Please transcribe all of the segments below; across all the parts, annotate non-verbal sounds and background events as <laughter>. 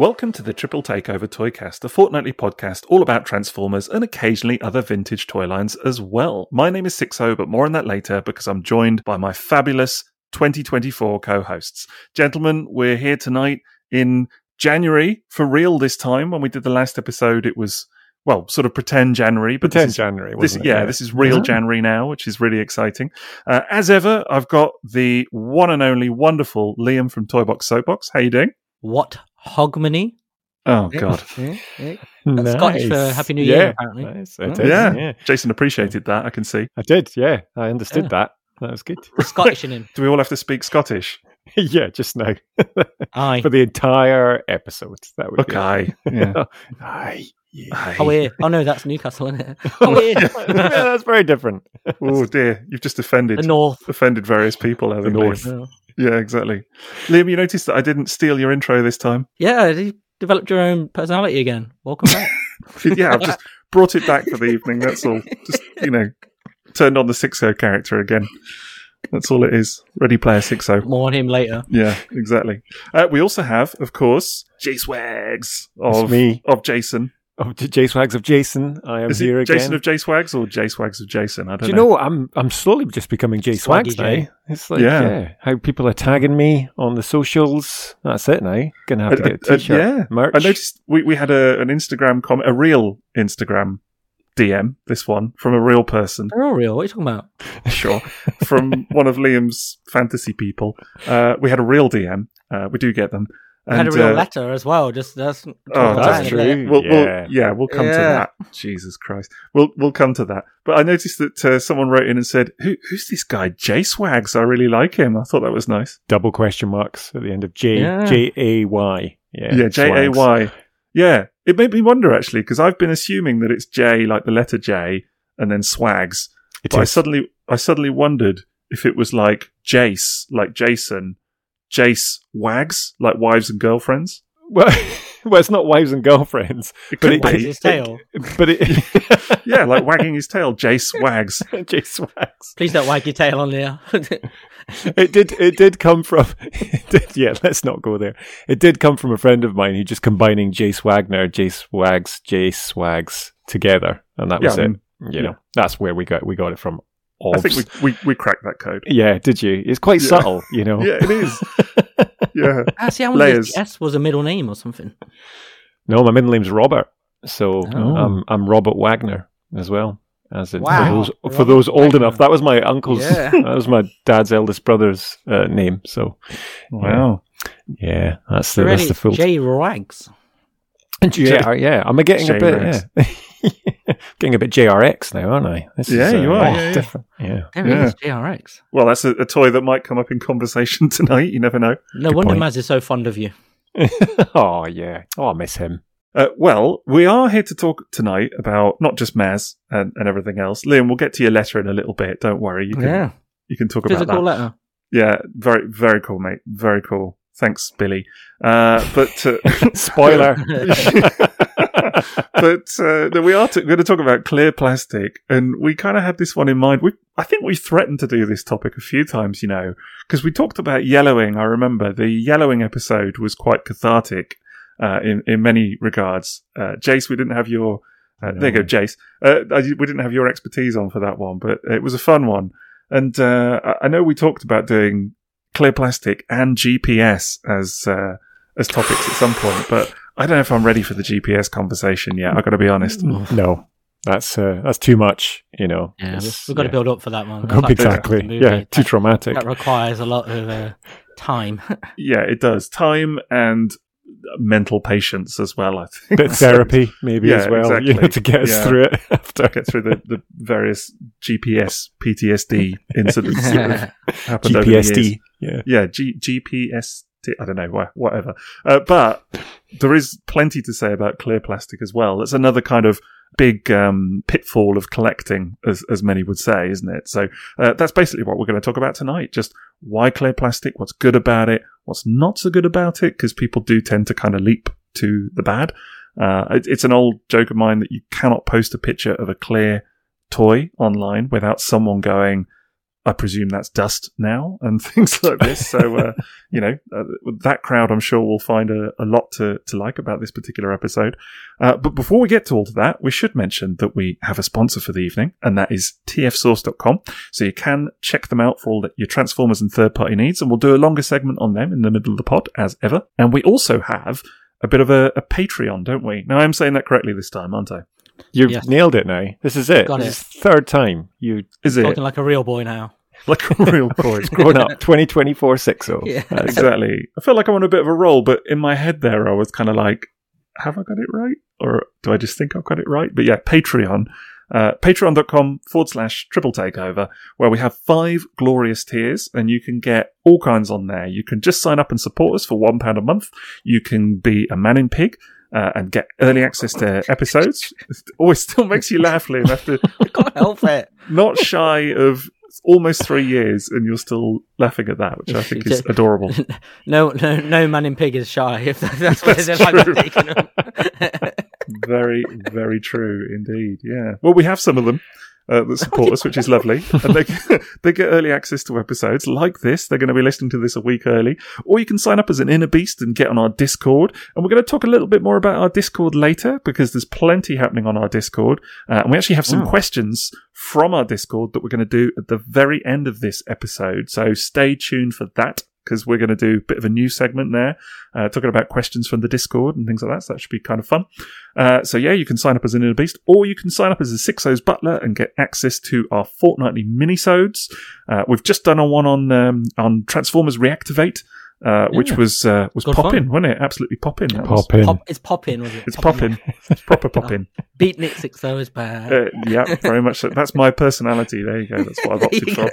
Welcome to the Triple Takeover Toycast, a fortnightly podcast all about Transformers and occasionally other vintage toy lines as well. My name is Sixo, but more on that later because I'm joined by my fabulous 2024 co-hosts. Gentlemen, we're here tonight in January for real this time. When we did the last episode, it was well, sort of pretend January, but Pretend this is, January, this, wasn't it? yeah, this is real Yeah. January now, which is really exciting. Uh, as ever, I've got the one and only wonderful Liam from Toybox Soapbox. How you doing? What Hogmanay? Oh God, That's hmm. Scottish for Happy New yeah. Year, apparently. Nice. It Yeah. is, yeah. yeah. Jason appreciated that. I can see. I did. Yeah, I understood Yeah. that. That was good. Scottish in him. <laughs> Do we all have to speak Scottish? <laughs> yeah, just now <laughs> Aye. for the entire episode. That would Okay. Yeah. be. Aye. Yeah. Aye. Oh, yeah. Oh, no, that's Newcastle, isn't it? Oh, yeah. yeah, that's very different. Oh dear, you've just offended the North. offended various people. Haven't you? North. Yeah. Yeah, exactly. Liam, you noticed that I didn't steal your intro this time. Yeah, you developed your own personality again. Welcome back. <laughs> <laughs> yeah, I've just brought it back for the evening. That's all. Just you know, turned on the Sixo character again. That's all it is. Ready Player Sixo. More on him later. Yeah, exactly. Uh, we also have, of course, J Swags It's of me. of Jason. Oh, J- J Swags of Jason. I am Is here it again. Jason of J Swags or J Swags of Jason? I don't know. Do you know. know what? I'm I'm slowly just becoming J Swags now. It's like Yeah. yeah. how people are tagging me on the socials. That's it now. Gonna have to Uh, get a uh, uh, t-shirt. yeah, merch. I noticed we, we had a, an Instagram comment, a real Instagram DM, this one, from a real person. They're all real. What are you talking about? <laughs> sure, from one of Liam's fantasy people. Uh, we had a real DM. Uh, we do get them. I had a real uh, letter as well. Just that's. Oh, that's true. We'll, Yeah. we'll, yeah, we'll come to that. Jesus Christ, we'll we'll come to that. But I noticed that uh, someone wrote in and said, Who, "Who's this guy, J Swags? I really like him." I thought that was nice. double question marks at the end of J J A Y. Yeah. J A Y. Yeah, Yeah, J A Swags. Y. Yeah, it made me wonder actually because I've been assuming that it's J, like the letter J, and then Swags. It But I suddenly I suddenly wondered if it was like Jace, like Jason, Jace Wags, like wives and girlfriends. well, <laughs> well, it's not wives and girlfriends, It but could it, Wags be. his tail. but it <laughs> yeah, like wagging his tail, Jace Wags. <laughs> Jace wags. Please don't wag your tail on there. It did. It did come from. It did, yeah, let's not go there. It did come from a friend of mine who just combining Jace Wagner, Jace Wags, Jace Swags together, and that was Yeah, I it. Mm, you yeah. know, that's where we got we got it from. I think we, we, we cracked that code. Yeah, did you? It's quite Yeah. subtle, you know. Yeah, it is. <laughs> Yeah. ah, see, I wonder if S was a middle name or something. No, my middle name's Robert, so Oh. I'm I'm Robert Wagner as well. As in, Wow. for those for those old Wagner. enough, that was my uncle's. Yeah. <laughs> That was my dad's eldest brother's uh, name. So Wow. yeah, that's the Already that's the full. J Rags. Yeah, yeah. I'm getting a bit, J-Rex. yeah. <laughs> <laughs> getting a bit JRX now, aren't I? This Yeah, you are, oh, yeah, yeah. different. Yeah. There Yeah. JRX. Well, that's a, a toy that might come up in conversation <laughs> tonight. You never know. No Good wonder point. Maz is so fond of you. <laughs> oh yeah. Oh, I miss him. Uh, well, we are here to talk tonight about not just Maz and, and everything else. Liam, we'll get to your letter in a little bit. Don't worry. You can, Yeah. you can talk about Physical that. letter. Yeah, very, very cool, mate. Very cool. Thanks, Billy. Uh, but, uh, Spoiler. <laughs> but uh, we are t- going to talk about clear plastic, and we kind of had this one in mind. We, I think we threatened to do this topic a few times, you know, because we talked about yellowing. I remember the yellowing episode was quite cathartic uh, in in many regards. Uh, Jace, we didn't have your. Uh, There you go. Jace. Uh, I- we didn't have your expertise on for that one, but it was a fun one. And uh, I- I know we talked about doing clear plastic and GPS as uh, as topics at some point, but I don't know if I'm ready for the GPS conversation yet. I've got to be honest. no, that's uh, that's too much. You know. Yeah, we've, It's- we've got to build up for that one. Up That's exactly. the movie. Yeah, too That- traumatic. That requires a lot of uh, time. <laughs> Yeah, it does. Time and mental patience as well, I think. Bit therapy, maybe Yeah, as well. You know, to get us Yeah. through it <laughs> after. Get through the, the various GPS PTSD incidents that <laughs> have happened over the years. Yeah. Yeah, G- GPS. I don't know, wha- whatever. Uh, but there is plenty to say about clear plastic as well. That's another kind of big um, pitfall of collecting, as, as many would say, isn't it? So uh, that's basically what we're going to talk about tonight. Just why clear plastic, what's good about it, what's not so good about it, because people do tend to kind of leap to the bad. Uh, it, it's an old joke of mine that you cannot post a picture of a clear toy online without someone going, I presume that's dust now and <laughs> things like this. So, uh, <laughs> you know, uh, that crowd, I'm sure, will find a, a lot to, to like about this particular episode. Uh, but before we get to all of that, we should mention that we have a sponsor for the evening, and that is tfsource.com. So you can check them out for all that your Transformers and third party needs, and we'll do a longer segment on them in the middle of the pod, as ever. And we also have a bit of a, a Patreon, don't we? Now, I'm saying that correctly this time, aren't I? You've Yes. nailed it now. This is it. Got this it. is third time you Is it? Talking like a real boy now. <laughs> Like a real boy. grown up <laughs> 2024 60. Yeah. It. exactly. I feel like I'm on a bit of a roll, but in my head there, I was kind of like, have I got it right? Or do I just think I've got it right? But yeah, Patreon. Uh, patreon.com forward slash triple takeover, where we have five glorious tiers and you can get all kinds on there. You can just sign up and support us for one pound a month. You can be a man in pig. Uh, and get early access to <laughs> episodes. It always still makes you laugh, Liam, after Can't help it. not shy of almost three years, and you're still laughing at that, which I think is <laughs> adorable. No, no, no man in pig is shy. If that's what That's they're like true. taking them. <laughs> Very, very true indeed. Yeah. Well, we have some of them uh, that support us, which is lovely, and they <laughs> they get early access to episodes like this. They're going to be listening to this a week early, or you can sign up as an inner beast and get on our Discord. And we're going to talk a little bit more about our Discord later because there's plenty happening on our Discord, uh, and we actually have some Wow. questions from our Discord that we're going to do at the very end of this episode. So stay tuned for that. Because we're going to do a bit of a new segment there, uh, talking about questions from the Discord and things like that. So that should be kind of fun. Uh, so yeah, you can sign up as an inner beast, or you can sign up as a Sixos butler and get access to our fortnightly minisodes. Uh, we've just done a one on um, on Transformers Reactivate, uh, which Yeah. was uh, was popping, wasn't it? Absolutely popping. That was- Pop in. It's popping, was it? It's popping. <laughs> it's proper popping. <laughs> Beatnik six though is bad. Uh, yeah, very much so. That's my personality. There you go. That's what I've opted <laughs> for.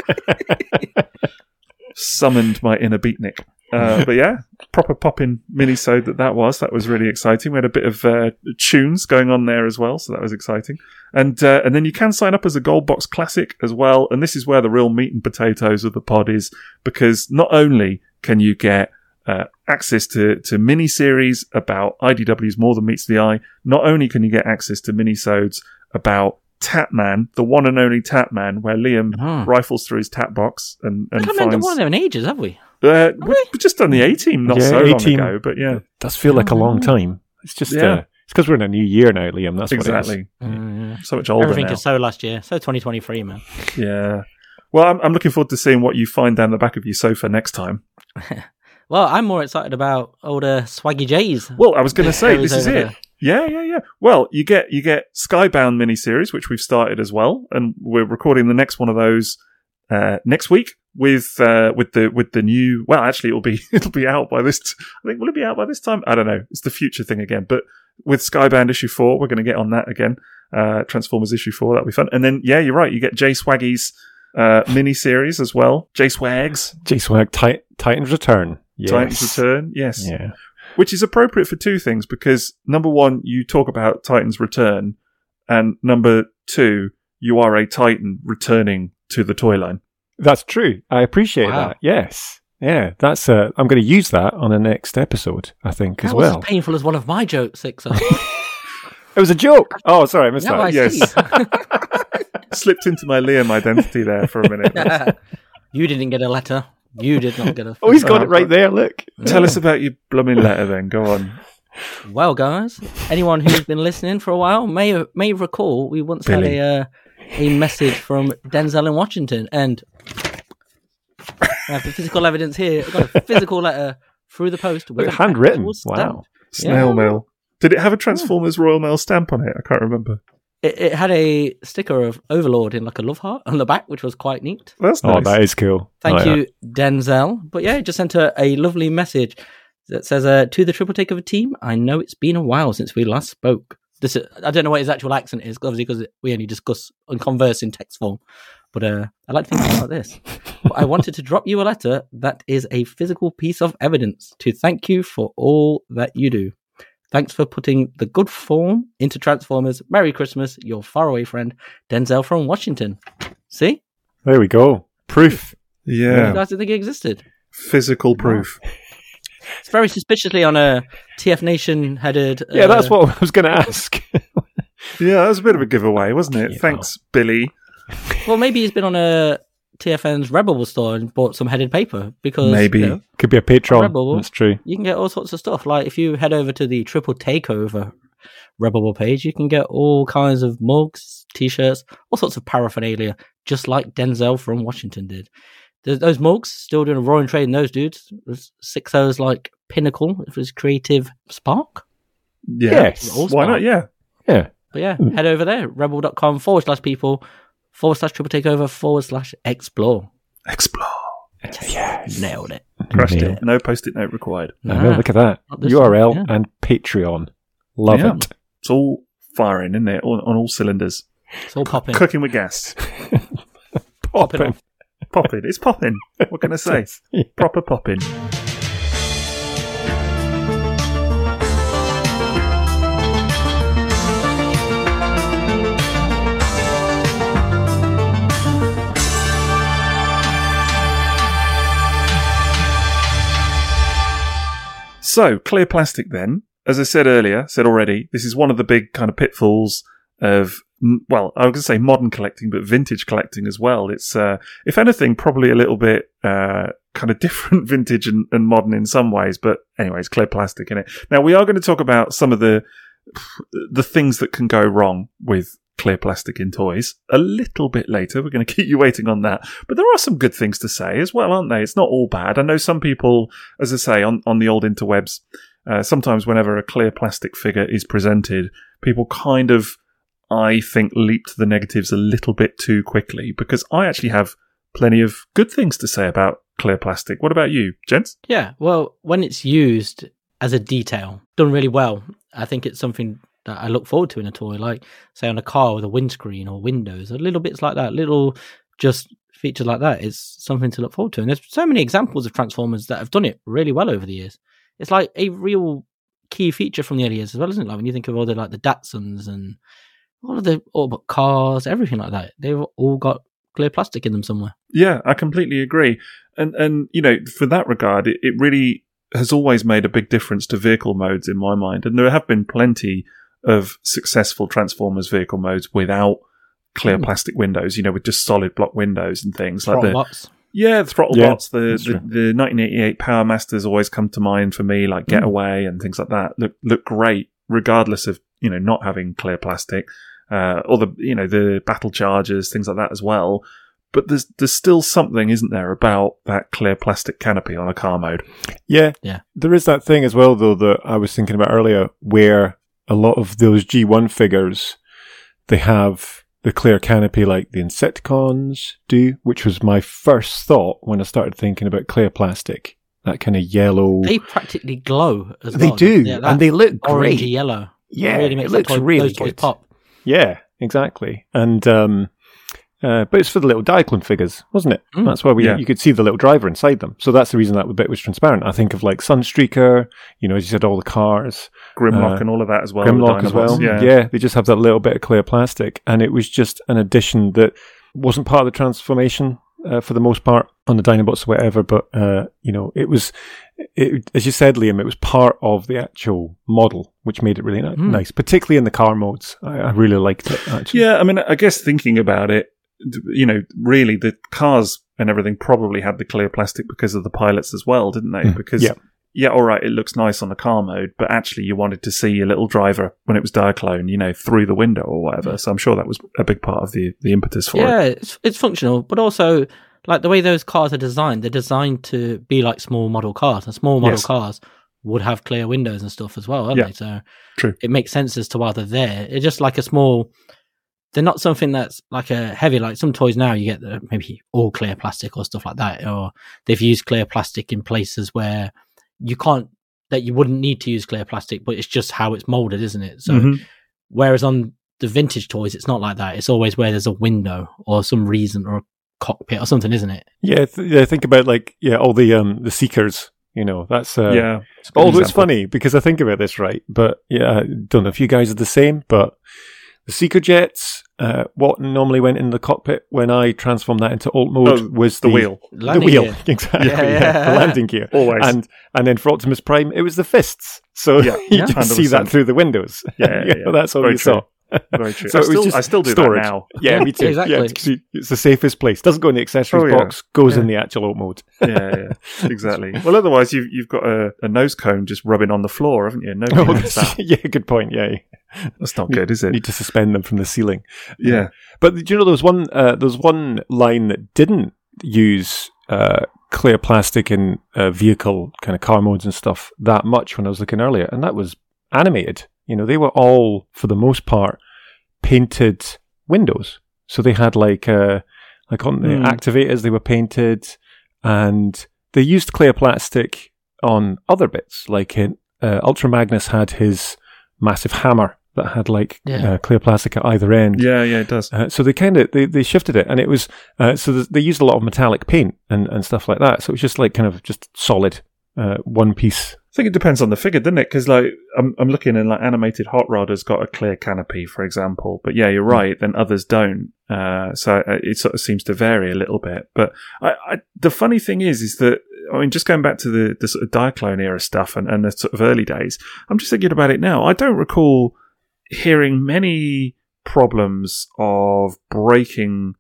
Summoned my inner beatnik. Uh, <laughs> but yeah, proper popping minisode that that was. That was really exciting. We had a bit of uh, tunes going on there as well, so that was exciting. And uh, and then you can sign up as a Gold Box Classic as well. And this is where the real meat and potatoes of the pod is, because not only can you get uh, access to to mini series about IDW's More Than Meets the Eye, not only can you get access to minisodes about Tatman, the one and only Tatman, where Liam Hmm. rifles through his tat box and, We and haven't done one of them in ages, have we? Uh, we've we've just done the A team not Yeah, so long A-Team. ago, but yeah, does feel like a long time. It's just, Yeah. uh, it's because we're in a new year now, Liam. That's what it is. exactly. Mm, So much older Everything now. is so last year. So 2023, man. Yeah. Well, I'm, I'm looking forward to seeing what you find down the back of your sofa next time. <laughs> Well, I'm more excited about older Swaggy J's. Well, I was going <laughs> to say this is it. there. Yeah, yeah, yeah. Well, you get you get Skybound miniseries, which we've started as well, and we're recording the next one of those uh, next week with uh, with the with the new. Well, actually, it'll be <laughs> it'll be out by this. T- I think will it be out by this time? I don't know. It's the future thing again. But with Skybound issue four, we're going to get on that again. Uh, Transformers issue four, that'll be fun. And then yeah, you're right. You get Jay Swaggy's uh, mini series as well. Jay Swags J Swag, Tit- Titans Return. Yes. Titans Return. Yes, Yeah. Which is appropriate for two things because number one, you talk about Titan's return, and number two, you are a Titan returning to the toy line. That's true. I appreciate Wow. that. Yes. Yeah, that's. Uh, I'm going to use that on the next episode. I think as That was well. as painful as one of my jokes, Sixo. <laughs> <laughs> It was a joke. Oh, sorry, I missed Now I that. see. <laughs> Slipped into my Liam identity there for a minute. you didn't get a letter. You did not get a. <laughs> Oh, he's got it right there. Look. Tell us about your blooming letter then. Go on. Well, guys, anyone who's been listening for a while may may recall we once Billy. had a uh, a message from Denzel in Washington, and I have the physical evidence here. I got a physical letter through the post with handwritten. actual stamp. Wow. Snail Yeah. mail. Did it have a Transformers Royal Mail stamp on it? I can't remember. It, it had a sticker of Overlord in like a love heart on the back, which was quite neat. That's Oh, that is cool. Thank I like you, Denzel. But yeah, it just sent a, a lovely message that says, uh, "To the Triple Takeover team, I know it's been a while since we last spoke. This is, I don't know what his actual accent is, obviously because we only discuss and converse in text form. But uh, I like to think about this. But <laughs> I wanted to drop you a letter that is a physical piece of evidence to thank you for all that you do. Thanks for putting the good form into Transformers. Merry Christmas, your faraway friend Denzel from Washington. See. There we go. Proof. you Yeah. guys didn't think it existed. Physical proof. <laughs> It's very suspiciously on a TF Nation headed. Yeah, that's uh, what I was going to ask. <laughs> Yeah, that was a bit of a giveaway, wasn't it? Yeah. Thanks, Billy. Well, maybe he's been on a TFN's Redbubble store and bought some headed paper because Maybe. you, know, Could be a Patreon. Rebel. That's true. you can get all sorts of stuff. Like if you head over to the Triple Takeover Redbubble page, you can get all kinds of mugs, t-shirts, all sorts of paraphernalia, just like Denzel from Washington did. Th- Those mugs still doing a roaring trade in those dudes. There's Six O's like Pinnacle, it was Creative Spark. Yeah. Yes. Why not? Yeah. Yeah. But yeah, head over there, rebel.com forward slash people forward slash triple takeover forward slash explore. Explore. Yes. Nailed it. Crushed Yeah. it. No post-it note required. I know, Nah. look at that. URL one, yeah. and Patreon. Love Yeah. it. It's all firing, isn't it? On, on all cylinders. It's all popping. Cooking with gas. <laughs> Popping off. Popping. It's popping. What can I say? <laughs> Yeah. Proper popping. So, clear plastic then. As I said earlier, said already, this is one of the big kind of pitfalls of, well, I was going to say modern collecting, but vintage collecting as well. It's, uh, if anything, probably a little bit, uh, kind of <laughs> different vintage and, and modern in some ways, but anyways, clear plastic in it. Now, we are going to talk about some of the, the things that can go wrong with clear plastic in toys a little bit later. We're going <laughs> to keep you waiting on that. But there are some good things to say as well, aren't they? It's not all bad. I know some people, as I say, on, on the old interwebs, uh, sometimes whenever a clear plastic figure is presented, people kind of, I think, leap to the negatives a little bit too quickly because I actually have plenty of good things to say about clear plastic. What about you, gents? Yeah, well, when it's used as a detail, done really well, I think it's something that I look forward to in a toy, like say on a car with a windscreen or windows, or little bits like that, little just features like that. It's something to look forward to. And there's so many examples of Transformers that have done it really well over the years. It's like a real key feature from the early years as well, isn't it? Like when you think of all the like the Datsuns and all of the Autobot cars, everything like that, they've all got clear plastic in them somewhere. Yeah, I completely agree. And and you know, for that regard, it, it really has always made a big difference to vehicle modes in my mind. And there have been plenty of successful Transformers vehicle modes without clear Mm. plastic windows, you know, with just solid block windows and things like the Throttlebots. yeah, the throttle Yeah, bots, the, the the 1988 Power Masters always come to mind for me, like Mm. Getaway and things like that. Look look great, regardless of you know not having clear plastic, uh, or the you know the Battle Chargers, things like that as well. But there's there's still something, isn't there, about that clear plastic canopy on a car mode? Yeah. Yeah. There is that thing as well, though, that I was thinking about earlier, where a lot of those G1 figures, they have the clear canopy like the Insecticons do, which was my first thought when I started thinking about clear plastic. That kind of yellow. They practically glow as They well. do, Yeah, and they look orangey great. yellow. Yeah, really makes it looks toy- really good. pop. Yeah, exactly. And um, uh, but it's for the little Diaclone figures, wasn't it? Mm. That's why we Yeah. you could see the little driver inside them. So that's the reason that the bit was transparent. I think of like Sunstreaker, you know, as you said, all the cars, Grimlock Uh, and all of that as well. Grimlock as well. Dinobots, Yeah. they just have that little bit of clear plastic, and it was just an addition that wasn't part of the transformation uh, for the most part on the Dinobots or whatever. But uh, you know, it was, it, as you said, Liam, it was part of the actual model, which made it really ni- Mm. nice, particularly in the car modes. I, I really liked it. Actually, Yeah, I mean, I guess thinking about it, d- you know, really the cars and everything probably had the clear plastic because of the pilots as well, didn't they? Mm, Because yeah. yeah, all right, it looks nice on the car mode, but actually you wanted to see your little driver when it was Diaclone, you know, through the window or whatever. So I'm sure that was a big part of the the impetus for Yeah, it. it's, it's functional, but also like the way those cars are designed, they're designed to be like small model cars, and small model Yes. cars would have clear windows and stuff as well, aren't Yeah. they? So True. it makes sense as to why they're there. It's just like a small. They're not something that's like a heavy. Like some toys now, you get the, maybe all clear plastic or stuff like that, or they've used clear plastic in places where you can't that you wouldn't need to use clear plastic, but it's just how it's molded, isn't it? So Mhm. Whereas on the vintage toys, it's not like that. It's always where there's a window or some reason or a cockpit or something, isn't it? yeah, th- yeah. Think about like yeah, all the um the seekers. You know, that's uh, yeah. it's a good Although it's funny because I think about this right, but yeah, I don't know if you guys are the same, but the Seeker jets, uh, what normally went in the cockpit when I transformed that into alt mode Oh, was the wheel. the wheel, gear. <laughs> exactly, Yeah, yeah, yeah. the landing gear, Always. and and then for Optimus Prime, it was the fists. So Yeah, <laughs> you yeah. just see that through the windows. <laughs> Yeah, You know, yeah. that's all Very you true. saw. Very true. <laughs> So I, still, just I still do storage. that now. Yeah, me too. Exactly. Yeah, it's, 'cause it's the safest place. Doesn't go in the accessories Oh, yeah. box. Goes in the actual alt mode. yeah, yeah, <laughs> exactly. Well, otherwise you've you've got a, a nose cone just rubbing on the floor, haven't you? Nobody Oh, wants that. <laughs> yeah, good point. Yeah, That's not good, is it? need to suspend them from the ceiling. Yeah. But do you know there was one uh, there was one line that didn't use uh, clear plastic in uh, vehicle kind of car modes and stuff that much when I was looking earlier, and that was animated. You know, they were all for the most part painted windows, so they had like uh, like on the Hmm. activators they were painted, and they used clear plastic on other bits. Like in uh, Ultra Magnus had his massive hammer that had like Yeah. uh, clear plastic at either end. Yeah, yeah, it does. Uh, so they kind of they, they shifted it, and it was uh, so th- they used a lot of metallic paint and, and stuff like that. So it was just like kind of just solid uh, one piece. I think it depends on the figure, doesn't it? Because like I'm, I'm looking and like animated Hot Rod has got a clear canopy, for example. But yeah, you're right. Then others don't. Uh, so uh, it sort of seems to vary a little bit. But I, I, the funny thing is, is that I mean, just going back to the, the sort of Diaclone era stuff and, and the sort of early days, I'm just thinking about it now. I don't recall hearing many problems of breaking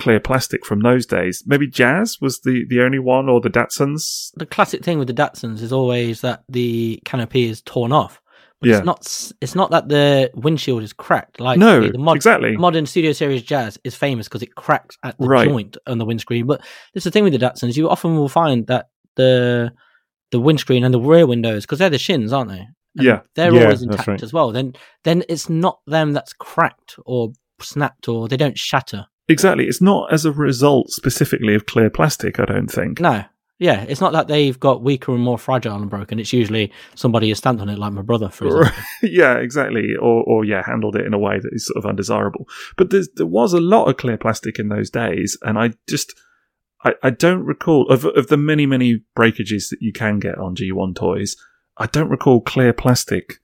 clear plastic from those days. Maybe Jazz was the, the only one, or the Datsuns. The classic thing with the Datsuns is always that the canopy is torn off. But Yeah. it's not. It's not that the windshield is cracked. Like No, the, the mod, exactly. modern Studio Series Jazz is famous because it cracks at the Right. joint on the windscreen. But this is the thing with the Datsuns. You often will find that the the windscreen and the rear windows, because they're the shins, aren't they? And Yeah. they're Yeah, always that's intact right. as well. Then then it's not them that's cracked or snapped or they don't shatter. Exactly. It's not as a result specifically of clear plastic, I don't think. No. Yeah, it's not that they've got weaker and more fragile and broken. It's usually somebody has stamped on it, like my brother, for example. <laughs> yeah, exactly. Or, or yeah, handled it in a way that is sort of undesirable. But there's, there was a lot of clear plastic in those days, and I just, I, I don't recall of of the many many breakages that you can get on G1 toys. I don't recall clear plastic,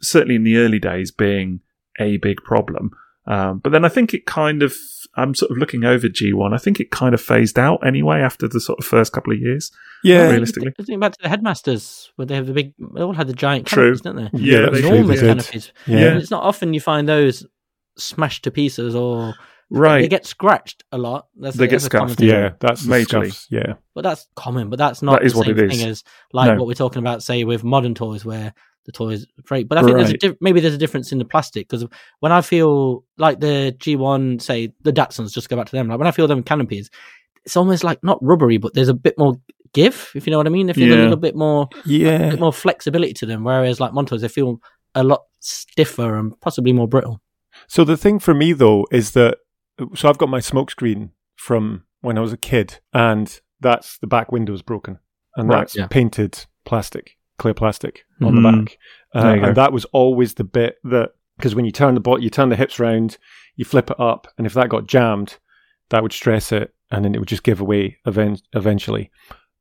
certainly in the early days, being a big problem. Um, but then I think it kind of, I'm sort of looking over G1. I think it kind of phased out anyway after the sort of first couple of years. Yeah, realistically. I Think back to the headmasters where they have the big, they all had the giant True. canopies, don't they? Yeah, that's they true, Enormous they did. canopies. Yeah. And it's not often you find those smashed to pieces or Right. they get scratched a lot. That's, They get that's scuffed, yeah, that's the Majorly. scuffs, Yeah, But that's common, but that's not That is the what same it is. thing as like No. what we're talking about, say, with modern toys where the toys break. But I think there's a Right. diff- maybe there's a difference in the plastic because when I feel like the G1, say the Datsuns, just go back to them, like when I feel them canopies, it's almost like not rubbery, but there's a bit more give, if you know what I mean. They feel a little bit more, a yeah. bit more flexibility to them, whereas like Montoys, they feel a lot stiffer and possibly more brittle. So the thing for me though is that so I've got my smokescreen from when I was a kid, and that's the back window's broken, and Right, that's yeah. painted plastic, clear plastic on the Mhm. back, uh, There you go. and that was always the bit that because when you turn the bot, you turn the hips round, you flip it up, and if that got jammed, that would stress it, and then it would just give away event- eventually.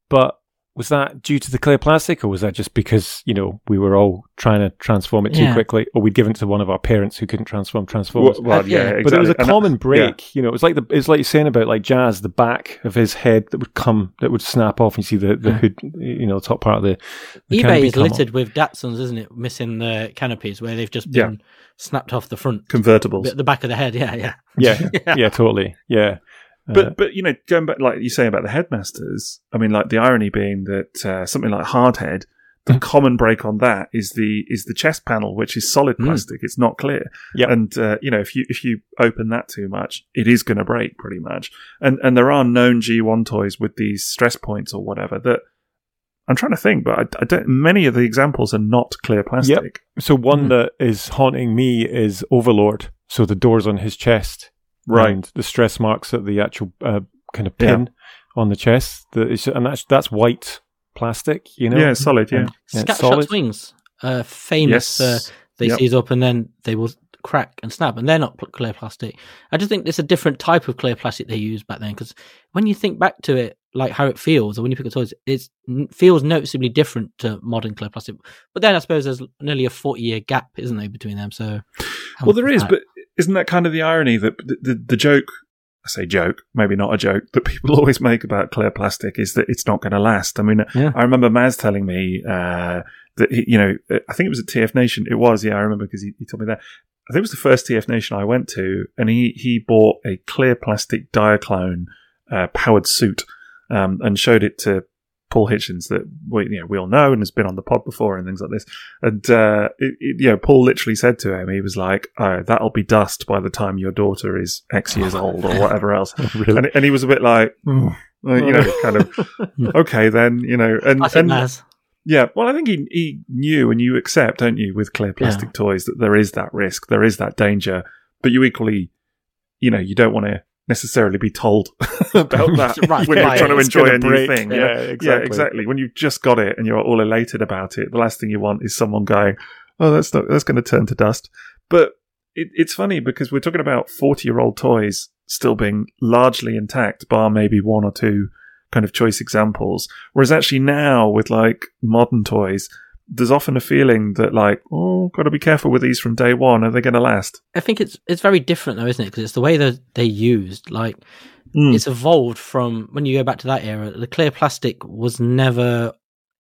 But was that due to the clear plastic, or was that just because you know we were all trying to transform it too Yeah. quickly, or we'd given it to one of our parents who couldn't transform transformers? Well, well, Uh, yeah. yeah, But exactly. But it was a And common that- break, you know. It was like the it's like you're saying about like jazz, the back of his head that would come, that would snap off. And you see the the Yeah. hood, you know, top part of the, the eBay is come off. littered with Datsuns, isn't it? Missing the canopies where they've just Yeah. been snapped off the front, convertibles. the, the back of the head. Yeah, yeah. Yeah, <laughs> Yeah. yeah, totally, yeah. Uh, But but you know, going back like you say about the headmasters, I mean, like the irony being that uh, something like Hardhead, the Mm. common break on that is the is the chest panel, which is solid Mm. plastic. It's not clear. Yep. And uh, you know, if you if you open that too much, it is going to break pretty much. And and there are known G1 toys with these stress points or whatever that. I'm trying to think, but I, I don't. Many of the examples are not clear plastic. so one Mhm. that is haunting me is Overlord. So the doors on his chest, Right. and the stress marks at the actual uh, kind of pin on the chest. That is, and that's that's white plastic, you know. Yeah, solid. Yeah. And- yeah, it's Scattershot's wings, uh, famous. Yes. Uh, they Yep. seize up and then they will crack and snap, and they're not clear plastic. I just think it's a different type of clear plastic they used back then. Because when you think back to it, like how it feels, or when you pick up toys, it feels noticeably different to modern clear plastic. But then I suppose there's nearly a forty year gap, isn't there, between them? So Well, there is, there that? but isn't that kind of the irony that the, the, the joke, I say joke, maybe not a joke, that people <laughs> always make about clear plastic is that it's not going to last. I mean, Yeah. I remember Maz telling me uh, that, he, you know, I think it was at TF Nation. It was, yeah, I remember because he, he told me that. I think it was the first TF Nation I went to, and he he bought a clear plastic Diaclone uh, powered suit um, and showed it to Paul Hitchens that we you know we all know and has been on the pod before and things like this. And uh, it, it, you know, Paul literally said to him, he was like, "Oh, that'll be dust by the time your daughter is X years <laughs> old or whatever else." <laughs> really? And, and he was a bit like, "Mm," you know, <laughs> kind of okay then, you know, and I think and Naz. yeah, well, I think he, he knew and you accept, don't you, with clear plastic toys that there is that risk, there is that danger, but you equally, you know, you don't want to necessarily be told <laughs> about <laughs> that Right, when right. you're trying to enjoy a new thing. Yeah, Yeah, exactly. yeah, exactly. When you've just got it and you're all elated about it, the last thing you want is someone going, "Oh, that's not that's going to turn to dust." But it, it's funny because we're talking about forty-year-old toys still being largely intact, bar maybe one or two kind of choice examples. Whereas actually now with like modern toys, there's often a feeling that like, oh, got to be careful with these from day one. Are they going to last? I think it's it's very different though, isn't it? Because it's the way that they used. Like Mm. it's evolved from when you go back to that era. The clear plastic was never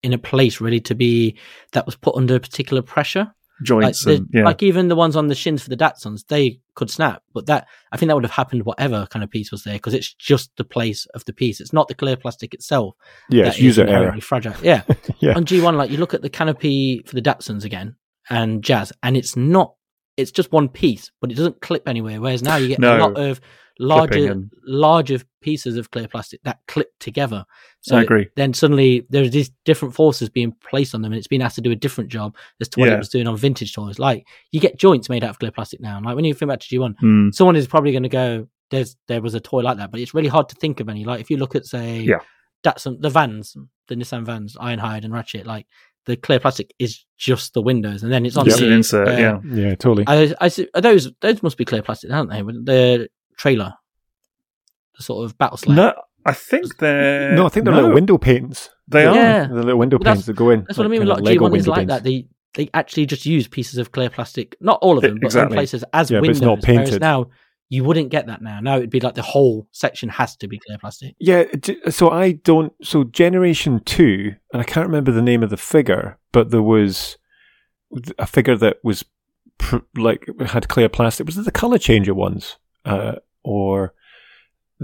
in a place ready to be that was put under particular pressure. Like, Joints the- and yeah, like even the ones on the shins for the Datsuns, they could snap. But that I think that would have happened whatever kind of piece was there because it's just the place of the piece. It's not the clear plastic itself. yeah, it's user error. fragile. Yeah. <laughs> Yeah. On G1, like you look at the canopy for the Datsuns again and Jazz, and it's not, it's just one piece, but it doesn't clip anywhere. Whereas now you get No. a lot of larger, and- larger pieces of clear plastic that clip together. So I agree. then suddenly there's these different forces being placed on them and it's being asked to do a different job as to what Yeah. it was doing on vintage toys. Like you get joints made out of clear plastic now. Like when you think back to G1, Mm. someone is probably going to go, "There's there was a toy like that," but it's really hard to think of any. Like if you look at say, Yeah. Datsun, the Vans, the Nissan Vans, Ironhide and Ratchet, like the clear plastic is just the windows, and then it's on Just the an insert, uh, yeah. Yeah, totally. I, I see- those those must be clear plastic, aren't they? The trailer, the sort of battle sled. No, I think they're no, I think they're no, little window panes. They The- are. Yeah. The little window Well, panes that go in. That's what I mean. kind A lot of G Lego one is window like that. They they actually just use pieces of clear plastic, not all of them, but Exactly. in places as Yeah, but windows. it's not Whereas now you wouldn't get that now. Now it'd be like the whole section has to be clear plastic. Yeah, so I don't. So Generation Two, and I can't remember the name of the figure, but there was a figure that was pr- like had clear plastic. Was it the color changer ones, uh, or?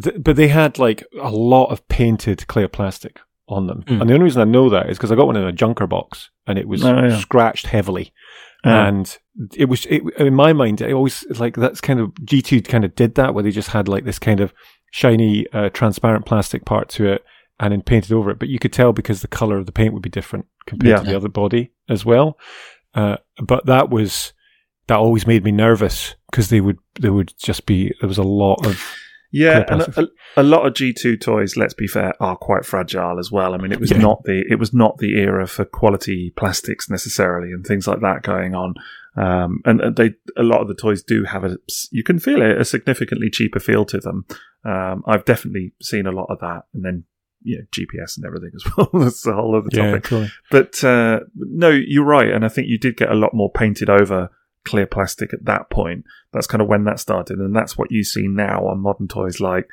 Th- but they had like a lot of painted clear plastic on them, Mm. and the only reason I know that is because I got one in a junker box, and it was Oh, yeah. scratched heavily Ah. and it was it, in my mind it always like that's kind of g2 kind of did that where they just had like this kind of shiny uh, transparent plastic part to it and then painted over it but you could tell because the color of the paint would be different compared Yeah. to the other body as well uh, but that was that always made me nervous because they would they would just be there was a lot of Yeah, and a, a lot of G two toys, let's be fair, are quite fragile as well. I mean, it was Yeah. not the it was not the era for quality plastics necessarily, and things like that going on. Um, and they a lot of the toys do have a you can feel it a significantly cheaper feel to them. Um, I've definitely seen a lot of that, and then you know GPS and everything as <laughs> well. That's the whole other yeah topic. totally. But uh, no, you're right, and I think you did get a lot more painted over clear plastic at that point. That's kind of when that started, and that's what you see now on modern toys. Like,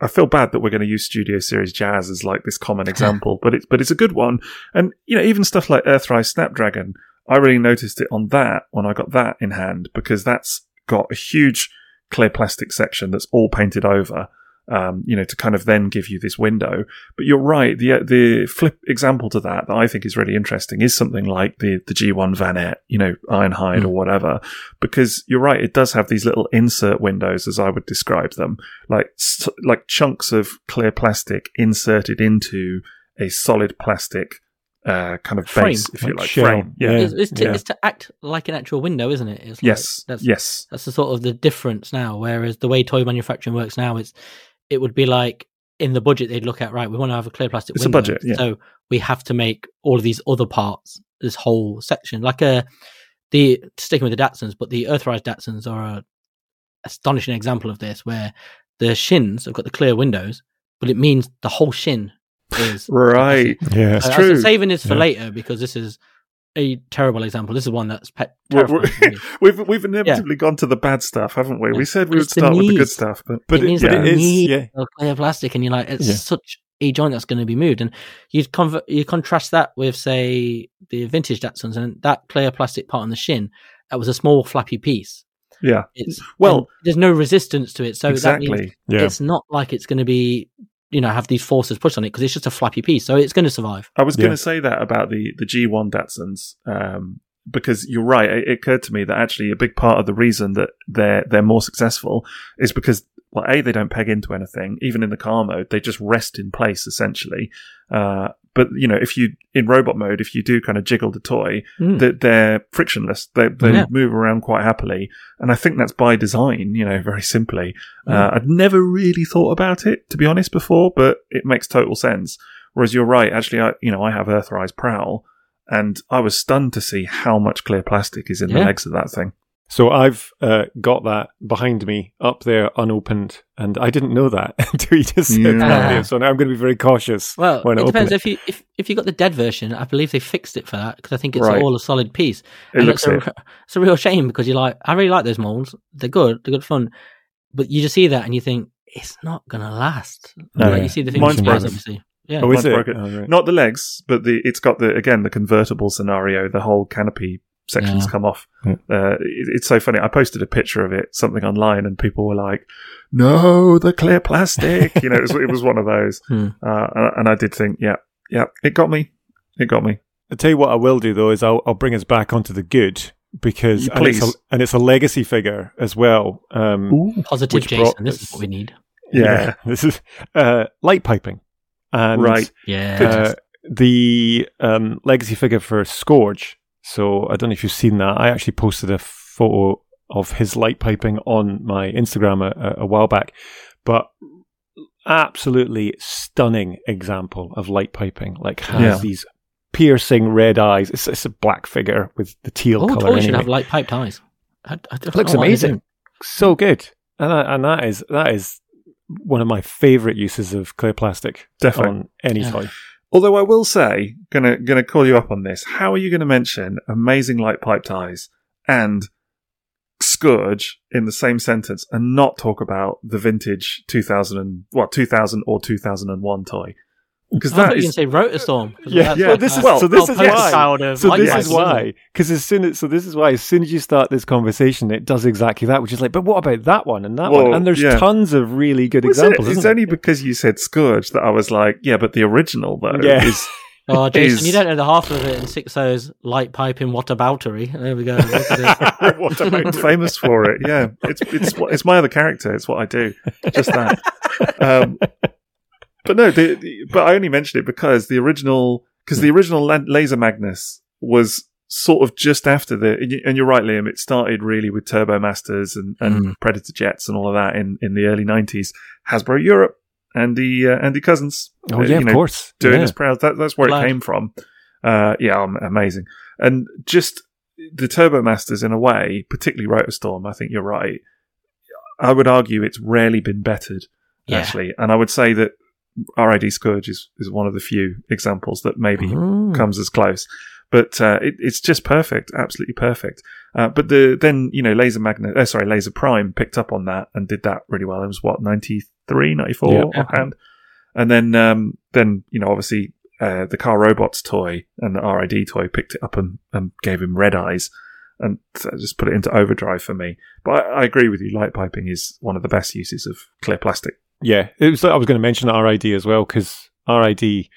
I feel bad that we're going to use Studio Series Jazz as like this common <laughs> example, but it's but it's a good one. And you know, even stuff like Earthrise Snapdragon, I really noticed it on that when I got that in hand because that's got a huge clear plastic section that's all painted over. Um, you know, to kind of then give you this window. But you're right. The the flip example to that that I think is really interesting is something like the the G1 Vanette, you know, Ironhide Mm. or whatever, because you're right. It does have these little insert windows, as I would describe them, like like chunks of clear plastic inserted into a solid plastic uh, kind of Frame. base, if you Like like, shell. frame. Yeah. It's, it's, to, yeah. it's to act like an actual window, isn't it? It's like- Yes. that's yes. that's the sort of the difference now. Whereas the way toy manufacturing works now, it's it would be like in the budget they'd look at right. We want to have a clear plastic. It's a budget, yeah. So we have to make all of these other parts, this whole section, like a the sticking with the Datsuns, but the Earthrise Datsuns are a astonishing example of this, where the shins have got the clear windows, but it means the whole shin is <laughs> Right. yeah It's Uh, I true. saving this for Yeah. later because this is a terrible example. This is one that's pe- We're, we're, <laughs> we've we've inevitably gone to the bad stuff, haven't we? Yeah. We said we would it's start with the good stuff, but but it it, that it is yeah clear plastic, and you're like, it's Yeah. such a joint that's going to be moved. And you convert, you contrast that with, say, the vintage Datsuns, and that clear plastic part on the shin, that was a small flappy piece. Yeah. It's Well- there's no resistance to it, so that means exactly. Yeah. it's not like it's going to be you know have these forces pushed on it because it's just a flappy piece, so it's going to survive. I was Yeah. going to say that about the the G1 Datsuns, um, because you're right. It, it occurred to me that actually a big part of the reason that they're they're more successful is because well, a they don't peg into anything, even in the car mode. They just rest in place essentially. Uh, but you know, if you in robot mode, if you do kind of jiggle the toy, Mm. that they're frictionless. They they Yeah. move around quite happily, and I think that's by design. You know, very simply. Uh, I'd never really thought about it to be honest before, but it makes total sense. Whereas you're right. Actually, I you know I have Earthrise Prowl, and I was stunned to see how much clear plastic is in the legs of that thing. So I've uh, got that behind me up there unopened, and I didn't know that <laughs> until you just said Yeah. that. Dave. So now I'm going to be very cautious. Well, when I it open depends it. if you if if you got the dead version. I believe they fixed it for that because I think it's Right. all a solid piece. It and looks it's a, <laughs> it's a real shame because you like I really like those molds. They're good. They're good fun. But you just see that and you think it's not gonna last. No. Like, you see the thing Mine's with Spurs, broken. obviously. Yeah. Oh, is it? Oh, right. Not the legs, but the it's got the again the convertible scenario. The whole canopy sections Yeah. come off. Yeah. Uh, it, it's so funny. I posted a picture of it, something online, and people were like, "No, the clear plastic." you know, it was, it was one of those. <laughs> Hmm. Uh, and, and I did think, yeah, yeah, it got me. It got me. I'll tell you what I will do though is I'll, I'll bring us back onto the good because and it's, a, and it's a legacy figure as well. Um, Positive Jason. brought This is what we need. Yeah. <laughs> this is uh, light piping, and Right. Yeah. uh, the um, legacy figure for Scourge. So I don't know if you've seen that. I actually posted a photo of his light piping on my Instagram a, a- a while back, but absolutely stunning example of light piping. Like has Yeah. these piercing red eyes. It's, it's a black figure with the teal oh, All color. toys should have light pipe ties. I, I don't looks know what they're amazing. so good, and that, and that is that is one of my favorite uses of clear plastic Definitely. on any Yeah. toy. Although I will say, gonna gonna call you up on this. How are you to mention amazing light pipe ties and Scourge in the same sentence and not talk about the vintage 2000 and what 2000 or 2001 toy? Because that is thought that you were is going to say Rotor Storm. Yeah, yeah. Well, this is Well, so. This is why. So this is why, because as soon as so this is why as soon as you start this conversation, it does exactly that, which is like, but what about that one and that one? And there's yeah. tons of really good Well, it's- examples. It's isn't only because you said Scourge that I was like, yeah, but the original though Yeah. is <laughs> Oh, Jason, is- you don't know the half of it in six O's light piping whataboutery. There we go. Look. <laughs> What about I'm <laughs> famous for it. Yeah, it's it's it's my other character. It's what I do. Just that. Um, but no, the, the- but I only mentioned it because the original because the original La- Laser Magnus was sort of just after the and you- and you're right, Liam. It started really with Turbo Masters and, and Mm. Predator jets and all of that in, in the early '90s. Hasbro Europe, Andy uh, Andy Cousins. Oh yeah, of know, course. doing yeah. us proud. That, that's where Glad. it came from. Uh, yeah, um, amazing. And just the Turbo Masters, in a way, particularly Rotorstorm, I think you're right. I would argue it's rarely been bettered, Yeah. actually. And I would say that RID Scourge is, is one of the few examples that maybe Mm. comes as close. But uh, it, it's just perfect, absolutely perfect. Uh, but the then you know Laser Magnet, uh, sorry, Laser Prime picked up on that and did that really well. It was what 93, 94 Yeah. offhand, and then um, then you know obviously uh, the Car Robots toy and the RID toy picked it up and, and gave him red eyes and just put it into overdrive for me. But I, I agree with you. Light piping is one of the best uses of clear plastic. Yeah, it was. I was going to mention RID as well because RID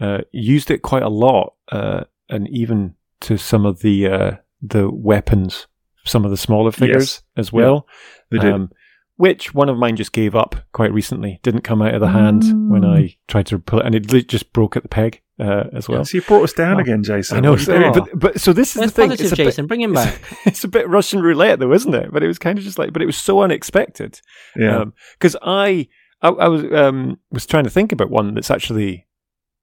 uh, used it quite a lot, uh, and even to some of the uh, the weapons, some of the smaller figures as well. They did. Um, which one of mine just gave up quite recently. Didn't come out of the hand when I tried to pull it, and it just broke at the peg uh, as well. so you brought us down Oh. again, Jason. I know, What are you so- but but so this is Where's the thing. positive It's a bit- Jason? Bring him back. <laughs> it's a bit Russian roulette, though, isn't it? But it was kind of just like, but it was so unexpected yeah. because I, I I was um was trying to think about one that's actually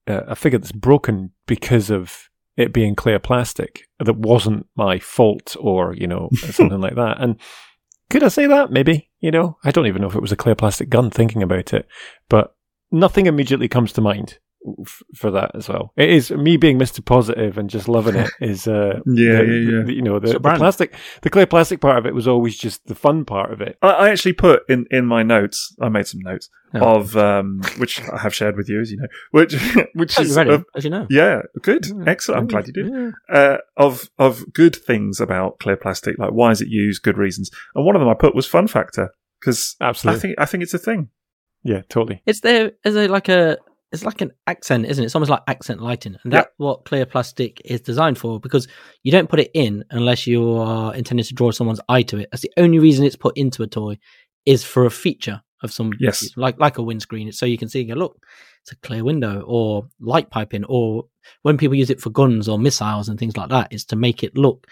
uh, a figure that's broken because of it being clear plastic that wasn't my fault or you know <laughs> something like that. And could I say that? Maybe you know I don't even know if it was a clear plastic gun. Thinking about it, but nothing immediately comes to mind. F- for that as well. It is me being Mr. Positive and just loving it <laughs> is uh Yeah, the- yeah, yeah. the- you know the, a the plastic the clear plastic part of it was always just the fun part of it. I, I actually put in, in my notes. I made some notes Oh. of um, which I have shared with you, as you know. Which <laughs> which Oh, is you read uh, as you know. yeah, good, Mm. excellent. I'm glad you did. Yeah. Uh, of of good things about clear plastic, like why is it used, good reasons, and one of them I put was fun factor because absolutely, I think I think it's a thing. yeah, totally. It's there as a like a it's like an accent, isn't it? It's almost like accent lighting, and that's what clear plastic is designed for. Because you don't put it in unless you are intending to draw someone's eye to it. That's the only reason it's put into a toy is for a feature of some Yes. like like a windscreen. It's so you can see, go look, it's a clear window, or light piping, or when people use it for guns or missiles and things like that, is to make it look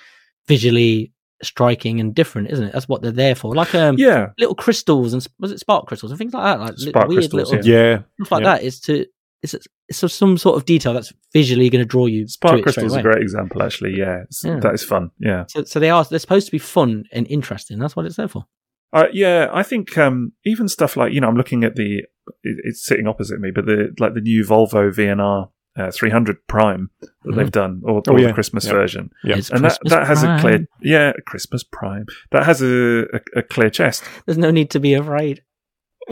visually striking and different, isn't it? That's what they're there for. Like um, Yeah, little crystals and was it spark crystals and things like that, like Spark weird crystals, little Yeah. stuff like Yeah. that. Is to it's it's some sort of detail that's visually going to draw you. spark crystals is a great example. Actually, yeah, Yeah. that is fun. Yeah, So, so they are they're supposed to be fun and interesting. That's what it's there for. Uh, yeah, I think um, even stuff like you know, I'm looking at the it, it's sitting opposite me, but the like the new Volvo VNR uh, 300 Prime that Mhm. they've done, or, Oh, yeah. the Christmas Yeah. version, Yeah. It's and that Christmas that has a clear Prime. yeah Christmas Prime that has a, a, a clear chest. There's no need to be afraid.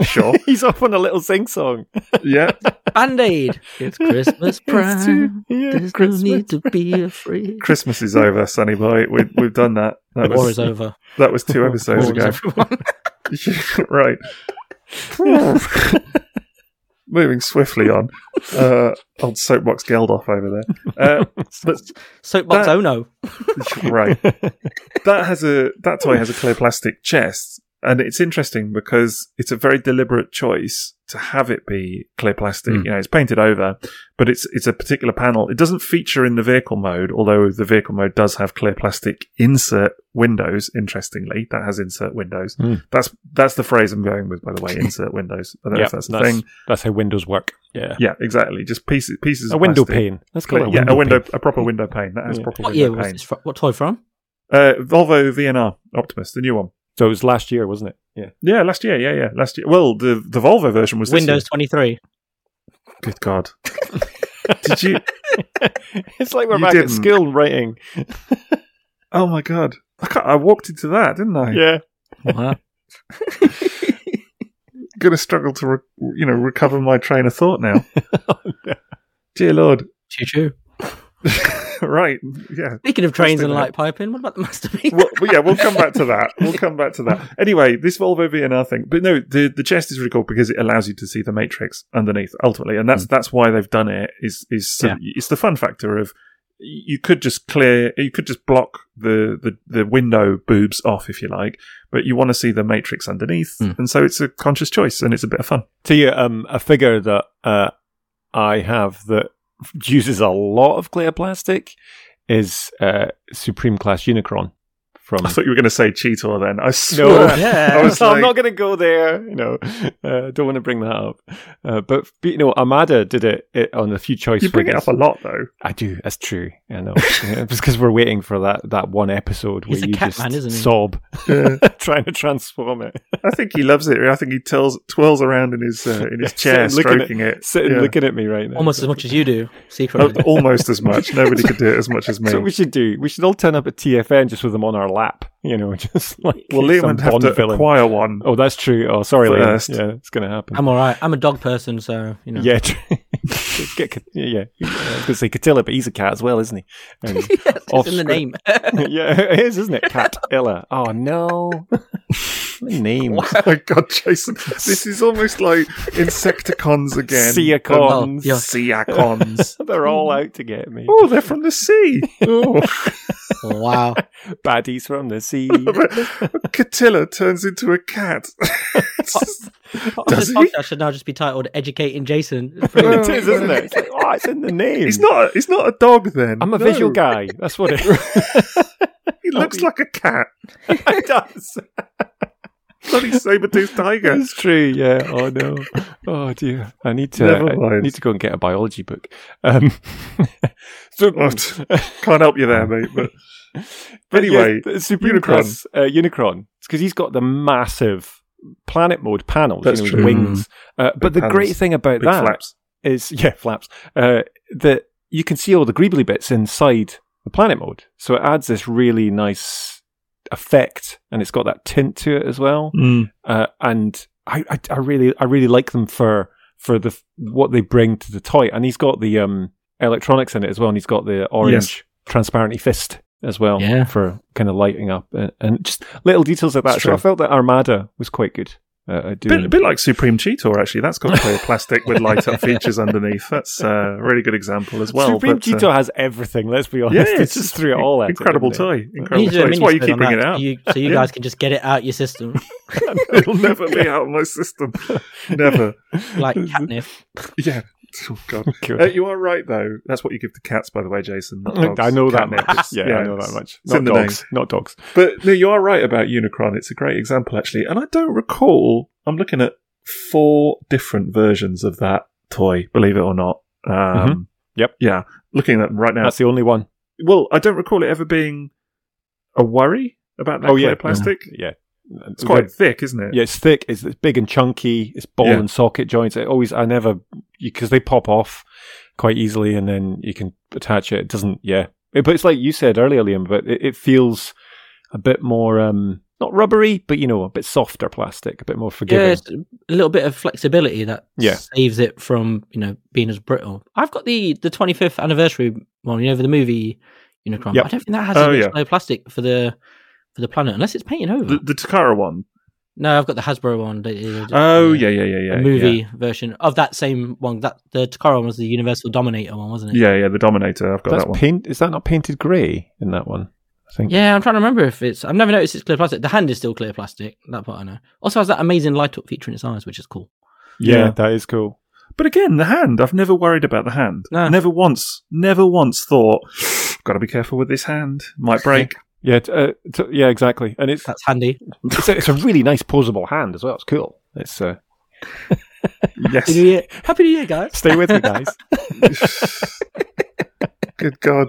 Sure, <laughs> He's off on a little sing song. yeah, <laughs> Band Aid. It's Christmas <laughs> Prime. yeah, There's no Christmas. need to be afraid. Christmas is over, Sonny boy. We, we've done that. That War was is over. that was two episodes War ago. is right. Moving swiftly on. <laughs> Uh, old soapbox Geldof over there. Uh, <laughs> but Soapbox That- Oh no. <laughs> right. that has a that toy has a clear plastic chest, and it's interesting because it's a very deliberate choice to have it be clear plastic. Mm. You know, it's painted over, but it's it's a particular panel. It doesn't feature in the vehicle mode, although the vehicle mode does have clear plastic insert windows. Interestingly, that has insert windows. Mm. That's that's the phrase I'm going with, by the way. <laughs> Insert windows. I don't know if that's a that's, thing. that's how windows work. Yeah. Yeah, exactly. Just pieces pieces. A of window plastic. pane. Let's call Clear- it a yeah, window a window, pane. a proper window pane that has Yeah. proper What window year pane. What toy from? Uh, Volvo VNR Optimus, the new one. So it was last year, wasn't it? Yeah. Yeah, last year. Yeah, yeah, last year. Well, the the Volvo version was this Windows 23. Good God! Did you? <laughs> it's like we're You back didn't. at school writing. Oh my God! I, can't, I walked into that, didn't I? Yeah. Wow. <laughs> Going to struggle to, re- you know, recover my train of thought now. <laughs> Oh, Dear Lord! Choo choo. <laughs> right? Yeah. Speaking of trains and light piping, what about the masterpiece? well, well, yeah, we'll come back to that. <laughs> We'll come back to that. Anyway, this Volvo VNR thing, but no, the the chest is really cool because it allows you to see the matrix underneath ultimately, and that's that's why they've done it. Is is so, Yeah. it's the fun factor of you could just clear, you could just block the the the window boobs off if you like, but you want to see the matrix underneath, Mm. and so it's a conscious choice and it's a bit of fun. Tell you um, a figure that uh, I have that uses a lot of clear plastic is uh, Supreme Class Unicron from. I thought you were going to say Cheetor then. I No. Yeah. <laughs> I was I'm not going to go there. You know, uh, don't want to bring that up. Uh, but, but, you know, Armada did it, it on a few choice You bring it up a lot though. I do. That's true. I know. Yeah, it's because we're waiting for that, that one episode He's where you just man, isn't sob Yeah. <laughs> trying to transform it. I think he loves it. I think he twirls, twirls around in his uh, in his <laughs> chair, sitting looking at- stroking it. Sitting Yeah. looking at me right now. Almost as much as you do, Oh, secretly. almost as much. Nobody could do it as much as me. So we should do. We should all turn up at TFN just with them on our lap. You know, <laughs> just like well, Liam some would have Bond to villain. acquire one. Oh, that's true. Oh, sorry, Liam. Yeah, it's going to happen. I'm all right. I'm a dog person, so you know. Yeah, true. <laughs> Get, yeah, yeah. I was going to say Catilla, but he's a cat as well, isn't he? <laughs> Um, and- it's in the name. yeah, it is, isn't it? Cat Illa. Oh no, the names. Oh my god, Jason! This is almost like Insecticons again. Seacons. Oh, yeah. Seacons. They're all out to get me. oh, they're from the sea. Oh, wow. Baddies from the sea. <laughs> Catilla turns into a cat. <laughs> this Does he? podcast should now just be titled "Educating Jason." It's is, isn't it? It's like, oh, it's in the name. he's not. He's not a dog. Then I'm a No. visual guy. That's what it <laughs> He looks like a cat. it does. Bloody saber-toothed tiger. It's true, yeah. Oh no. Oh dear. I need to Never I need to go and get a biology book. Um, so Oh, Can't help you there, mate. But But Anyway, yeah, the Supreme Unicron. Class uh, Unicron. It's because he's got the massive planet mode panels, That's you know, true. with wings. Uh, but the panels. great thing about big that flaps. is <laughs> yeah flaps uh, that you can see all the greebly bits inside the planet mode, so it adds this really nice effect, and it's got that tint to it as well. Mm. Uh, and I, I, I really, I really like them for for the what they bring to the toy. And he's got the um, electronics in it as well, and he's got the orange Yes. transparent fist as well Yeah. for kind of lighting up and, and just little details like that. It's So I felt that Armada was quite good. Uh, at Bit, a bit like Supreme Cheetor, actually. That's got clear <laughs> plastic with light up <laughs> features underneath. That's a really good example as well. Supreme but, uh, Cheetor has everything. Let's be honest. yeah, it's it's just threw it all at Incredible didn't toy. Incredible You need to do toy. That's why you mini-spin keep on bringing it out. So you, so you Yeah. guys can just get it out your system <laughs> It'll never be out of my system. Never. like catnip. Yeah. <laughs> Oh, God. <laughs> Cool. Uh, you are right, though. That's what you give to cats, by the way, Jason. <laughs> not dogs. I know that much. It's- Yeah, I know that much. Not dogs. name. Not dogs. But no, you are right about Unicron. It's a great example, actually. And I don't recall. I'm looking at four different versions of that toy. Believe it or not. Um, Mhm. Yep. Yeah. Looking at them right now. That's the only one. well, I don't recall it ever being a worry about that Oh, yeah. plastic. Yeah. It's quite thick, isn't it? Yeah, it's thick. It's, it's big and chunky. It's ball Yeah. and socket joints. It always, I never, because they pop off quite easily, and then you can attach it. It doesn't, yeah. It- but it's like you said earlier, Liam. But it, it feels a bit more, um, not rubbery, but you know, a bit softer plastic, a bit more forgiving. Yeah, a little bit of flexibility that Yeah. saves it from you know being as brittle. I've got the the 25th anniversary one, you know, for the movie Unicron. Yep. I don't think that has Oh, any yeah. plastic for the for the planet unless it's painted over. The, the Takara one. no, I've got the Hasbro one. The, the- Oh, the- yeah, yeah, yeah, yeah. the movie version of that same one. That the Takara one was the Universal Dominator one, wasn't it? Yeah, yeah, the Dominator. I've got That's that one. paint. Is that not painted grey in that one? I think. Yeah, I'm trying to remember if it's. I've never noticed it's clear plastic. The hand is still clear plastic. That part I know. Also has that amazing light up feature in its eyes, which is cool. Yeah, Yeah. that is cool. But again, the hand. I've never worried about the hand. No. Never once, never once thought, <sighs> got to be careful with this hand. Might break. <laughs> Yeah, t- uh, t- yeah, exactly. And it's That's handy. it's a, it's a really nice posable hand as well. It's cool. It's uh, <laughs> yes. Happy New Year, Happy New Year, guys. stay with me, guys. <laughs> <laughs> Good God.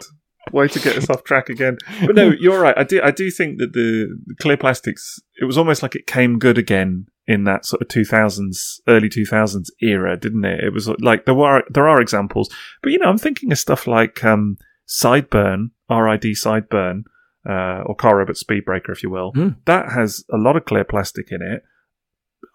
Way to get us off track again. But no, you're right. I do I do think that the the clear plastics it was almost like it came good again in that sort of 2000s early 2000s era, didn't it? It was like there were there are examples. But you know, I'm thinking of stuff like um Sideburn, RID Sideburn, uh, or Car Robot Speedbreaker if you will. Hmm. That has a lot of clear plastic in it.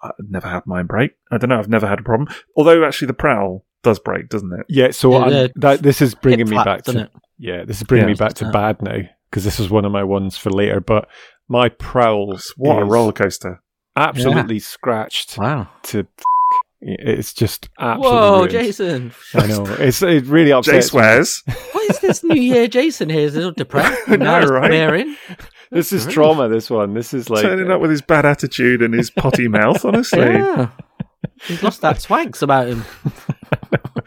I've never had mine break. I don't know, I've never had a problem. Although actually the Prowl does break, doesn't it? Yeah, so Yeah, that this is bringing me flap, back to it? yeah, this is bringing Yeah. me back to Yeah. bad now because this is one of my ones for later. But my prowls, What a roller coaster. absolutely scratched Wow. to. F- It's just absolutely. Whoa, ruined. Jason. I know <laughs> it's it really Jay upsets. me. swears. <laughs> What is this New Year Jason here? Is a little depressed? <laughs> no, Now right? swearing. This is Grief. trauma. This one. This is like turning uh, up with his bad attitude and his potty mouth, honestly. Yeah. He's lost that swanks about him.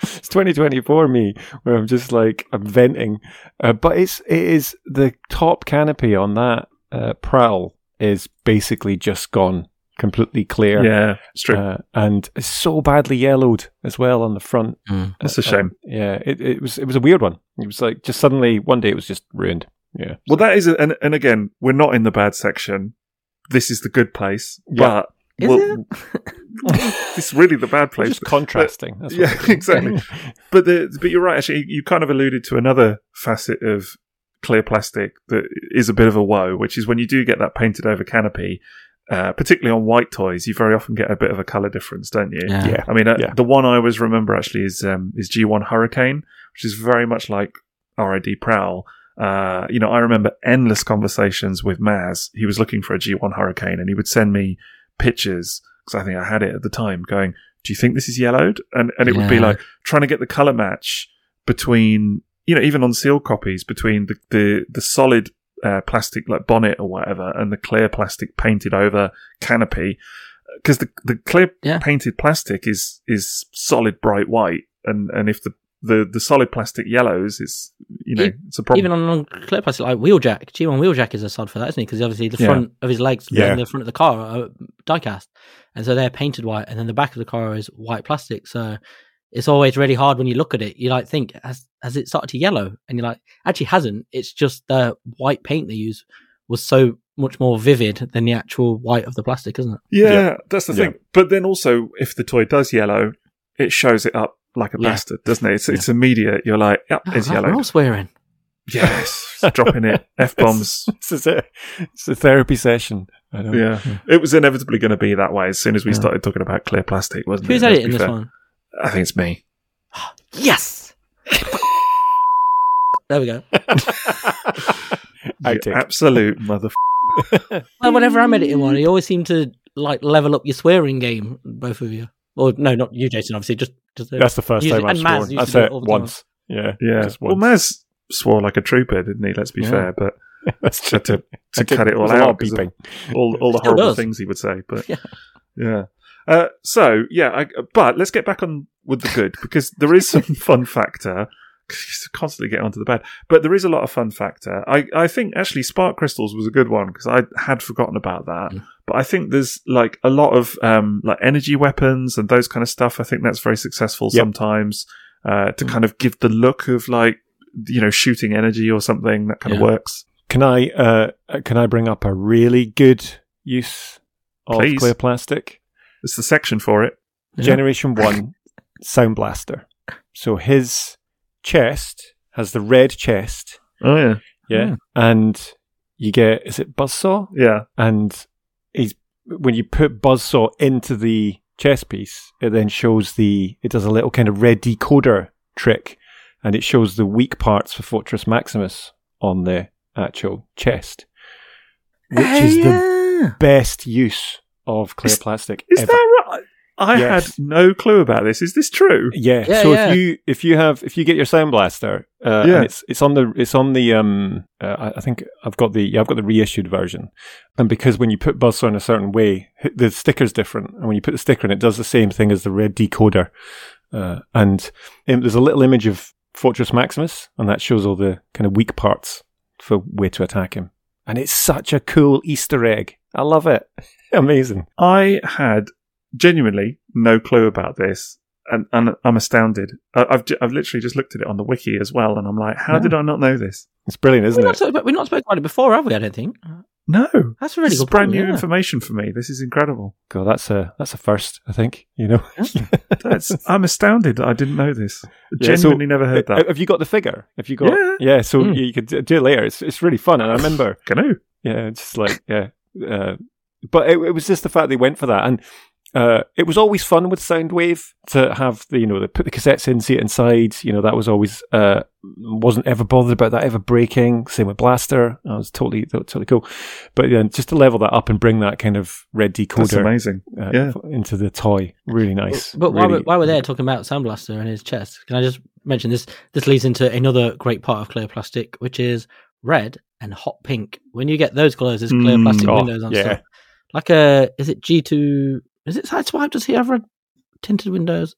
it's 2024 me where I'm just like I'm venting, uh, but it's it is the top canopy on that uh, prowl is basically just gone completely clear. Yeah, it's true. Uh, and it's so badly yellowed as well on the front. Mm. That's a uh, uh, shame. Yeah, it, it was it was a weird one. It was like just suddenly one day it was just ruined. Yeah. Well, that is, a, and, and again, we're not in the bad section. This is the good place, Yeah. but Is well, this <laughs> is really the bad place. just contrasting. That's yeah, <laughs> exactly. <laughs> But the but you're right. Actually, you kind of alluded to another facet of clear plastic that is a bit of a woe, which is when you do get that painted over canopy. Uh, particularly on white toys, you very often get a bit of a color difference, don't you? Yeah. yeah. I mean, uh, Yeah. the one I always remember actually is um, is G1 Hurricane, which is very much like RID Prowl. Uh, you know, I remember endless conversations with Maz. He was looking for a G1 Hurricane, and he would send me pictures because I think I had it at the time. Going, do you think this is yellowed? And and it would be like trying to get the color match between you know even on sealed copies between the the the solid uh, plastic like bonnet or whatever and the clear plastic painted over canopy because the the clear Yeah. painted plastic is is solid bright white and and if the the, the solid plastic yellows it's you know E- it's a problem Even on, clear plastic, like Wheeljack, G1 Wheeljack is a sod for that, isn't he? Because obviously the Yeah. front of his legs Yeah. and the front of the car are diecast. And so they're painted white, and then the back of the car is white plastic. So it's always really hard when you look at it. You like think, has, has it started to yellow? And you're like, actually hasn't. It's just the white paint they use was so much more vivid than the actual white of the plastic, isn't it? yeah, Yeah. that's the Yeah. thing but then also if the toy does yellow it shows it up like a Yeah. bastard, doesn't it? It's, it's immediate. You're like, yep, Oh, it's that's yellow. all swearing. Yes, dropping it. <laughs> F bombs. This is it. It's a therapy session. I know. Yeah. It was inevitably going to be that way as soon as we Yeah. started talking about clear plastic, wasn't Who's it? Let's editing be this fair. one? I think it's me. Yes. there we go. You Outtake. absolute <laughs> mother. <laughs> Well, whenever I'm editing one, you always seem to like level up your swearing game, both of you. Or no, not you, Jason. Obviously, just just That's the first time I've and Maz sworn. used to That's it it. all the time. Once. Yeah. Yeah. Just Well, once. Maz swore like a trooper, didn't he? Let's be Yeah. fair, but <laughs> That's true. to, I to did- cut it all there's out of 'cause of all, all the horrible does. things he would say. But Yeah. yeah. Uh, so yeah, I, but let's get back on with the good because there is some <laughs> fun factor. Constantly get onto the bad, but there is a lot of fun factor. I, I think actually spark crystals was a good one because I had forgotten about that. Mm. But I think there's like a lot of um, like energy weapons and those kind of stuff. I think that's very successful Yep. sometimes uh, to Mm. kind of give the look of like you know shooting energy or something that kind Yeah. of works. Can I uh, can I bring up a really good use of Please. clear plastic? It's the section for it. Yeah. Generation <laughs> one Sound Blaster. So his chest has the red chest, Oh yeah, yeah, Hmm. and you get is it buzzsaw, yeah. and he's when you put buzzsaw into the chest piece, it then shows the it does a little kind of red decoder trick, and it shows the weak parts for Fortress Maximus on the actual chest, which Hey, is the best use of clear Is- plastic Is ever. that right? I Yes. had no clue about this. Is this true? Yeah. Yeah, so yeah. if you if you have if you get your sound blaster, uh, Yeah. and it's it's on the it's on the um uh, I- I think I've got the yeah I've got the reissued version, and because when you put buzzsaw in a certain way, h- the sticker's different, and when you put the sticker in, it does the same thing as the red decoder, uh, and um, there's a little image of Fortress Maximus, and that shows all the kind of weak parts for way to attack him, and it's such a cool Easter egg. I love it. <laughs> Amazing. I had genuinely no clue about this, and, and I'm astounded. I, I've ju- I've literally just looked at it on the wiki as well, and I'm like, how Yeah. did I not know this? It's brilliant, We've isn't not, it? spoke, we've not spoken about it before, have we? I don't think. No, That's a really this is good brand point, new yeah. information for me. This is incredible. God, that's a that's a first. I think you know. <laughs> That's I'm astounded. that I didn't know this. Yeah, so- Genuinely never heard that. Have you got the figure? Have you got? Yeah. Yeah. so Mm. you could do it later. It's it's really fun, and I <sighs> remember. Canoe. Yeah, just like yeah, uh, but it, it was just the fact they went for that, and uh, it was always fun with Soundwave to have the you know they put the cassettes in, see it inside. You know that was always uh, wasn't ever bothered about that ever breaking. Same with Blaster, that was totally totally cool. But yeah, just to level that up and bring that kind of red That's decoder amazing. uh, yeah. into the toy, really nice. But while, really, we're, while we're there talking about Sound Blaster and his chest, can I just mention this? This leads into another great part of clear plastic, which is red and hot pink. When you get those colours, there's clear Mm. plastic Oh, windows on yeah. stuff. Like a, is it G2? Is it Sideswipe? Does he have red tinted windows?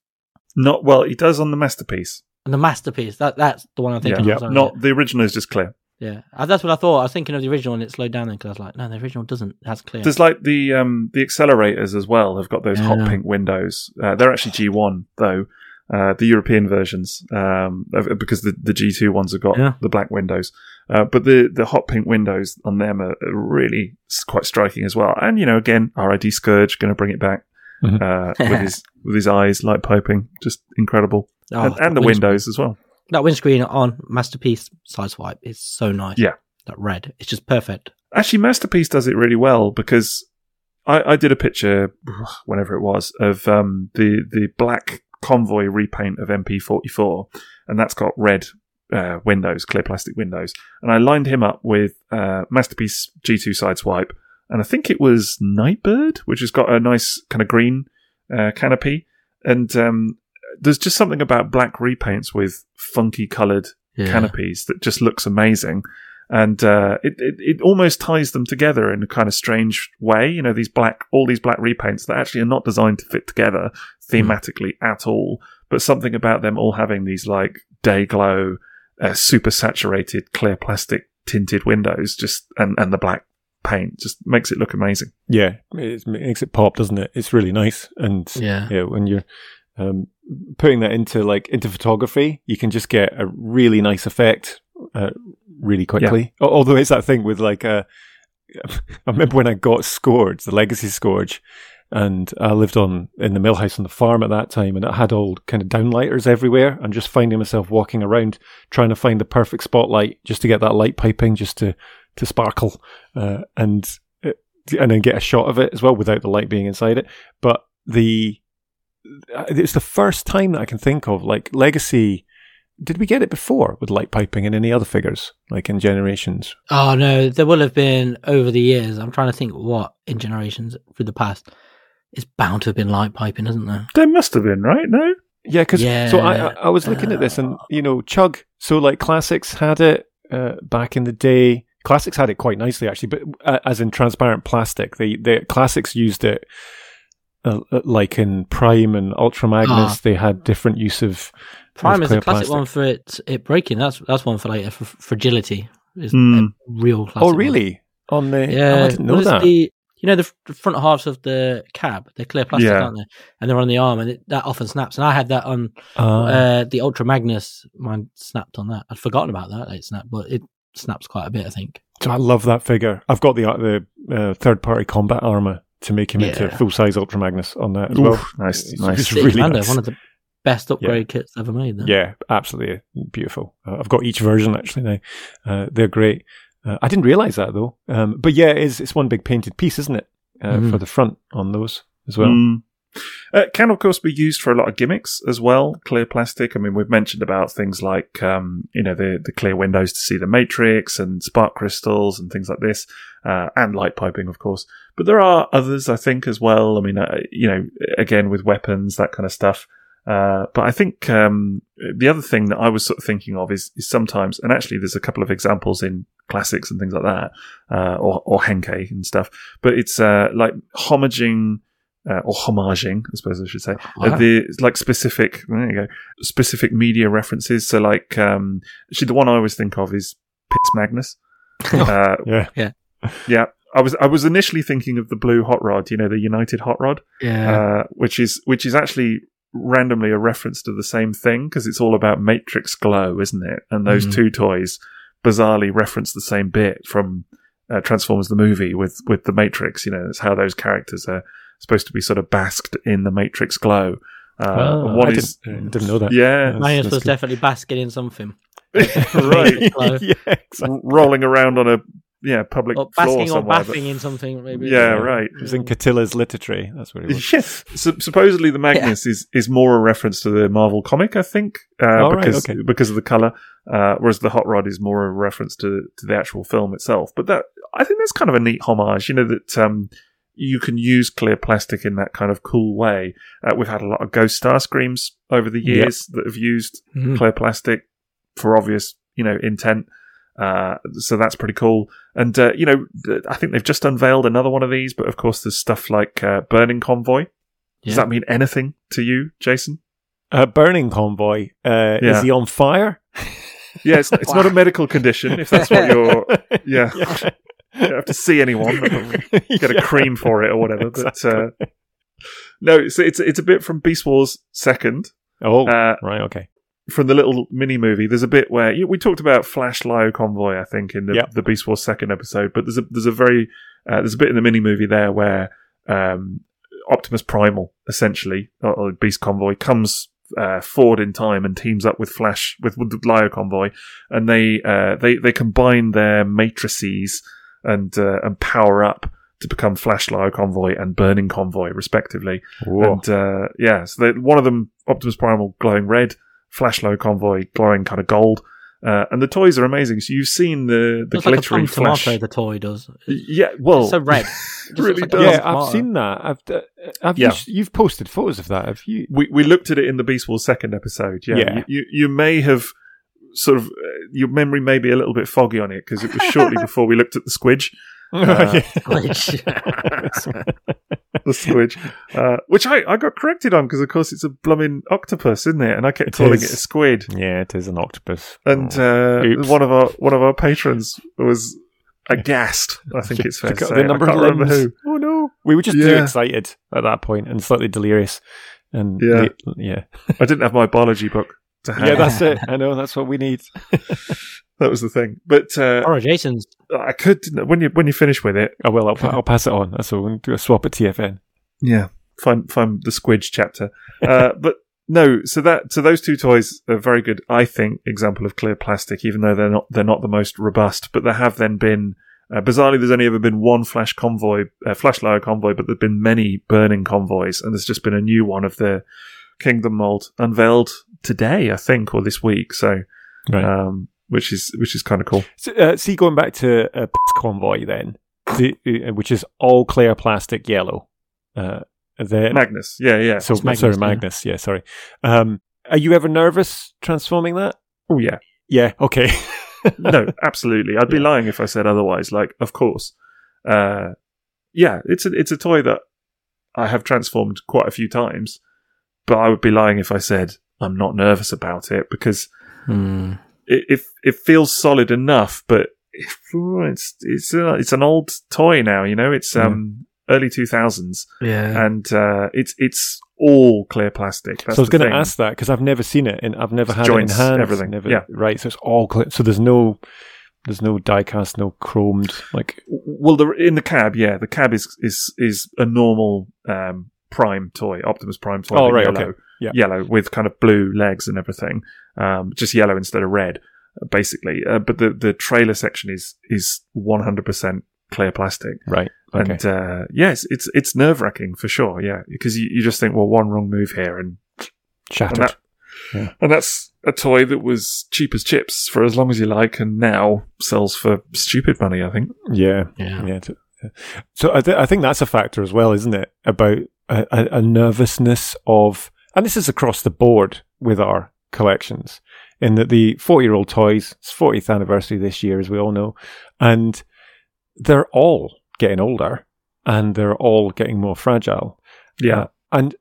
Not well. He does on the masterpiece. And the masterpiece. That that's the one I'm thinking. Yeah. of. sorry, Not the original is just clear. Yeah, Uh, that's what I thought. I was thinking of the original, and it slowed down then because I was like, no, the original doesn't. It has clear. There's like the um the accelerators as well have got those hot pink windows. Uh, they're actually G1 though. Uh, the European versions, um, because the, the G2 ones have got Yeah. the black windows. Uh, but the, the hot pink windows on them are, are really quite striking as well. And, you know, again, RID Scourge going to bring it back, Mhm. uh, <laughs> with his, with his eyes light piping. Just incredible. Oh, and, and the windows as well. That windscreen on masterpiece sideswipe is so nice. Yeah. that red. It's just perfect. Actually, Masterpiece does it really well because I, I did a picture <sighs> whenever it was of um, the the black convoy repaint of MP44, and that's got red uh, windows, clear plastic windows, and I lined him up with uh, Masterpiece G2 Sideswipe, and I think it was Nightbird, which has got a nice kind of green uh, canopy, and um, there's just something about black repaints with funky coloured Yeah. canopies that just looks amazing. And uh, it, it it almost ties them together in a kind of strange way. You know, these black, all these black repaints that actually are not designed to fit together thematically at all. But something about them all having these like day glow, uh, super saturated clear plastic tinted windows, just and and the black paint just makes it look amazing. Yeah, it makes it pop, doesn't it? It's really nice, and Yeah. yeah, when you're um, putting that into like into photography, you can just get a really nice effect uh, really quickly. Al- Although it's that thing with like uh, <laughs> I remember when I got Scourge, the Legacy Scourge, and I lived on in the mill house on the farm at that time, and it had all kind of downlighters everywhere, and just finding myself walking around trying to find the perfect spotlight just to get that light piping, just to to sparkle, uh, and and then get a shot of it as well without the light being inside it. But the it's the first time that I can think of like Legacy. Did we get it before with light piping and any other figures like in Generations? Oh no, there will have been over the years. I'm trying to think what in generations through the past. It's bound to have been light piping, isn't there? There must have been, right? No? Yeah, because Yeah. so I, I I was looking at this and you know Chug. So like Classics had it uh, back in the day. Classics had it quite nicely actually, but uh, as in transparent plastic. They the Classics used it uh, uh, like in Prime and Ultra Magnus. Ah. They had different use of Prime is a classic plastic. one for it it breaking. That's that's one for like for fragility. Is a real classic. Oh one. really? On the Yeah, oh, I didn't know that. The, you know the, f- the front halves of the cab, they're clear plastic, Yeah. aren't they? And they're on the arm, and it, that often snaps. And I had that on Ah. uh, the Ultra Magnus. Mine snapped on that. I'd forgotten about that. It snapped, but it snaps quite a bit. I think. So I love that figure. I've got the uh, the uh, third party combat armor to make him into Yeah. full size Ultra Magnus on that as well. Nice, It's- nice. it's really Commander, nice. one of the best upgrade kits ever made. Then. Yeah, absolutely beautiful. Uh, I've got each version actually now. Uh, they're great. Uh, I didn't realize that though. Um, but yeah, it's it's one big painted piece, isn't it? Uh, Mhm. For the front on those as well. Mm. Uh, can of course be used for a lot of gimmicks as well. Clear plastic. I mean, we've mentioned about things like um, you know the the clear windows to see the matrix and spark crystals and things like this, uh, and light piping, of course. But there are others, I think, as well. I mean, uh, you know, again with weapons, that kind of stuff. Uh, but I think um, the other thing that I was sort of thinking of is, is sometimes, and actually, there's a couple of examples in classics and things like that, uh, or or Henkei and stuff. But it's uh, like homaging uh, or homaging, I suppose I should say, uh, Wow. the like specific. There you go, specific media references. So like, um, actually, the one I always think of is Piss Magnus. <laughs> uh, Yeah. yeah, I was I was initially thinking of the blue hot rod, you know, the United hot rod, yeah. uh, which is which is actually randomly a reference to the same thing because it's all about Matrix glow, isn't it? And those Mhm. two toys bizarrely reference the same bit from uh, Transformers the movie with with the Matrix. You know, it's how those characters are supposed to be sort of basked in the Matrix glow. Uh, Ah, what I is- didn't, didn't know that. yeah, That's- Magnus that's was good. definitely basking in something. <laughs> <laughs> right, <laughs> yeah, exactly. rolling around on a yeah public Or floor basking or somewhere. but- bathing in something, maybe. Yeah, right. It was in Catilla's literature. That's what it was. Yes. So, supposedly the Magnus is, is more a reference to the Marvel comic, I think, uh, Oh, right, because okay. because of the color, uh, whereas the Hot Rod is more a reference to to the actual film itself. But that I think that's kind of a neat homage. You know that um, you can use clear plastic in that kind of cool way. Uh, we've had a lot of Ghost Starscreams over the Yep. years that have used Mhm. clear plastic for obvious, you know, intent. Uh, so that's pretty cool. And, uh, you know, I think they've just unveiled another one of these, but of course there's stuff like, uh, Burning Convoy. Does Yeah. that mean anything to you, Jason? Uh, burning convoy. Uh, Yeah. Is he on fire? Yeah, it's, it's not a medical condition if that's what you're, <laughs> yeah. yeah. You don't have to see anyone, <laughs> get a Yeah. cream for it or whatever. But, Exactly. uh, no, it's, it's, it's a bit from Beast Wars second. Oh, Uh, right. Okay. From the little mini movie, there's a bit where you, we talked about Flash Lio Convoy, I think, in the, Yep. the Beast Wars second episode. But there's a there's a very uh, there's a bit in the mini movie there where um, Optimus Primal, essentially, or, or Beast Convoy, comes uh, forward in time and teams up with Flash with, with Lio Convoy, and they uh, they they combine their matrices and uh, and power up to become Flash Lio Convoy and Burning Convoy, respectively. Whoa. And uh, yeah, so they, one of them, Optimus Primal, glowing red, Flash Lio Convoy, glowing kind of gold. Uh, and the toys are amazing. So you've seen the the Looks like a flash. tomato. The toy does. yeah, well, It's so red. <laughs> It really like does. yeah, I've tomato. seen that. I've, uh, have Yeah. you, you've posted photos of that. Have you? we we looked at it in the Beast Wars second episode. Yeah, Yeah. You, you you may have sort of uh, your memory may be a little bit foggy on it because it was shortly <laughs> before we looked at the squidge. <laughs> Uh, the squidge, uh, which I, I got corrected on because of course it's a blooming octopus, isn't it? And I kept It calling is. it a squid. yeah, it is an octopus. and Oh. uh, one of our one of our patrons was aghast. I think it's fair to say. the number of remember limbs. who. Oh no, we were just too excited at that point and slightly delirious. And Yeah. late- yeah, I didn't have my biology book <laughs> yeah, that's it. I know that's what we need. <laughs> that was the thing. But uh, Or Jason's. I could when you when you finish with it. Oh well, I'll, I'll pass it on. So we'll do a swap at TFN. Yeah, find find the Squidge chapter. Uh, <laughs> but no, so that so those two toys are very good. I think example of clear plastic, even though they're not they're not the most robust, but there have then been. Uh, bizarrely, there's only ever been one flash convoy, uh, flash Lio convoy, but there've been many burning convoys, and there's just been a new one of the Kingdom mold unveiled today, I think, or this week. So, Right. um, which is which is kind of cool. So, uh, see, going back to uh, convoy then, the, uh, which is all clear plastic yellow. Uh, the, Magnus, yeah, yeah. so Magnus, sorry. Magnus. Yeah, sorry. Um, are you ever nervous transforming that? Oh yeah. Yeah. Okay. <laughs> no, absolutely. I'd be lying if I said otherwise. Like, of course. Uh, yeah, it's a it's a toy that I have transformed quite a few times, but I would be lying if I said I'm not nervous about it because Hmm. It it, it feels solid enough. But it's it's a, it's an old toy now. You know, it's um early two thousands, Yeah. and uh, it's it's all clear plastic. That's so I was going to ask that because I've never seen it and I've never had Joints, it in hand. everything, Never, yeah. Right. So it's all clear. So there's no, there's no die cast, no chromed. Like, Well, the, in the cab, yeah, the cab is is is a normal um, Prime toy, Optimus Prime toy. Oh, right, yellow, okay. Yeah. yellow with kind of blue legs and everything, um, just yellow instead of red, uh, basically. Uh, but the the trailer section is is one hundred percent clear plastic, right. Okay. and uh, yes, it's it's nerve wracking for sure, yeah, because you, you just think, well, one wrong move here, and and, Shattered. that, Yeah. and that's a toy that was cheap as chips for as long as you like, and now sells for stupid money. I think. yeah. yeah. Yeah. yeah. So I, th- I think that's a factor as well, isn't it? About a, a, a nervousness of, and this is across the board with our collections, in that the 40 year old toys, it's 40th anniversary this year, as we all know, and they're all getting older and they're all getting more fragile. Yeah. Uh, and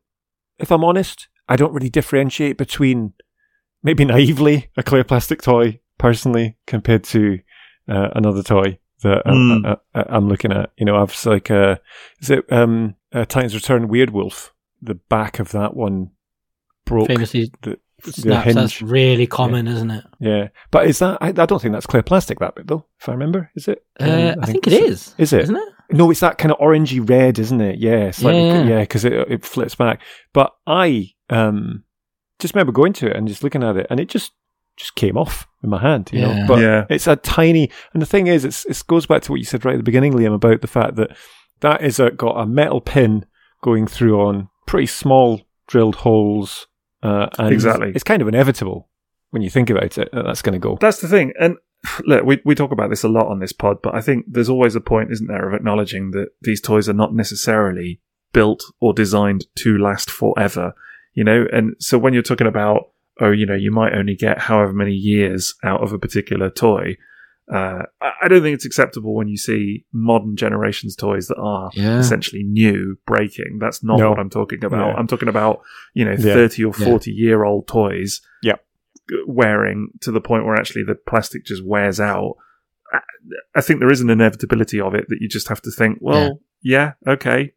if I'm honest, I don't really differentiate between maybe naively a clear plastic toy personally compared to uh, another toy that I'm, Mm. I, I- I'm looking at. You know, I've like, uh, is it um, uh, Titans Return Weirdwolf? The back of that one broke. Famously the, the snaps. hinge. That's really common, isn't it? Yeah, but is that? I, I don't think that's clear plastic. That bit though, if I remember, is it? Uh, Um, I, think, it so. is. Is it? Isn't it? No, it's that kind of orangey red, isn't it? Yeah, slightly, Yeah. yeah, because it it flips back. But I um just remember going to it and just looking at it, and it just just came off in my hand, you know. But Yeah. it's a tiny, and the thing is, it's it goes back to what you said right at the beginning, Liam, about the fact that that is a, got a metal pin going through on pretty small drilled holes, uh, and Exactly. It's kind of inevitable when you think about it that that's going to go. That's the thing. And <sighs> look, we, we talk about this a lot on this pod, but I think there's always a point, isn't there, of acknowledging that these toys are not necessarily built or designed to last forever, you know? And so when you're talking about, oh, you know, you might only get however many years out of a particular toy, uh, I I don't think it's acceptable when you see modern generations toys that are Yeah. essentially new breaking. That's not No. what I'm talking about. Yeah. I'm talking about, you know, Yeah. 30 or Yeah. 40 year old toys Yep. wearing to the point where actually the plastic just wears out. I- I think there is an inevitability of it that you just have to think, well, yeah, okay,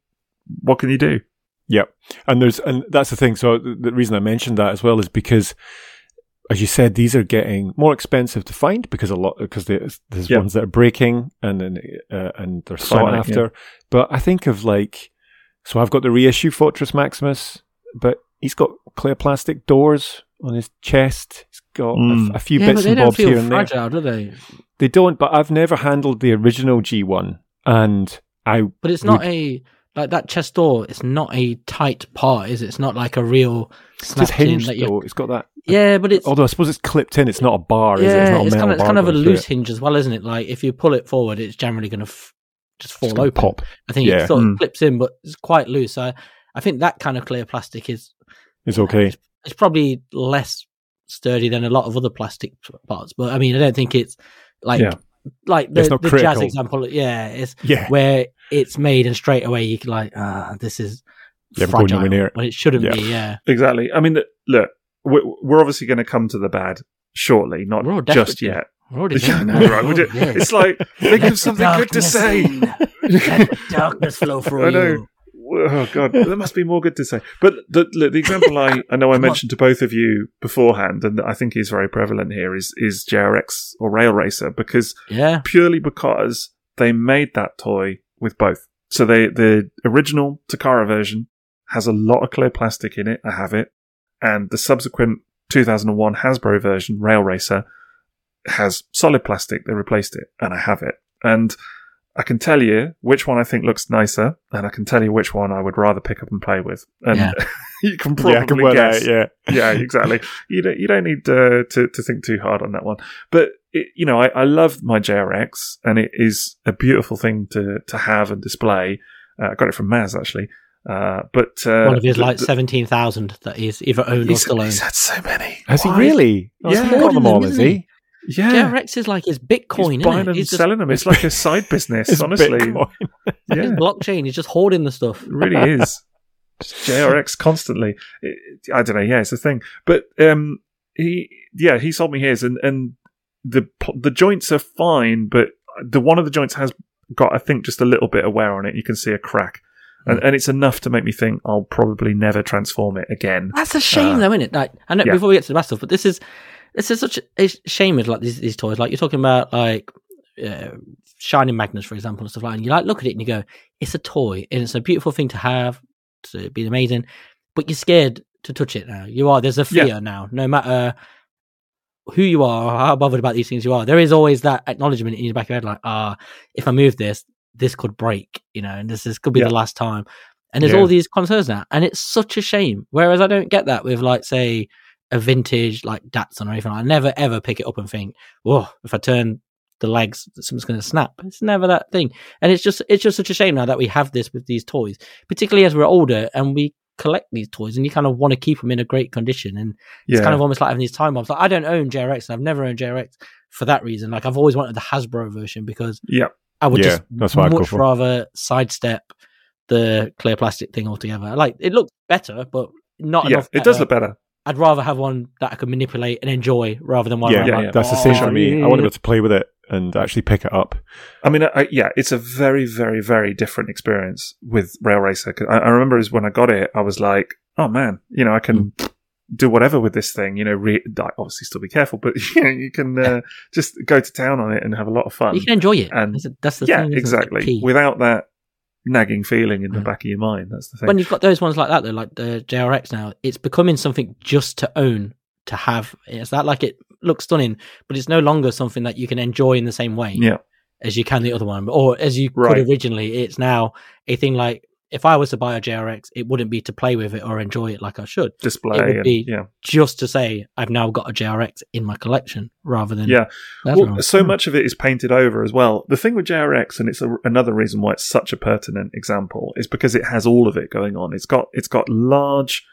what can you do? Yep. And there's and that's the thing. So the, the reason I mentioned that as well is because, as you said, these are getting more expensive to find because a lot because there's, there's Yeah. ones that are breaking and then uh, and they're sought Finite, after. But I think of like, so I've got the reissue Fortress Maximus, but he's got clear plastic doors on his chest. He's got a, Mm. f- a few yeah, bits but they and don't bobs feel here and there. fragile, do they? They don't. But I've never handled the original G1, and I But it's would- not a like that chest door. It's not a tight part, is it? It's not like a real it's snap in hinged that you. though. It's got that. Yeah, but it's Although I suppose it's clipped in, it's not a bar, is it? It's yeah, not a it's metal kind of it's bar kind of a loose it. hinge as well, isn't it? Like if you pull it forward, it's generally going to f- just fall It's open. Pop I think Yeah. it sort of Mm. clips in, but it's quite loose. I I think that kind of clear plastic is is okay. it's probably less sturdy than a lot of other plastic parts. But I mean, I don't think it's like Yeah. like the, It's not the jazz example. Yeah, it's Yeah, where it's made and straight away you can like, ah, this is Yeah, fragile near it. when it shouldn't Yeah. be. Yeah, Exactly. I mean, look, we're, we're obviously going to come to the bad shortly, not We're just yet. We're already <laughs> Yeah, know, right? We do- Yeah. It's like, think of something good to say. <laughs> Let darkness flow through <laughs> I know. you. Oh god, there must be more good to say. But the the example I, I know I mentioned to both of you beforehand, and I think is very prevalent here is is JRX or Rail Racer because Yeah, purely because they made that toy with both. So they, the original Takara version has a lot of clear plastic in it. I have it. And the subsequent 2001 Hasbro version, Rail Racer, has solid plastic. They replaced it and I have it. And I can tell you which one I think looks nicer, and I can tell you which one I would rather pick up and play with. And Yeah. <laughs> you can probably yeah, I can guess. out, <laughs> yeah. yeah, exactly. You don't you don't need uh, to to think too hard on that one. But it, you know, I, I love my JRX, and it is a beautiful thing to to have and display. Uh, I got it from Maz actually. Uh, but uh, One of his the- like the- seventeen thousand that he's either owned or he's, still he's owns. had so many. Has he really? Oh, Yeah. he's got them all, Isn't is he? Yeah. JRX is like his Bitcoin, He's buying it? and He's just selling them. It's like a side <laughs> business, honestly. Bitcoin. <laughs> his Yeah, blockchain. He's just hoarding the stuff. It really is. <laughs> Just JRX constantly. It- I don't know. Yeah, it's a thing. But um, he, yeah, he sold me his, and and the the joints are fine, but the one of the joints has got, I think, just a little bit of wear on it. You can see a crack, and, and it's enough to make me think I'll probably never transform it again. That's a shame, Uh, though, isn't it? Like, I know yeah. before we get to the bad stuff, but this is this is such a shame with like these these toys. Like you're talking about like uh, shining magnets, for example, and stuff like. that. And you like look at it and you go, "It's a toy, and it's a beautiful thing to have, to be amazing," but you're scared to touch it now. You are. There's a Yeah. fear now. No matter who you are or how bothered about these things you are, there is always that acknowledgement in your back of your head, like, "Ah, if I move this, this could break," you know, and this is could be Yeah. the last time. And there's Yeah. all these concerns now, and it's such a shame. Whereas I don't get that with like say a vintage like Datsun or anything. I never ever pick it up and think, "Whoa, if I turn the legs, something's going to snap." It's never that thing, and it's just it's just such a shame now that we have this with these toys, particularly as we're older and we collect these toys, and you kind of want to keep them in a great condition, and Yeah, it's kind of almost like having these time bombs. Like I don't own JRX, and I've never owned JRX for that reason. Like I've always wanted the Hasbro version because yeah, I would Yeah, just that's what I'd much rather sidestep the clear plastic thing altogether. Like it looks better, but not yeah. enough. It does look better. I'd rather have one that I can manipulate and enjoy rather than one Yeah, yeah, like, yeah. that's the same "Oh, for me. I want to be able to play with it and actually pick it up. I mean, I, yeah, it's a very, very, very different experience with Rail Racer. 'Cause I, I remember is when I got it, I was like, oh man, you know, I can do whatever with this thing. You know, re- obviously still be careful, but <laughs> you know, you can uh, just go to town on it and have a lot of fun. You can enjoy it. And- That's, that's the yeah, thing. exactly. Without that nagging feeling in the Mm. back of your mind, that's the thing. when you've got those ones like that, though, like the JRX now, it's becoming something just to own, to have. It's that like it looks stunning, but it's no longer something that you can enjoy in the same way yeah, as you can the other one, or as you Right. could originally. It's now a thing like if I was to buy a JRX, it wouldn't be to play with it or enjoy it like I should, display it would and be- yeah, just to say I've now got a JRX in my collection rather than yeah. Well, so much of it is painted over as well. The thing with JRX, and it's a, another reason why it's such a pertinent example, is because it has all of it going on. It's got it's got large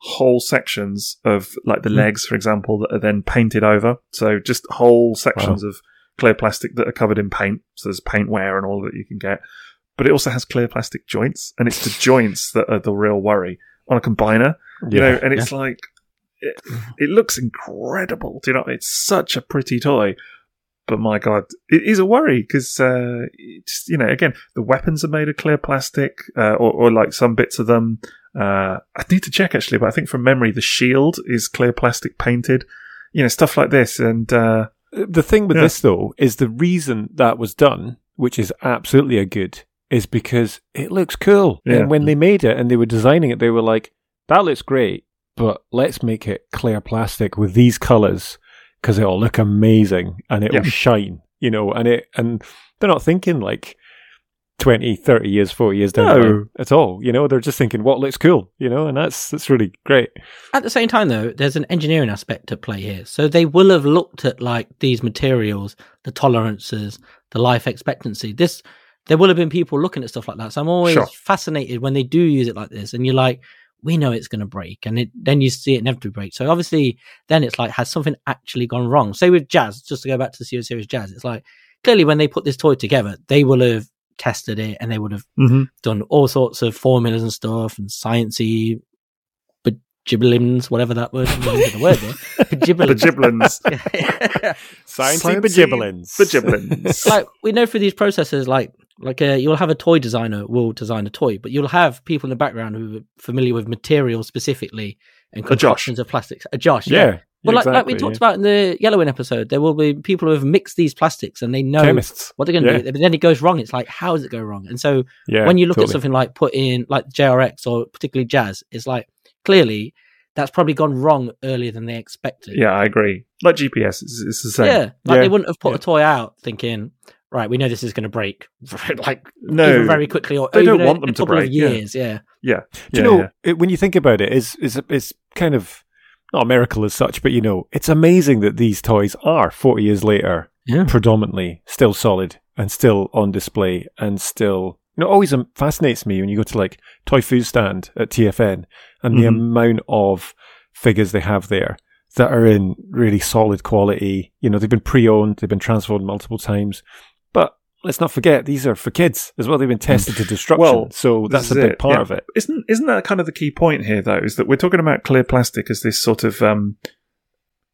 whole sections of like the Mm. legs, for example, that are then painted over. So just whole sections of clear plastic that are covered in paint. So there's paint wear and all that you can get. But it also has clear plastic joints, and it's the joints that are the real worry on a combiner. You know, and it's like it, it looks incredible. Do you know? It's such a pretty toy, but my god, it is a worry because uh, it's you know again the weapons are made of clear plastic, uh, or, or like some bits of them. Uh, I need to check actually, but I think from memory the shield is clear plastic painted. You know, stuff like this, and uh, the thing with Yeah. this though is the reason that was done, which is absolutely a good, is because it looks cool. Yeah. And when they made it and they were designing it, they were like, "That looks great, but let's make it clear plastic with these colors because it'll look amazing and it'll Yeah. shine." You know, and it and they're not thinking like 20, 30 years, 40 years down the No. line at all. You know, they're just thinking what looks cool, you know, and that's that's really great. At the same time, though, there's an engineering aspect at play here. So they will have looked at like these materials, the tolerances, the life expectancy. This there will have been people looking at stuff like that. So I'm always Sure. fascinated when they do use it like this, and you're like, we know it's going to break, and it, then you see it inevitably break. So obviously, then it's like, has something actually gone wrong? Say with Jazz, just to go back to the Series Series Jazz, it's like clearly when they put this toy together, they will have tested it and they would have mm-hmm. done all sorts of formulas and stuff and sciencey bajibbalins, whatever that word, I'm not gonna the word there. <laughs> the Bajibbalins. giblins, <laughs> Sciencey Sciencey bajibbalins. giblins. like we know through these processes, like like uh, you'll have a toy designer will design a toy, but you'll have people in the background who are familiar with materials specifically and concoctions of plastics. A Josh, yeah. Yeah. Well, like, like we talked yeah. about in the Yellowing episode, there will be people who have mixed these plastics and they know chemists. what they're going to Yeah. do. But then it goes wrong. It's like, how does it go wrong? And so Yeah, when you look totally. at something like put in like JRX or particularly Jazz, it's like clearly that's probably gone wrong earlier than they expected. Yeah, I agree. Like GPS, it's, it's the same. Yeah, like they wouldn't have put a toy out thinking, right, we know this is going to break, <laughs> like No, even very quickly or they even don't a, want them a to couple break, of yeah. years. Yeah, yeah. Do yeah, you know yeah. it, when you think about it, it's, it's it's kind of not a miracle as such, but you know it's amazing that these toys are forty years later yeah, predominantly still solid and still on display and still. You know, it always um, fascinates me when you go to like Toy Food Stand at TFN and the Mhm. amount of figures they have there that are in really solid quality. You know, they've been pre-owned, they've been transformed multiple times, but let's not forget these are for kids as well. They've been tested to destruction, Well, so that's a big it, part yeah. of it. Isn't isn't that kind of the key point here, though? Is that we're talking about clear plastic as this sort of um,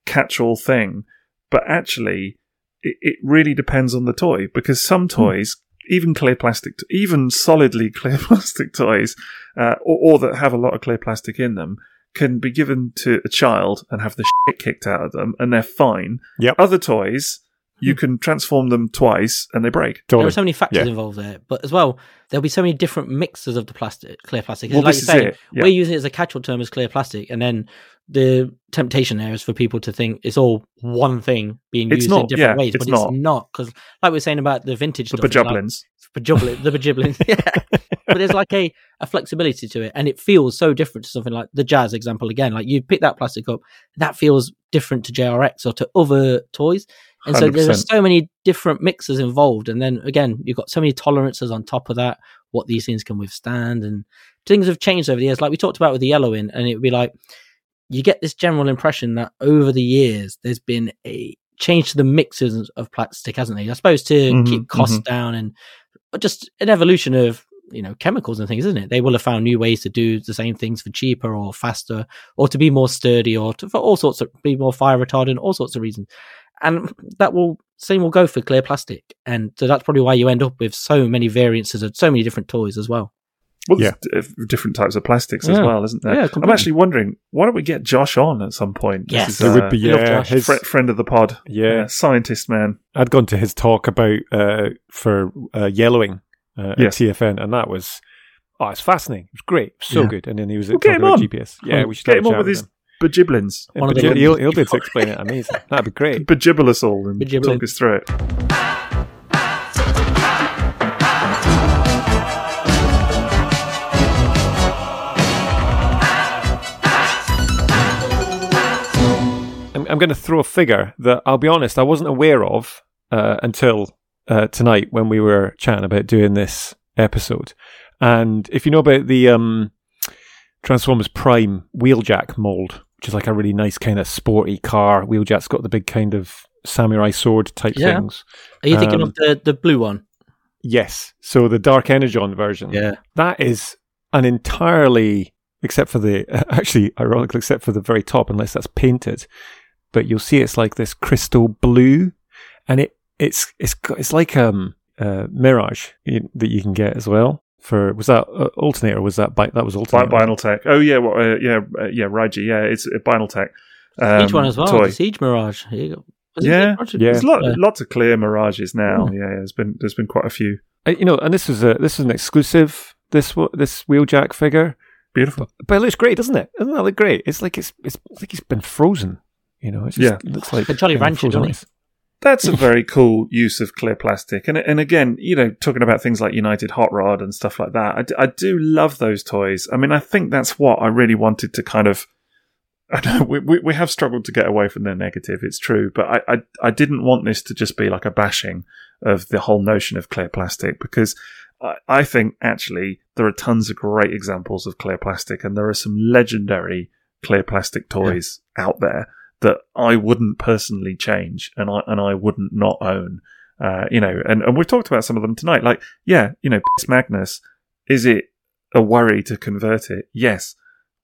catch-all thing, but actually, it, it really depends on the toy because some toys, even clear plastic, even solidly <laughs> clear plastic toys, uh, or, or that have a lot of clear plastic in them, can be given to a child and have the <laughs> shit kicked out of them, and they're fine. Yep. Other toys, you can transform them twice and they break. there are so many factors Yeah. involved there, but as well, there'll be so many different mixes of the plastic, clear plastic. Well, like this you is say, it. Yeah. we're using it as a catch-all term as clear plastic, and then the temptation there is for people to think it's all one thing being It's used in different yeah, ways, it's but not. it's not because, like we are saying about the vintage The stuff, it's like- bajublins. Bajublin, the bajublin, <laughs> yeah. But there's like a, a flexibility to it, and it feels so different to something like the jazz example again. Like you pick that plastic up, that feels different to JRX or to other toys, and so there are 100%. so many different mixes involved. And then again, you've got so many tolerances on top of that, what these things can withstand, and things have changed over the years. Like we talked about with the yellowing, and it would be like you get this general impression that over the years there's been a change to the mixes of plastic, hasn't there? I suppose to Mhm, keep costs down and just an evolution of you know chemicals and things, isn't it? They will have found new ways to do the same things for cheaper or faster, or to be more sturdy, or to, for all sorts of be more fire retardant, all sorts of reasons. And that will same will go for clear plastic, and so that's probably why you end up with so many variances of so many different toys as well. Well, there's d- uh, different types of plastics as well, isn't there? Yeah, I'm actually wondering, why don't we get Josh on at some point? Yes. is, It would uh, be yeah, his, fri- friend of the pod. yeah. scientist man. I'd gone to his talk about uh, for uh, yellowing uh, Yes. at TFN, and that was oh, it's fascinating. It was great, It was so Yeah. good. And then he was Well, talking get him about on. GPS. Yeah, we should Get have him on with with his him. bajiblins. Yeah, One of the he'll, good- he'll, he'll be able to <laughs> explain it. Amazing. That'd be great. Bajibble us all and Bajibble. talk us through it. I'm, I'm going to throw a figure that I'll be honest, I wasn't aware of uh, until uh, tonight when we were chatting about doing this episode. And if you know about the um, Transformers Prime wheeljack mold, which is like a really nice kind of sporty car, wheeljack's got the big kind of samurai sword type Yeah. things. Are you thinking Um, of the the blue one? Yes. So the Dark Energon version. Yeah, That is an entirely, except for the, <laughs> actually, ironically, except for the very top, unless that's painted. But you'll see it's like this crystal blue, and it it's it's got- it's like um uh, Mirage that you can get as well. For was that uh, alternator? or Was that bi- that was Bi- alternator? Binaltech. Oh yeah, well, uh, yeah, uh, yeah, Raiji. Yeah, it's uh, Binaltech. Um, Siege one as well. Toy. The Siege Mirage. Here you go. Yeah, Mirage? yeah. There's lot, Yeah. lots of clear mirages now. Hmm. Yeah, yeah, there's been there's been quite a few. Uh, you know, and this is a this is an exclusive. This this wheeljack figure, Beautiful. but it looks great, doesn't it? Doesn't that look great? It's like it's it's like it's been frozen. You know, it's just, Yeah. it looks like Like Jolly you know, Rancher, frozen doesn't he? ice. That's a very cool use of clear plastic. And and again, you know, talking about things like United Hot Rod and stuff like that, I, d- I do love those toys. I mean, I think that's what I really wanted to kind of. <laughs> I know we, we, we have struggled to get away from the negative, it's true, but I, I, I didn't want this to just be like a bashing of the whole notion of clear plastic because I, I think actually there are tons of great examples of clear plastic and there are some legendary clear plastic toys out there that I wouldn't personally change and I and I wouldn't not own. Uh, you know, and, and we've talked about some of them tonight. Like, yeah, you know, Piss Magnus, is it a worry to convert it? Yes.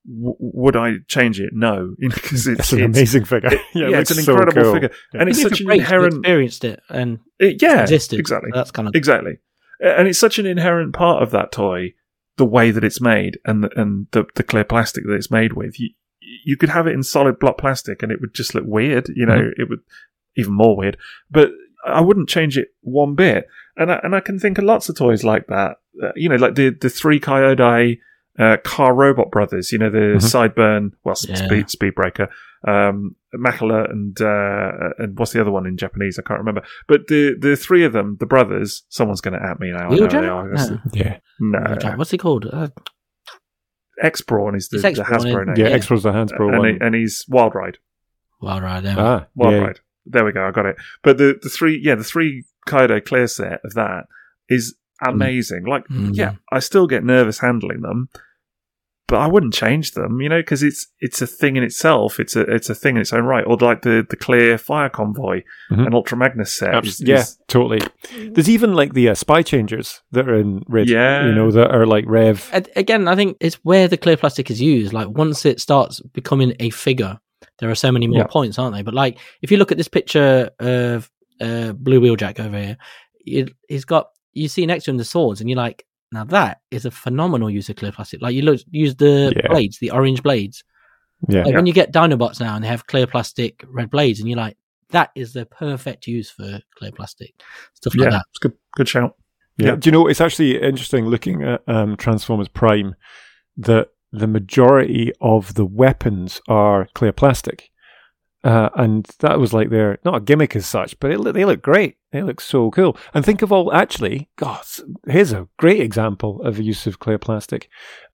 W- would I change it? No, <laughs> you know, because it's, It's an it's amazing figure. yeah, it it's an looks so incredible cool. figure, Yeah. and it's such an breaks, we inherent, experienced it and it, yeah, existed. exactly, That's kind of exactly, and it's such an inherent part of that toy, the way that it's made and the, and the the clear plastic that it's made with. You, you could have it in solid block plastic and it would just look weird. You know, Mm-hmm. it would even more weird. But I wouldn't change it one bit. And I, and I can think of lots of toys like that. Uh, you know, like the the three Kyodai uh, car robot brothers. You know, the Mhm. Sideburn, well, Yeah. Speed Speedbreaker, um, Makala, and uh, and what's the other one in Japanese? I can't remember. But the the three of them, the brothers. Someone's going to at me now. I know Wheeljack? they are. No. Yeah. No, Wheeljack. What's he called? Uh, X Brawn is the, the X-Brawn, Hasbro isn't name. Yeah, Yeah. X-Pro's the Hasbro and, one. he- and he's Wild Ride. well, right there. ah, Wild yeah. Ride. There we go. I got it. But the, the three, yeah, the three Kaido clear set of that is amazing. Like, Mm. yeah, I still get nervous handling them, but I wouldn't change them, you know, because it's it's a thing in itself. It's a it's a thing in its own right. Or like the the clear fire convoy Mhm. and Ultra Magnus set. Abs- is- yeah, is- totally. There's even like the uh, spy changers that are in red. Yeah. you know that are like Rev. And again, I think it's where the clear plastic is used. Like once it starts becoming a figure, there are so many more Yeah. points, aren't they? But like, if you look at this picture of uh, Blue Wheeljack over here, it, he's got you see next to him the swords, and you're like, now that is a phenomenal use of clear plastic. Like you look, use the Yeah. blades, the orange blades. Yeah, Like when you get Dinobots now and they have clear plastic red blades, and you're like, that is the perfect use for clear plastic stuff like yeah, that. it's good. Good shout. Yeah. Yeah. Do you know, it's actually interesting looking at um, Transformers Prime that the majority of the weapons are clear plastic. Uh, and that was like their, not a gimmick as such, but it, they look great. They look so cool. And think of all, actually, God, here's a great example of the use of clear plastic.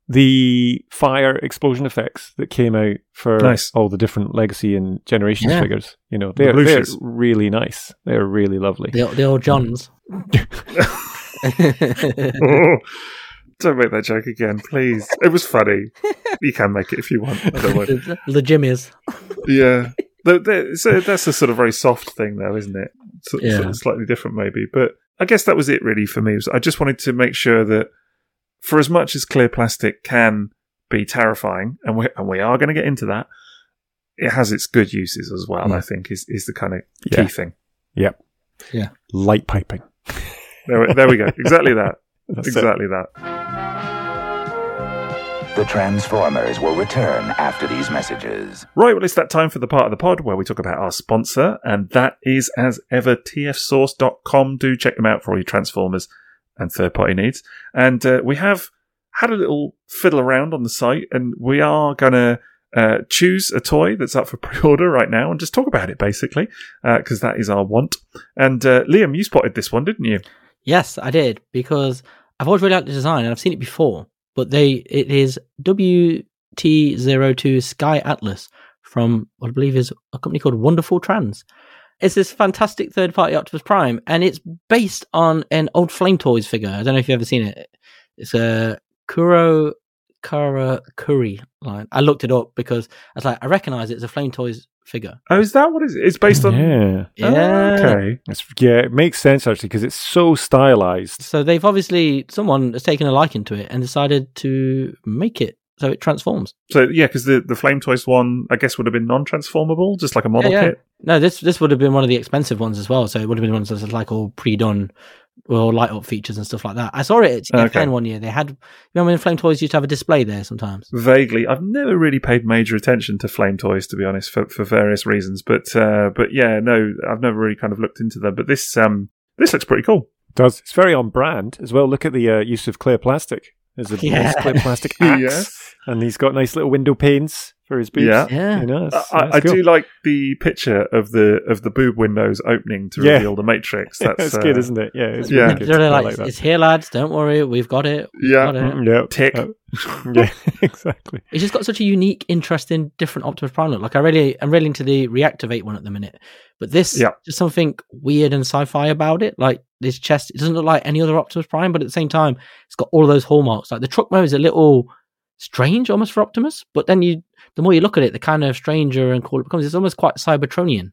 The fire explosion effects that came out for Nice. all the different Legacy and Generations Yeah. figures, you know, they're, blue they're really nice. They're really lovely. The, the old Johns. Oh, <laughs> don't make that joke again, please. It was funny. you can make it if you want. I don't mind. the, the Jimmies. Yeah. The, the, so that's a sort of very soft thing, though, isn't it? So, Yeah. sort of slightly different, maybe. But I guess that was it, really, for me. Was I just wanted to make sure that, for as much as clear plastic can be terrifying, and we and we are going to get into that, it has its good uses as well. Mm. I think is is the kind of Yeah. key thing. Yep. Yeah. Light piping. There, we- there we go. Exactly that. <laughs> That's it. exactly that. The Transformers will return after these messages. Right, well, it's that time for the part of the pod where we talk about our sponsor, and that is, as ever, tfsource.com. Do check them out for all your Transformers and third party needs. And uh, we have had a little fiddle around on the site, and we are going to uh, choose a toy that's up for <laughs> pre order right now and just talk about it, basically, because that is our want. And uh, Liam, you spotted this one, didn't you? Yes, I did because I've always really liked the design and I've seen it before. But they it is WT02 Sky Atlas from what I believe is a company called Wonderful Trans. It's this fantastic third party Optimus Prime and it's based on an old Flame Toys figure. I don't know if you've ever seen it. It's a Kuro Karakuri line. I looked it up because I was like, I recognize it as a Flame Toys figure. Oh, is that what it is? It's based on. Yeah. Yeah. Oh, okay. It's, yeah, it makes sense actually because it's so stylized. So they've obviously someone has taken a liking to it and decided to make it so it transforms. So, yeah, because the, the Flame Toys one, I guess, would have been non transformable, just like a model Yeah, yeah. kit. No, this this would have been one of the expensive ones as well. So it would have been ones that's like all pre-done, well, light up features and stuff like that. I saw it at TFN Okay. one year. They had, you remember when Flame Toys used to have a display there sometimes. Vaguely, I've never really paid major attention to flame toys, to be honest, for, for various reasons. But uh, but yeah, no, I've never really kind of looked into them. But this um this looks pretty cool. does it's very on brand as well. Look at the uh, use of clear plastic. There's a <laughs> Yeah. nice clear plastic <laughs> axe, Yes. and he's got nice little window panes for his boobs. Yeah. Yeah, you know, I, it's- I, that's I cool. do like the picture of the of the boob windows opening to Yeah. reveal the Matrix. <laughs> That's That's uh, good, isn't it? Yeah, it's Yeah. really It's good. really like, like it's here, lads. Don't worry, we've got it. We've Yeah. got it. Mm, yeah, Tick. Uh, <laughs> yeah, <laughs> exactly. It's just got such a unique, interesting, different Optimus Prime look. Like I really, I'm really into the reactivate one at the minute, but this, Yeah. just something weird and sci-fi about it. Like this chest, it doesn't look like any other Optimus Prime, but at the same time, it's got all of those hallmarks. Like the truck mode is a little strange, almost for Optimus, but then you, the more you look at it, the kind of stranger and cool it becomes. It's almost quite Cybertronian.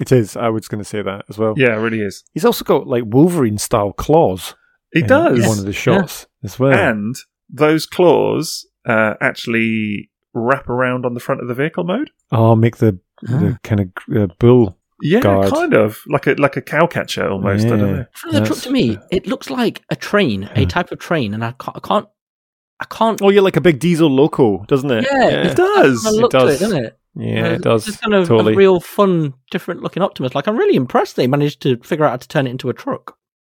It is. I was going to say that as well. Yeah, it really is. He's also got like Wolverine style claws. He in does. one of the shots as well. And those claws uh, actually wrap around on the front of the vehicle mode. oh, make the the kind of uh, bull. Yeah, Guard. kind of like a like a cow catcher almost. I don't know. From the truck to me, it looks like a train, a type of train, and I can't, I can't I can't. Oh, you're like a big diesel loco, doesn't it? Yeah, yeah, It does. I look it to does. it, doesn't it? Yeah, it does. It's kind of totally. a real fun, different looking Optimus. Like I'm really impressed they managed to figure out how to turn it into a truck.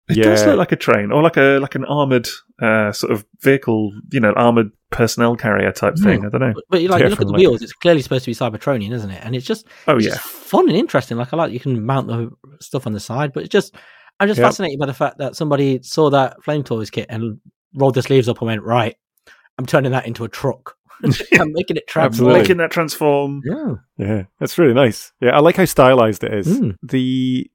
It does look like a train, or like a like an armored uh, sort of vehicle, you know, armored personnel carrier type thing. I don't know. But, but you like look at the wheels; it's clearly supposed to be Cybertronian, isn't it? And it's just Oh it's yeah, just fun and interesting. Like I like you can mount the stuff on the side, but it's just I'm just Yep. fascinated by the fact that somebody saw that Flame Toys kit and rolled the sleeves up and went right. I'm turning that into a truck. <laughs> <laughs> I'm making it transform. Absolutely. making that transform. Yeah. Yeah, that's really nice. Yeah, I like how stylized it is. Mm. The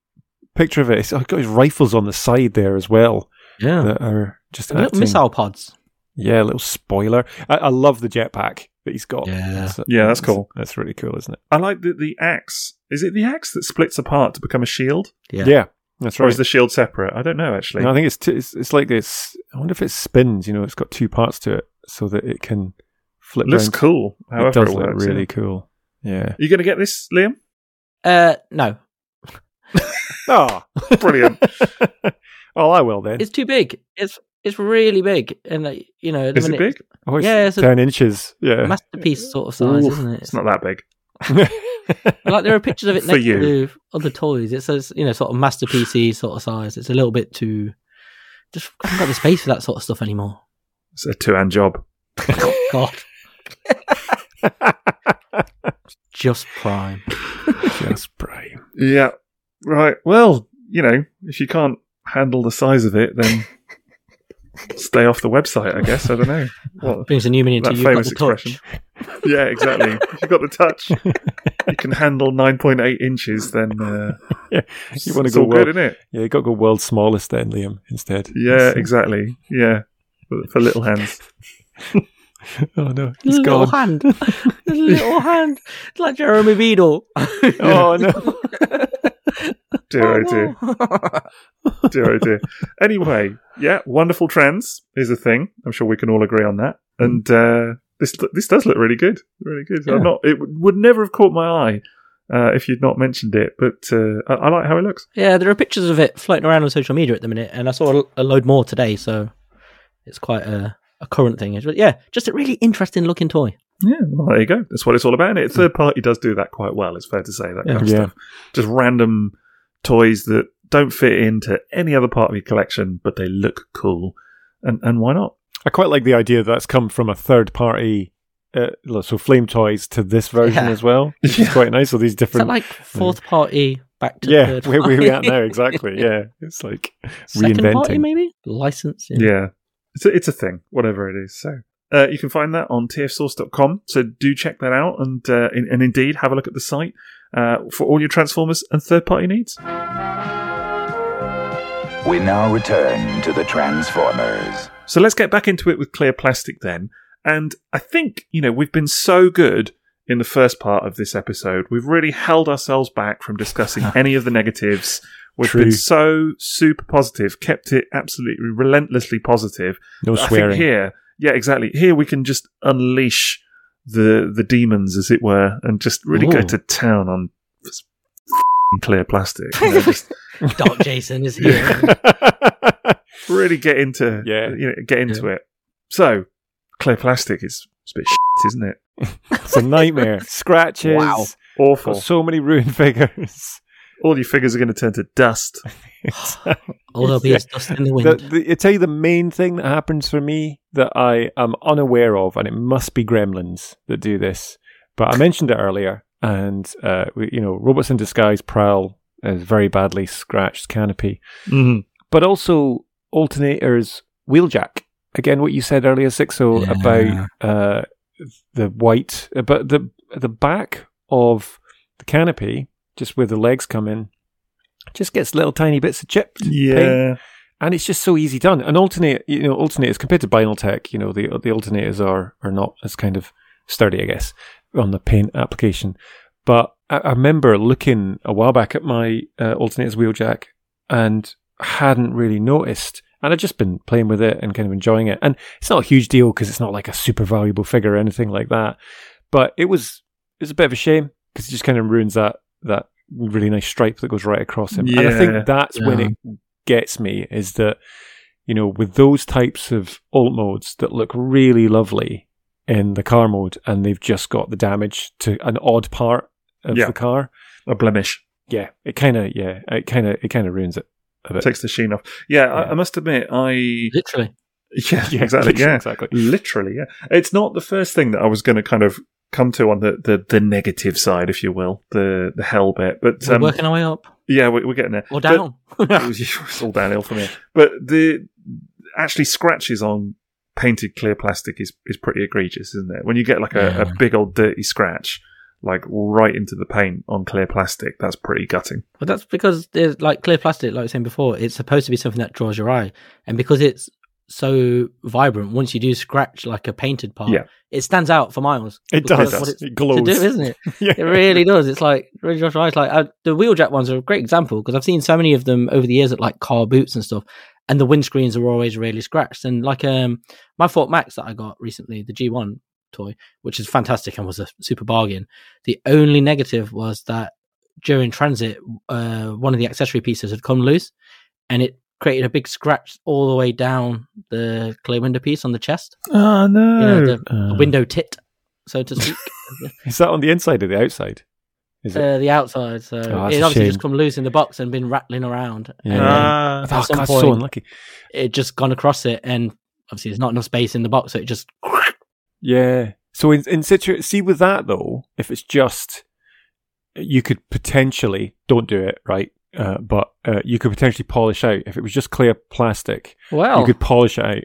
picture of it, it's got his rifles on the side there as well Yeah. that are just Little missile pods. Yeah, a little spoiler. I, I love the jetpack that he's got. Yeah. That's- Yeah, that's cool. That's really cool, isn't it? I like the the axe. Is it the axe that splits apart to become a shield, Yeah. Yeah, that's or right. is the shield separate? I don't know actually. No, I think it's, t- it's it's like this. I wonder if it spins. You know, it's got two parts to it, so that it can flip. It looks round. cool. However, it does it look works, really yeah. cool. Yeah. You going to get this, Liam? Uh, no, Oh, <laughs> Brilliant. <laughs> oh, I will then. it's too big. It's it's really big, and you know, at the Is it big? Oh, it's yeah, it's a- ten inches. Yeah. masterpiece sort of size, Ooh, isn't it? It's not that big. <laughs> like there are pictures of it For next to other toys. It says you know sort of masterpiece sort of size. It's a little bit too. Just haven't got the space for that sort of stuff anymore. It's a two hand job. <laughs> God, <laughs> just prime. Just prime. Yeah. Right. Well, you know, if you can't handle the size of it, then <laughs> stay off the website. I guess. I don't know. What? Brings a new meaning to That you. Got famous the touch. expression. Yeah, exactly. if you've got the touch, you can handle nine point eight inches. Then uh, Yeah. You want to it's go all world, good, isn't it? Yeah, you got to go world's smallest then, Liam. Instead. Yeah, So- exactly. Yeah, for, for little hands. <laughs> Oh no, he's His little gone. <laughs> hand. His <laughs> little hand. It's like Jeremy Beadle. Oh no. Dear, oh dear, dear, oh dear. Anyway, yeah, wonderful trends is a thing. I'm sure we can all agree on that. And uh, this this does look really good, really good. Yeah. I'm not. It would never have caught my eye uh, if you'd not mentioned it, but uh, I, I like how it looks. Yeah, there are pictures of it floating around on social media at the minute, and I saw a, a load more today, so it's quite a, a current thing. But yeah, just a really interesting looking toy. Yeah, well, there you go. That's what it's all about. And third party does do that quite well. It's fair to say that kind of Yeah. stuff. Just random toys that don't fit into any other part of your collection, but they look cool. And and why not? I quite like the idea that that's come from a third party. Uh, so Flame Toys to this version Yeah. as well, <laughs> which is quite nice. So these Is different, that like fourth party back to yeah, third where where we at party? now exactly. Yeah, it's like <laughs> Second party, reinventing. maybe licensing. Yeah, it's a, it's a thing, whatever it is. So uh, you can find that on tfsource.com. So do check that out, and uh, in, and indeed have a look at the site uh, for all your Transformers and third party needs. We now return to the Transformers. So let's get back into it with clear plastic then. And I think, you know, we've been so good in the first part of this episode. We've really held ourselves back from discussing <laughs> any of the negatives. We've True. been so super positive, kept it absolutely relentlessly positive. No I think swearing. here, yeah, exactly. Here we can just unleash the the demons, as it were, and just really go to town on this f***ing clear plastic. You know, just <laughs> Dark Jason is here. <laughs> really get into Yeah. you know, get into it. So clear plastic is it's a bit shit, isn't it? <laughs> it's a nightmare. Scratches. Wow. Awful. Got so many ruined figures. All your figures are going to turn to dust. All there'll be is dust in the wind. The, the, I tell you the main thing that happens for me that I am unaware of, and it must be Gremlins that do this. But I mentioned it earlier, and uh, we, you know, robots in disguise prowl is very badly scratched canopy, Mm-hmm. but also alternators wheeljack. Again, what you said earlier, Sixo, Yeah. about uh, the white, but the the back of the canopy, just where the legs come in, just gets little tiny bits of chipped paint Yeah. and it's just so easy done. And alternate, you know, alternators compared to Binaltech, you know, the the alternators are are not as kind of sturdy, I guess, on the paint application. But I, I remember looking a while back at my uh, alternators wheeljack and hadn't really noticed. And I'd just been playing with it and kind of enjoying it. And it's not a huge deal because it's not like a super valuable figure or anything like that. But it was it was a bit of a shame because it just kind of ruins that that really nice stripe that goes right across him. And I think that's when it gets me is that you know, with those types of alt modes that look really lovely in the car mode, and they've just got the damage to an odd part of Yeah. the car. A blemish Yeah, it kind of, yeah, it kind of, it kind of ruins it a bit. takes the sheen off. Yeah, I, Yeah. I must admit, I Literally. yeah, <laughs> exactly, yeah, exactly. literally, yeah. It's not the first thing that I was going to kind of come to on the, the, the negative side, if you will, the the hell bit. But We're um, working our way up yeah, we're, we're getting there. or But- down. <laughs> it's all downhill from here. But the actually scratches on painted clear plastic is is pretty egregious, isn't it? When you get like a, Yeah. a big old dirty scratch, like right into the paint on clear plastic, that's pretty gutting. But that's because there's like clear plastic, like I was saying before, it's supposed to be something that draws your eye. And because it's so vibrant, once you do scratch like a painted part, Yeah. it stands out for miles. It does. It glows. do, isn't it? <laughs> yeah. It really does. It's like really draws your. Like uh, the wheeljack ones are a great example because I've seen so many of them over the years at like car boots and stuff, and the windscreens are always really scratched. And like um my Fort Max that I got recently, the G1 toy, which is fantastic and was a super bargain. The only negative was that during transit, uh, one of the accessory pieces had come loose, and it created a big scratch all the way down the clear window piece on the chest, Oh you no! know, the, Uh, the window tit, so to speak. <laughs> Is that on the inside or the outside? Is it? Uh, the outside, so Oh, it obviously shame. just come loose in the box and been rattling around. Yeah. And then Ah, oh, at some God, point- so unlucky. it just gone across it, and obviously there's not enough space in the box, so it just Yeah. So in in situ, see with that though, if it's just you could potentially don't do it right, uh, but uh, you could potentially polish out if it was just clear plastic. well. You could polish it out,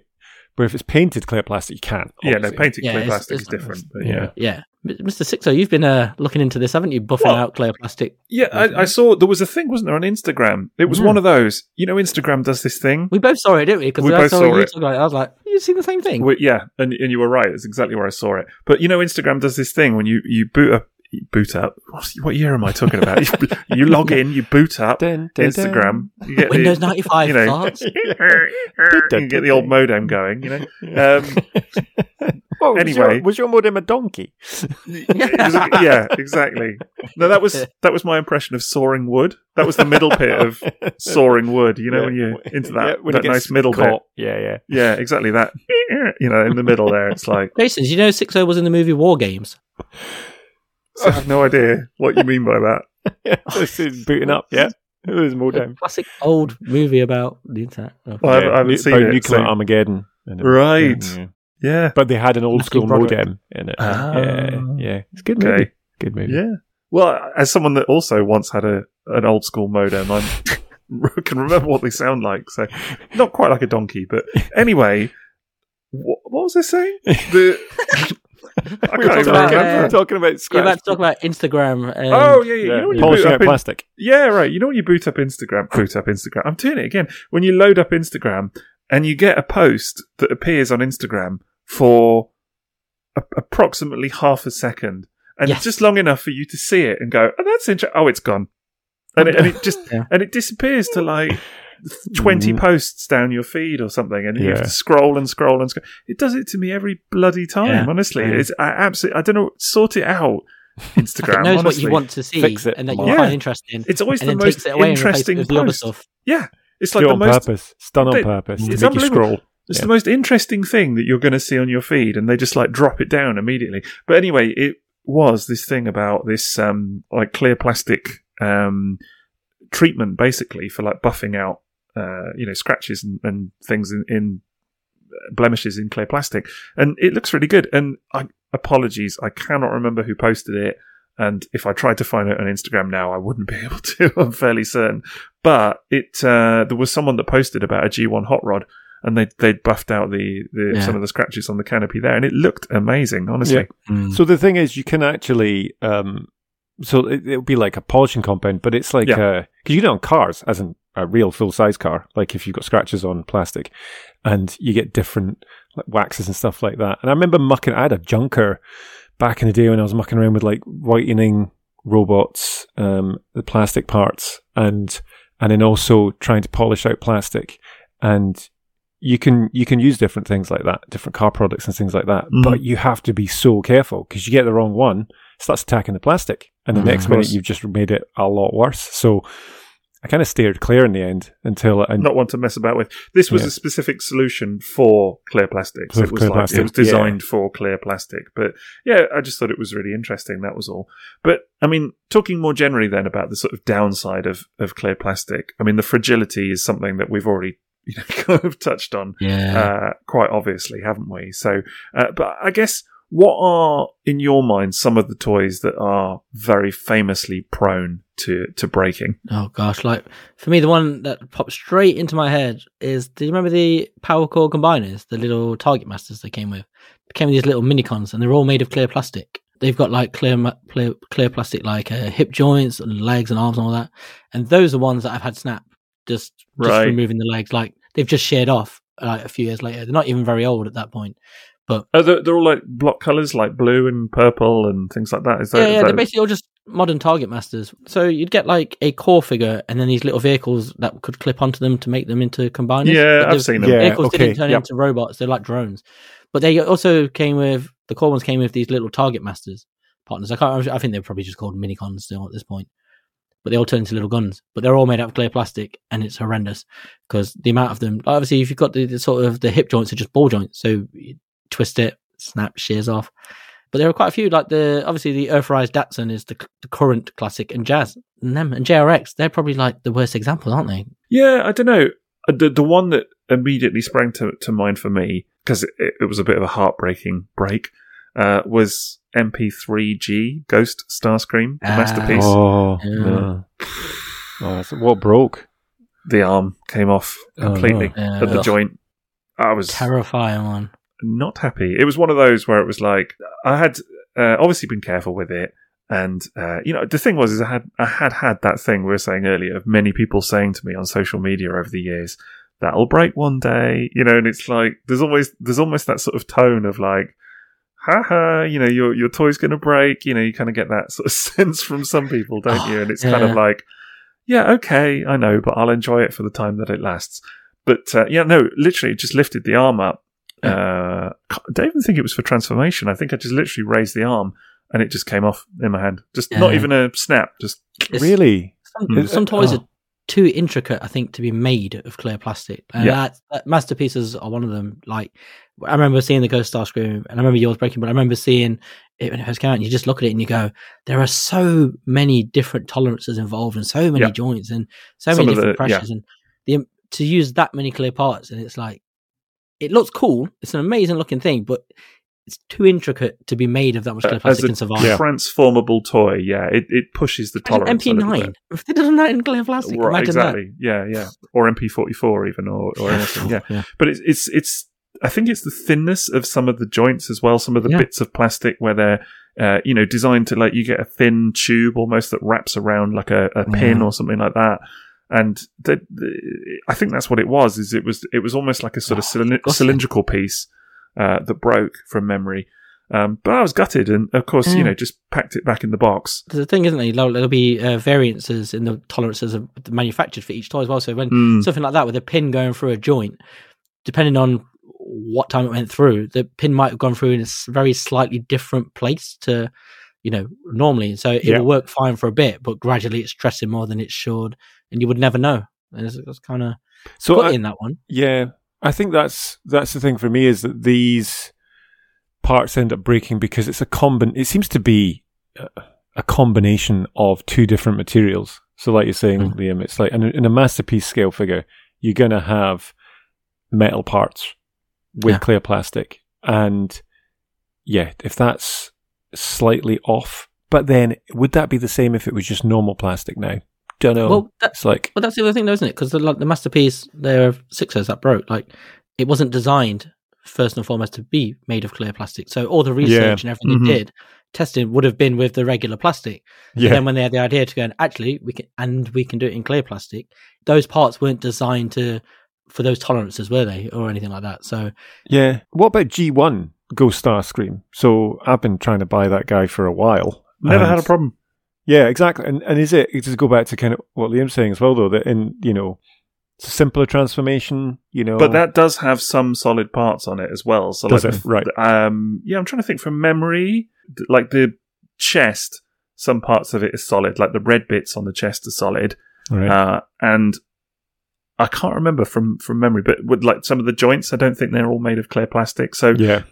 but if it's painted clear plastic, you can't. yeah, no, painted Yeah, clear it's- plastic is it's- different. But Yeah. yeah, yeah, Mr. Sixo, you've been uh, looking into this, haven't you? Buffing Well- out clear plastic. yeah. I, I saw there was a thing, wasn't there, on Instagram? It was Hmm. one of those. You know, Instagram does this thing. We both saw it, didn't we? Because We I both saw, saw it. it. I was like, you seen the same thing? Well, yeah, and and you were right. It's exactly where I saw it. But you know, Instagram does this thing when you you boot up. You Boot up. What year am I talking about? you, <laughs> you log in, you boot up Dun, dun, Instagram. You get the- Windows 95 <laughs> you know, starts. <laughs> you get the old modem going. You know. Um, What, was Anyway. your, was your modem a donkey? yeah, exactly. No, that was that was my impression of sawing wood. That was the middle bit of sawing wood. You know, Yeah. when you're into that, Yeah, when that nice middle bit. Yeah, yeah. Yeah, exactly that. You know, in the middle there, it's like Jason, you know Sixo was in the movie War Games? I have no idea what you mean by that. <laughs> <laughs> this is booting up. Yeah, it was A modem. classic old movie about the internet. Oh. Well, I haven't- I haven't seen about it, Nuclear so- Armageddon. Right. yeah. Yeah. But they had an old Matthew school Broderick. modem in it. Ah. yeah, yeah. It's a good movie. Okay. Good movie. Yeah. Well, as someone that also once had a an old school modem, I <laughs> can remember what they sound like. So, not quite like a donkey, but anyway. What, what was I saying? The <laughs> I We were can't talking even about, about, uh, remember. talking about You're scratch. about to talk about Instagram. And oh yeah, yeah. You know when you polishing boot out up in, plastic. Yeah, right. You know when you boot up Instagram, boot up Instagram. I'm doing it again. When you load up Instagram and you get a post that appears on Instagram for a- approximately half a second, and Yes. just long enough for you to see it and go, "Oh, that's interesting." Oh, it's gone, and it, and it just <laughs> Yeah. and it disappears to like. 20 Mm. posts down your feed or something and you have to scroll and scroll and scroll it does it to me every bloody time Yeah. honestly Yeah. it's I absolutely i don't know sort it out it <laughs> instagram knows what you want to see Fix it and that you more. find interesting. it's always and the most takes it and interesting with the post stuff. yeah it's like it the on most purpose. It's done on They- purpose to it's make you unbelievable. scroll. It's Yeah. the most interesting thing that you're going to see on your feed, and they just like drop it down immediately. But anyway, it was this thing about this um, like clear plastic um, treatment, basically for like buffing out, uh, you know, scratches and, and things in, in blemishes in clear plastic, and it looks really good. And I apologies, I cannot remember who posted it. And if I tried to find it on Instagram now, I wouldn't be <laughs> able to. I'm fairly certain. But it uh, there was someone that posted about a G1 hot rod, and they they'd buffed out the, the Yeah. some of the scratches on the canopy there, and it looked amazing. Honestly, So the thing is, you can actually, um, so it, it'll be like a polishing compound, but it's like, Yeah. because you get it on cars, as in a real full size car, like if you've got scratches on plastic, and you get different like waxes and stuff like that. And I remember mucking, I had a junker back in the day when I was mucking around with like whitening robots, um, the plastic parts, and and then also trying to polish out plastic, and you can you can use different things like that, different car products and things like that. Mhm. But you have to be so careful because you get the wrong one, starts attacking the plastic, and the Mhm. next minute you've just made it a lot worse. So I kind of steered clear in the end until I not one to mess about with. This was Yeah. a specific solution for clear plastics. It was clear like plastic, it was designed for clear plastic. But yeah, I just thought it was really interesting. That was all. But I mean, talking more generally then about the sort of downside of of clear plastic. I mean, the fragility is something that we've already you know <laughs> kind of touched on Yeah. uh, quite obviously, haven't we? So, uh, but I guess what are in your mind some of the toys that are very famously prone to to breaking? Oh gosh, like for me, the one that popped straight into my head is: Do you remember the Power Core combiners, the little Target Masters they came with? They came with these little minicons, and they're all made of clear plastic. They've got like clear, clear, clear plastic, like uh, hip joints and legs and arms and all that. And those are ones that I've had snap, just just Right. removing the legs. Like they've just sheared off like a few years later. They're not even very old at that point. Oh, they're, they're all like block colors, like blue and purple and things like that. Is that, yeah, is yeah, that- they're basically all just modern target masters. So you'd get like a core figure and then these little vehicles that could clip onto them to make them into combiners. Yeah, But I've the seen them. Yeah, Vehicles okay, didn't turn yep. into robots; they're like drones. But they also came with the core ones came with these little target masters partners. I can't. I think they're probably just called minicons still at this point. But they all turn into little guns. But they're all made out of clear plastic, and it's horrendous because the amount of them. Obviously, if you've got the, the sort of the hip joints are just ball joints, so you twist it, snap, shears off. But there are quite a few, like the obviously the Earthrise Datsun is the, the current classic, and Jazz and them and JRX, they're probably like the worst examples, aren't they? Yeah, I don't know. Uh, The the one that immediately sprang to, to mind for me because it, it was a bit of a heartbreaking break uh, was MP3G Ghost Starscream, the Ah. masterpiece. Oh, Yeah. no. oh what broke? The arm came off Oh, no. completely Yeah. at the Ugh. joint. I was Terrifying one. Not happy. It was one of those where it was like I had uh, obviously been careful with it, and uh, you know the thing was is I had I had had that thing we were saying earlier of many people saying to me on social media over the years that'll break one day, you know, and it's like there's always there's almost that sort of tone of like. Haha, you know, your your toy's gonna break. You know, you kind of get that sort of <laughs> sense from some people, don't you? And it's <sighs> kind of like, yeah, okay, I know, but I'll enjoy it for the time that it lasts. But uh, yeah, no, literally, just lifted the arm up. Uh, I don't even think it was for transformation. I think I just literally raised the arm and it just came off in my hand. Just not even a snap. Just It's- really? Some, Mm. some toys Oh. are too intricate, I think, to be made of clear plastic. And Yeah. that, that masterpieces are one of them. Like, I remember seeing the Ghost Starscream, and I remember yours breaking, but I remember seeing it when it first came out, and you just look at it and you go, there are so many different tolerances involved, and so many Yeah. joints, and so Some many of the- different yeah. pressures, and the to use that many clear parts, and it's like, it looks cool. It's an amazing looking thing, but it's too intricate to be made of that much uh, clear plastic a and survive. transformable toy. Yeah, it, it pushes the tolerance. a MP9. If they did that in clear plastic, Right, imagine exactly. Yeah, yeah. Or MP44 even, or, or anything. Yeah. But it's it's it's. I think it's the thinness of some of the joints as well. Some of the Yeah. bits of plastic where they're, uh, you know, designed to like you get a thin tube almost that wraps around like a, a pin Yeah. or something like that. And the, the, I think that's what it was. Is it was it was almost like a sort of Oh, cylind- cylindrical piece uh, that broke from memory. Um, but I was gutted, and of course, you know, just packed it back in the box. There's a thing, isn't there? There'll, there'll be uh, variances in the tolerances of manufactured for each toy as well. So when Mm. something like that with a pin going through a joint, depending on what time it went through, the pin might have gone through in a very slightly different place to, you know, normally. So it Yeah. will work fine for a bit, but gradually it's stressing more than it should, and you would never know. And it's, it's kind of So I- in that one. Yeah, I think that's that's the thing for me is that these parts end up breaking because it's a combin. It seems to be a, a combination of two different materials. So, like you're saying, Mm. Liam, it's like in a, in a masterpiece scale figure, you're gonna have metal parts with Yeah. clear plastic, and yeah, if that's slightly off, but then would that be the same if it was just normal plastic? Now, don't know. Well, that, it's like Well, that's the other thing, though, isn't it? Because the, like, the masterpiece, there are sixers that broke. Like, it wasn't designed first and foremost to be made of clear plastic. So all the research and everything Mhm. they did, testing would have been with the regular plastic. And yeah, then when they had the idea to go, and actually, we can, and we can do it in clear plastic. Those parts weren't designed to for those tolerances, were they, or anything like that? So Yeah. What about G1 Ghost Starscream? So I've been trying to buy that guy for a while. Never had a problem. Yeah, exactly. And and is it it just go back to kind of what Liam's saying as well though, that in you know it's a simpler transformation, you know But that does have some solid parts on it as well. So Does like it? Right. Um, yeah, I'm trying to think from memory. Like the chest, some parts of it is solid. Like the red bits on the chest are solid. Right. Uh, and I can't remember from, from memory, but with like some of the joints, I don't think they're all made of clear plastic. So yeah.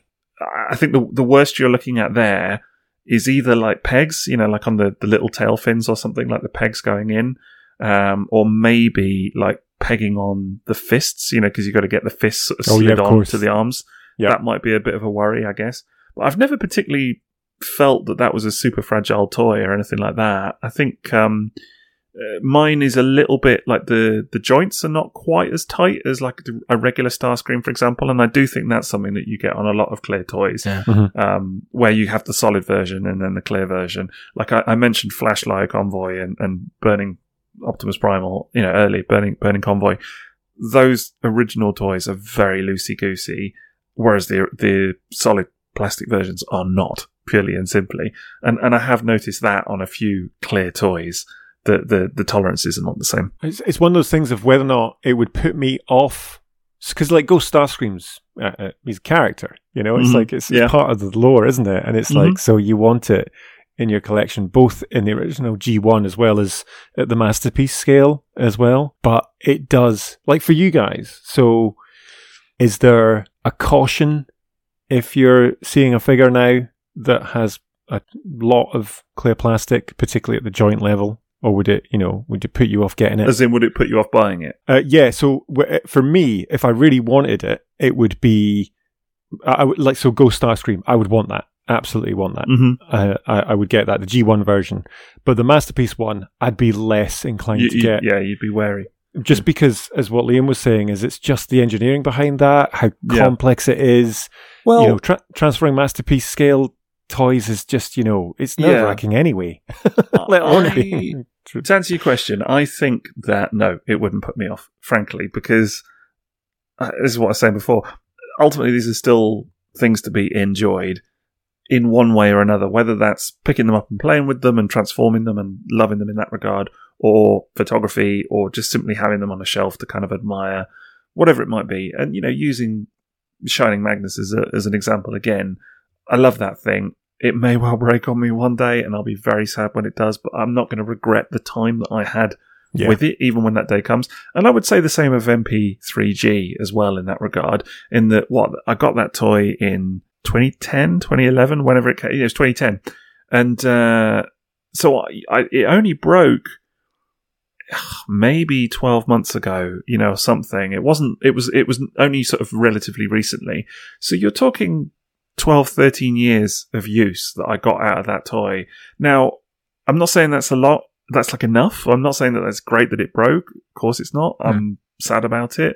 I think the the worst you're looking at there is either like pegs, you know, like on the, the little tail fins or something like the pegs going in, um, or maybe like pegging on the fists, you know, because you've got to get the fists sort of Oh, slid yeah, on to the arms. Yeah. That might be a bit of a worry, I guess. But I've never particularly felt that that was a super fragile toy or anything like that. I think um, uh, mine is a little bit like the the joints are not quite as tight as like a regular Starscream for example. And I do think that's something that you get on a lot of clear toys Yeah. um, where you have the solid version and then the clear version. Like I, I mentioned, Flash Lio Convoy and, and Burning Optimus Primal, you know, early Burning Burning Convoy. Those original toys are very loosey goosey, whereas the the solid plastic versions are not purely and simply. And and I have noticed that on a few clear toys that the the tolerances are not the same. It's, it's one of those things of whether or not it would put me off. Because, like, Ghost Starscream's uh, uh, he's a character, you know? It's Mhm. like, it's, Yeah. it's part of the lore, isn't it? And it's Mhm. like, so you want it in your collection, both in the original G1 as well as at the Masterpiece scale as well. But it does, like, for you guys, so is there a caution if you're seeing a figure now that has a lot of clear plastic, particularly at the joint level? Or would it, you know, would it put you off getting it? As in, would it put you off buying it? Uh, yeah, so w- for me, if I really wanted it, it would be, I, I would like so Ghost Starscream. I would want that, absolutely want that. Mm-hmm. Uh, I, I would get that, the G1 version, but the masterpiece one, I'd be less inclined You, to you- get, yeah, you'd be wary. just because, as what Liam was saying, is it's just the engineering behind that, how Yeah. complex it is. Well, you know, tra- transferring masterpiece scale toys is just, you know, it's Yeah. nerve wracking anyway. <laughs> Let alone I- being. To answer your question, I think that no, it wouldn't put me off, frankly, because uh, this is what I was saying before. Ultimately, these are still things to be enjoyed in one way or another, whether that's picking them up and playing with them and transforming them and loving them in that regard, or photography, or just simply having them on a shelf to kind of admire, whatever it might be. And, you know, using Shining Magnus as, a, as an example again, I love that thing. It may well break on me one day, and I'll be very sad when it does, but I'm not going to regret the time that I had Yeah. with it, even when that day comes. And I would say the same of MP3G as well in that regard, in that, what, I got that toy in 2010, 2011, whenever it came, it was 2010. And, uh, so I, I, it only broke <sighs> maybe 12 months ago, you know, something. It wasn't, it was, it was only sort of relatively recently. So you're talking 12, 13 years of use that I got out of that toy. Now, I'm not saying that's a lot. That's like enough. I'm not saying that that's great that it broke. Of course it's not. I'm sad about it.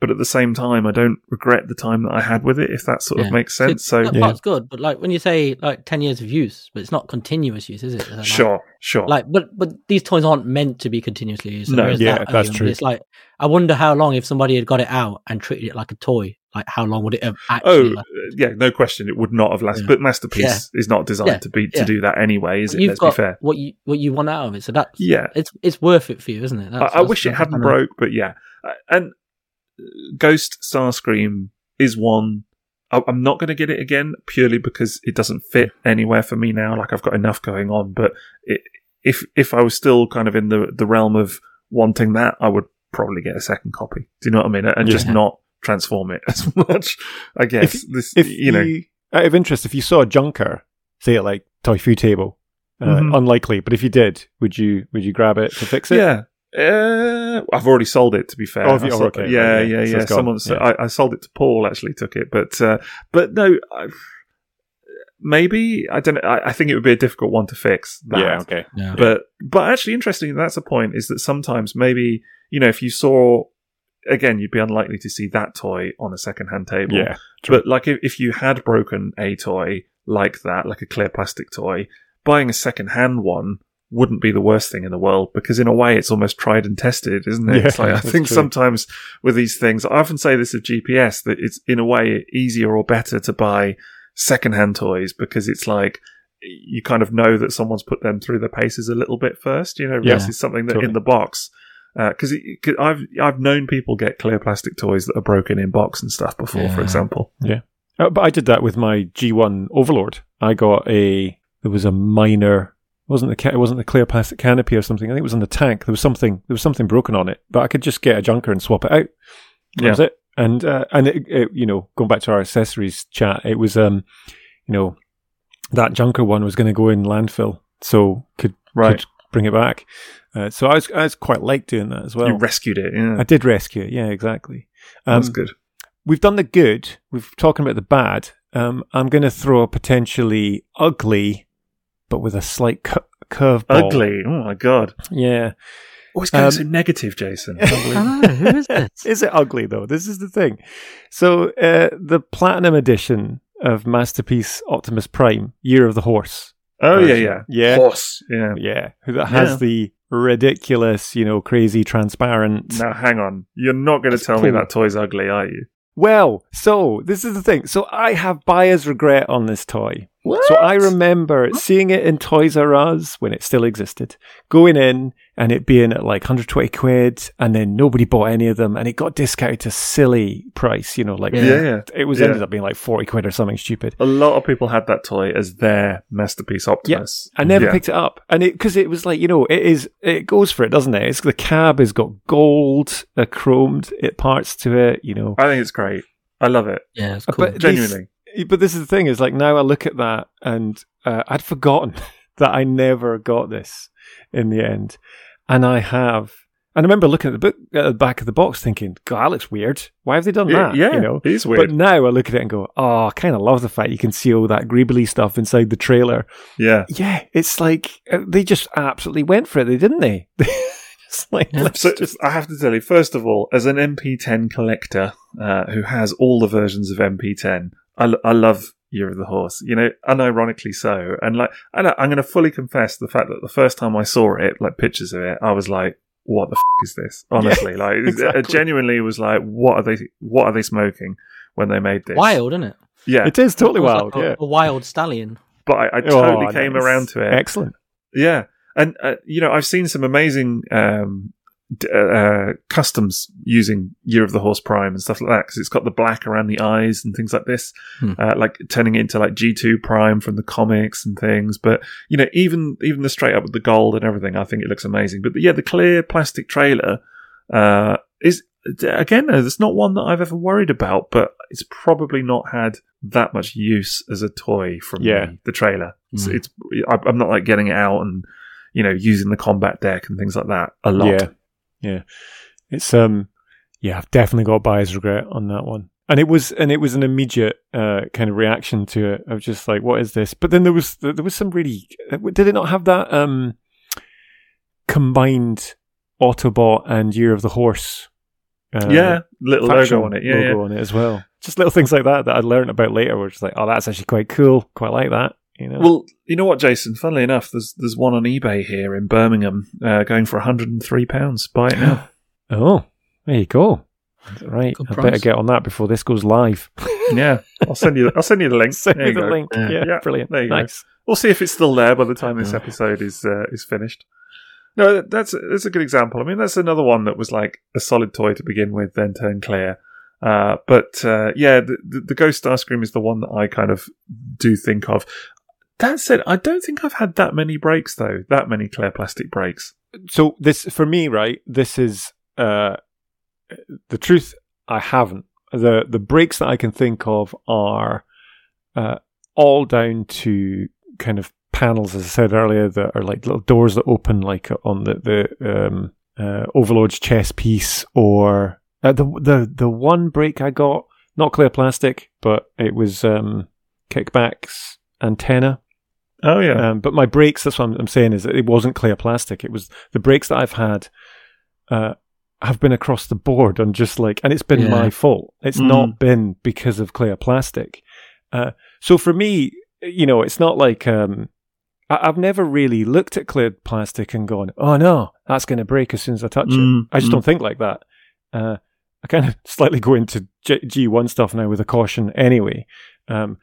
But at the same time, I don't regret the time that I had with it, if that sort Yeah. of makes sense. So, that Yeah. part's good, but like when you say like ten years of use, but it's not continuous use, is it? Like- sure, sure. Like, but but these toys aren't meant to be continuously used. So No, yeah, that that's element. true. It's like I wonder how long if somebody had got it out and treated it like a toy, like how long would it have Oh, actually? lasted? uh, yeah, no question. It would not have lasted. Yeah. But Masterpiece is not designed Yeah, to be to yeah. do that anyway, is it? Let's got be fair. what you what you want out of it, so that's Yeah, it's it's worth it for you, isn't it? I, That's, I that's- wish it hadn't broke, but yeah. Uh, And uh, Ghost Starscream is one. I- I'm not going to get it again purely because it doesn't fit anywhere for me now. Like I've got enough going on. But it, if if I was still kind of in the the realm of wanting that, I would probably get a second copy. Do you know what I mean? And just not transform it <laughs> as much. I guess this, if you know, out of interest, if you saw a junker, say at like Toy Food Table, uh, Mhm. unlikely, but if you did, would you would you grab it to fix it? Yeah. Uh, I've already sold it. To be fair, Oh, you? Oh, okay, yeah, right, yeah. yeah, So yeah. gone. Someone, so Yeah. I, I sold it to Paul. Actually, took it, but uh, but no, I, maybe I don't. know. I, I think it would be a difficult one to fix. That. yeah, okay. Yeah. But but actually, interesting. That's a point. Is that sometimes maybe you know if you saw again, you'd be unlikely to see that toy on a second-hand table. Yeah, true. But like if, if you had broken a toy like that, like a clear plastic toy, buying a second-hand one wouldn't be the worst thing in the world because in a way it's almost tried and tested, isn't it? Yeah, it's like I <laughs> think true. sometimes with these things, I often say this of GPS that it's in a way easier or better to buy second-hand toys because it's like you kind of know that someone's put them through the paces a little bit first, you know, Yeah, versus something that totally. in the box. Because I've I've known people get clear plastic toys that are broken in box and stuff before, for Yeah. example. Uh, but I did that with my G1 Overlord. I got a there was a minor wasn't the ca- it wasn't the clear plastic canopy or something. I think it was on the tank. There was something there was something broken on it, but I could just get a junker and swap it out. That Yeah. was it. And uh, and it, it, you know, going back to our accessories chat, it was um, you know, that junker one was going to go in landfill, so could Right. could bring it back. Uh, so I was I was quite like doing that as well. you rescued it. Yeah. I did rescue it. Yeah, exactly. Um, That's good. we've done the good. We've talking about the bad. Um, I'm going to throw a potentially ugly, but with a slight cu- curveball. Ugly. Oh my god. Yeah. Always going Um, so negative, Jason. <laughs> I who is this? <laughs> Is it ugly though? This is the thing. So uh, the platinum edition of Masterpiece Optimus Prime, Year of the Horse. Oh yeah, version. yeah. yeah, Horse. Yeah. yeah. That has Yeah. the ridiculous, you know, crazy transparent. Now hang on. You're not going to That's tell me that toy's ugly, are you? Well, so this is the thing. So I have buyer's regret on this toy. So I remember seeing it in Toys R Us when it still existed, going in and it being at like 120 quid, and then nobody bought any of them, and it got discounted to silly price, you know, like Yeah. Yeah, yeah. it was Yeah. ended up being like 40 quid or something stupid. A lot of people had that toy as their masterpiece Optimus. I never Yeah. picked it up, and it because it was like you know it is it goes for it, doesn't it? It's the cab has got gold, uh, chromed it parts to it, you know. I think it's great. I love it. Yeah, it's cool. But these- Genuinely. but this is the thing is like now I look at that and uh, I'd forgotten <laughs> that I never got this in the end, and I have. And I remember looking at the book at the back of the box, thinking, "God, that looks weird. Why have they done Yeah, that?" yeah, you know. it is But now I look at it and go, "Oh, I kind of love the fact you can see all that greebly stuff inside the trailer." yeah. Yeah, it's like uh, they just absolutely went for it, they didn't they? <laughs> Like So just I have to tell you, first of all, as an MP10 collector uh, who has all the versions of MP10, I, lo- I love Year of the Horse. You know, unironically so. And like, I know, I'm going to fully confess the fact that the first time I saw it, like pictures of it, I was like, "What the f- is this?" Honestly, <laughs> like, exactly. it genuinely was like, "What are they? What are they smoking when they made this?" Wild, isn't it? yeah. it is totally Almost wild. like a, yeah, a wild stallion. But I, I Oh, totally came nice. around to it. Excellent. Yeah, and uh, you know, I've seen some amazing um, d- uh, customs using Year of the Horse Prime and stuff like that because it's got the black around the eyes and things like this, Hmm. uh, like turning it into like G two Prime from the comics and things. But you know, even even the straight up with the gold and everything, I think it looks amazing. But yeah, the clear plastic trailer uh, is again, uh, it's not one that I've ever worried about, but it's probably not had that much use as a toy from Yeah. the, the trailer. It's, Mm. it's I- I'm not like getting it out and you know using the combat deck and things like that a lot. Yeah, yeah. It's um, yeah. I've definitely got buyer's regret on that one, and it was and it was an immediate uh kind of reaction to it of just like, what is this? But then there was there was some really did it not have that um combined Autobot and Year of the Horse? Uh, yeah, little logo on it. Yeah, logo yeah. on it as well. Just little things like that that I learned about later. Were just like, oh, that's actually quite cool. Quite like that. You know. Well, you know what, Jason? Funnily enough, there's there's one on eBay here in Birmingham, uh, going for 103 pounds. Buy it now. <gasps> oh, there you go. Right, Good I price. better get on that before this goes live. <laughs> yeah, I'll send you. I'll send you the link. <laughs> Send There me you the go. link. Yeah. Yeah, Yeah, brilliant. there you go. nice. We'll see if it's still there by the time this episode is uh, is finished. No, that's that's a good example. I mean, that's another one that was like a solid toy to begin with, then turned clear. Uh, but uh, yeah, the, the, the Ghost Starscream is the one that I kind of do think of. That said, I don't think I've had that many breaks though. That many clear plastic breaks. So this, for me, right? This is uh, the truth. I haven't. the The breaks that I can think of are uh, all down to kind of panels, as I said earlier, that are like little doors that open, like on the the um, uh, Overlord's chess piece, or uh, the the the one break I got, not clear plastic, but it was um, kickbacks antenna. Oh yeah, Um, but my brakes, that's what I'm, I'm saying, is that it wasn't clear plastic. It was the brakes that I've had uh, have been across the board on just like, and it's been Yeah. my fault. It's Mm. not been because of clear plastic. Uh, so for me, you know, it's not like um, I, I've never really looked at clear plastic and gone, "Oh no, that's going to break as soon as I touch it." Mm, I just mm. don't think like that. Uh, I kind of <laughs> slightly go into G- G1 stuff now with a caution anyway. Um,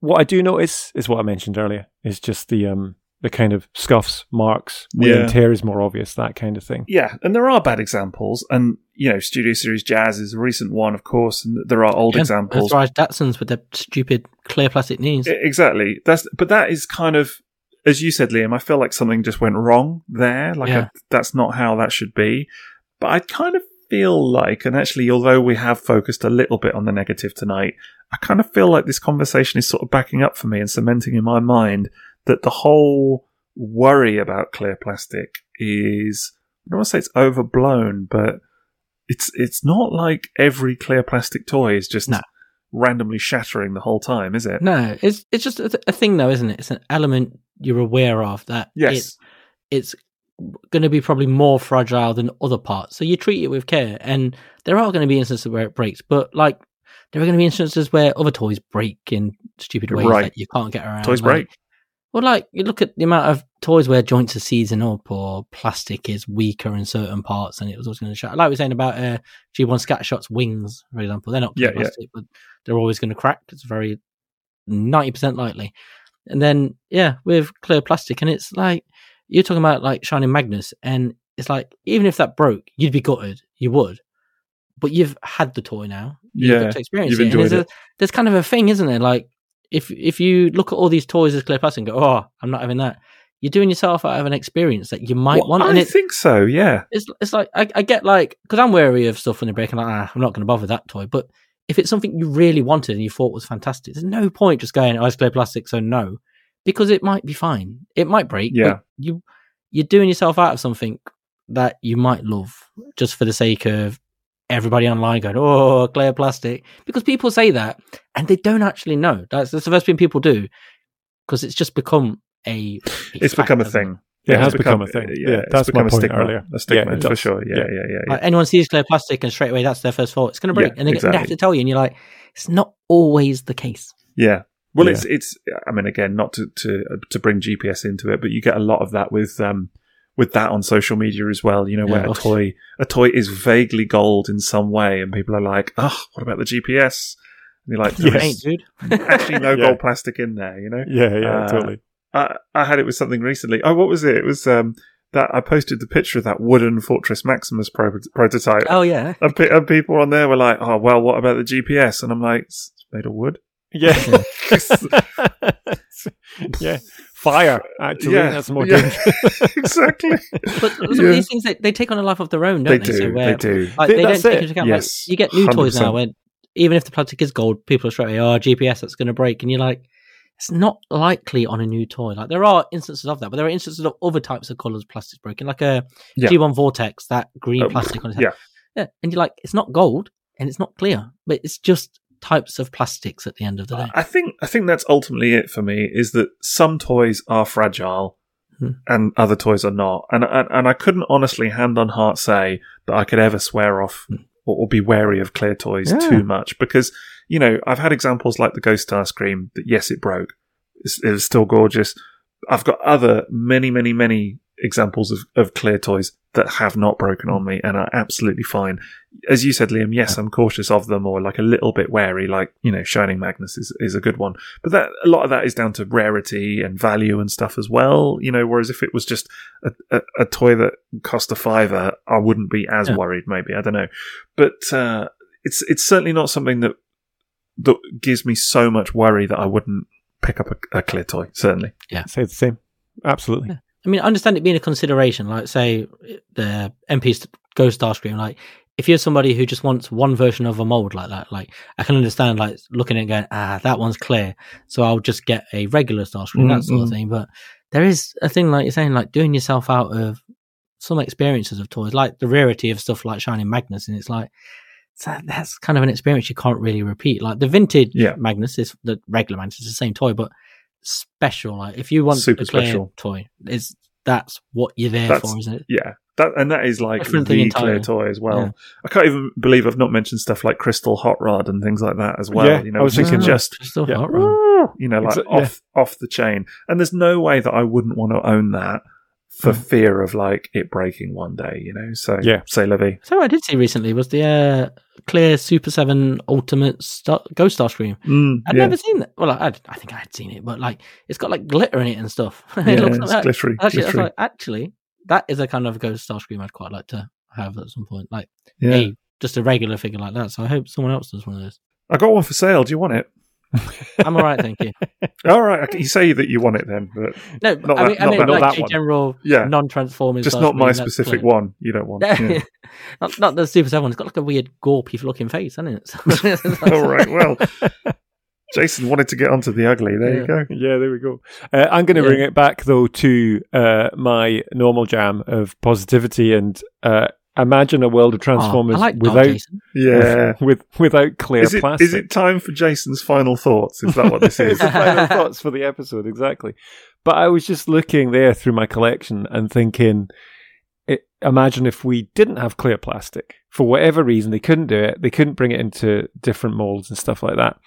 what I do notice is what I mentioned earlier is just the um, the kind of scuffs, marks, wear Yeah. and tear is more obvious, that kind of thing. Yeah, and there are bad examples, and you know, Studio Series Jazz is a recent one, of course, and there are old Yeah, examples. That's right, Datsuns with their stupid clear plastic knees. Exactly. That's but that is kind of as you said, Liam, I feel like something just went wrong there. Like Yeah. I, that's not how that should be. But I kind of feel like, and actually, although we have focused a little bit on the negative tonight, I kind of feel like this conversation is sort of backing up for me and cementing in my mind that the whole worry about clear plastic is, I don't want to say it's overblown, but it's it's not like every clear plastic toy is just No. randomly shattering the whole time, is it? No, it's it's just a, th- a thing though, isn't it? It's an element you're aware of that Yes. it, it's going to be probably more fragile than other parts. So you treat it with care, and there are going to be instances where it breaks, but like there are going to be instances where other toys break in stupid ways Right. that you can't get around. Toys like- break. Well, like you look at the amount of toys where joints are seizing up or plastic is weaker in certain parts and it was always going to shatter. Like we were saying about uh, G1 Scattershot's wings, for example, they're not Yeah, clear yeah. plastic, but they're always going to crack. It's very 90% likely. And then, yeah, with clear plastic, and it's like you're talking about like Shining Magnus, and it's like even if that broke, you'd be gutted, you would. But you've had the toy now. You've Yeah, to experience you've it. Enjoyed there's, it. A, there's kind of a thing, isn't there? Like if if you look at all these toys as clear plastic and go, oh, I'm not having that, you're doing yourself out of an experience that you might Well, want. I And it, think so. Yeah. it's it's like I, I get like because I'm wary of stuff when they break. I'm like, ah, I'm not going to bother that toy. But if it's something you really wanted and you thought was fantastic, there's no point just going, oh, it's clear plastic, so no, because it might be fine. It might break. Yeah. but you you're doing yourself out of something that you might love just for the sake of everybody online going, oh, clear plastic, because people say that and they don't actually know. That's, that's the first thing people do because it's just become a. It's become a hasn't it? thing. It has become a thing. Yeah, Yeah, it's that's my become a point stigma. earlier. A stigma Yeah, it for sure. Yeah, Yeah. yeah, yeah. yeah. Like anyone sees clear plastic and straight away that's their first thought. It's going to break, Yeah, and they, they have to tell you, and you're like, it's not always the case. Yeah. Well, Yeah. it's it's. I mean, again, not to to to bring GPS into it, but you get a lot of that with um with that on social media as well. You know, where Yeah. a toy a toy is vaguely gold in some way, and people are like, "Oh, what about the GPS?" And you're like, Yes. "There's Ain't, dude. <laughs> actually no Yeah. gold plastic in there." You know. Yeah, yeah, Uh, totally. I, I had it with something recently. Oh, what was it? It was um that I posted the picture of that wooden Fortress Maximus pro- prototype, Oh yeah, and, pe- and people on there were like, "Oh, well, what about the GPS?" And I'm like, "It's made of wood." Yeah. <laughs> <laughs> yeah. Fire, actually. Yeah, That's more yeah. dangerous. <laughs> exactly. but some Yeah. of these things they, they take on a life of their own, They don't they? do. So where, They do. Like, Th- they don't take it. into account. Yes, Like, you get new toys 100%. now where even if the plastic is gold, people are straight away, oh, GPS that's going to break, and you're like, it's not likely on a new toy. Like there are instances of that, but there are instances of other types of colors plastics breaking, like a Yeah. G1 Vortex, that green Oh, plastic on its yeah. yeah, and you're like, it's not gold and it's not clear, but it's just types of plastics at the end of the day. I think I think that's ultimately it for me. Is that some toys are fragile. Hmm. And other toys are not, and, and and I couldn't honestly, hand on heart, say that I could ever swear off or, or be wary of clear toys Yeah. too much because you know I've had examples like the Ghost Starscream that yes it broke, it's, it was still gorgeous. I've got other many many many examples of, of clear toys that have not broken on me and are absolutely fine. As you said, Liam, yes, I'm cautious of them or like a little bit wary, like, you know, Shining Magnus is, is a good one. But that, a lot of that is down to rarity and value and stuff as well, you know, whereas if it was just a, a, a toy that cost a fiver, I wouldn't be as Yeah. worried, maybe. I don't know. But, uh, it's, it's certainly not something that, that gives me so much worry that I wouldn't pick up a, a clear toy, certainly. Yeah. Say the same. Absolutely. I mean, I understand it being a consideration. Like, say, the MP's Ghost Starscream. Like, if you're somebody who just wants one version of a mold like that, like, I can understand, like, looking at it going, ah, that one's clear. So I'll just get a regular Starscream, that sort of thing. But there is a thing, like you're saying, like, doing yourself out of some experiences of toys, like the rarity of stuff like Shining Magnus. And it's like, so that's kind of an experience you can't really repeat. Like, the vintage Yeah. Magnus is the regular Magnus is the same toy, but special. Like, if you want Super a clear special. toy, is that's what you're there That's- for, isn't it? Yeah. That, and that is like Different the thing clear toy as well. Yeah. I can't even believe I've not mentioned stuff like Crystal Hot Rod and things like that as well. Yeah, you know, I was thinking just Just yeah. hot rod. you know, like Exa- yeah. off off the chain. And there's no way that I wouldn't want to own that for Mm. fear of like it breaking one day. You know, so Yeah. say Levy. So I did see recently was the uh, clear Super Seven Ultimate Star- Ghost Starscream. Mm, I'd yeah. never seen that. Well, I, I'd- I think I had seen it, but like it's got like glitter in it and stuff. <laughs> yeah, it looks it's that. glittery. Actually, glittery. like, actually, that is a kind of Ghost Starscream I'd quite like to have at some point. Like, yeah. a just a regular figure like that. So I hope someone else does one of those. I got one for sale. Do you want it? I'm all right, thank you. <laughs> All right, you say that you want it then, but No, Not I that- mean, I not mean that- like not that a one. general Yeah. non-transformers. just not my specific fine. one. You don't want. Yeah. <laughs> not, not the Super Seven one. It's got like a weird gorpy looking face, hasn't it? <laughs> All right, well, Jason wanted to get onto the ugly. There you go. Yeah, there we go. Uh, I'm going to Yeah. bring it back though to uh, my normal jam of positivity and uh, imagine a world of Oh, Transformers I like without Jason. Yeah. <laughs> with without clear Is it, plastic. is it time for Jason's final thoughts? Is that what this is? <laughs> Final thoughts for the episode, exactly. But I was just looking there through my collection and thinking, it, imagine if we didn't have clear plastic for whatever reason, they couldn't do it, they couldn't bring it into different molds and stuff like that.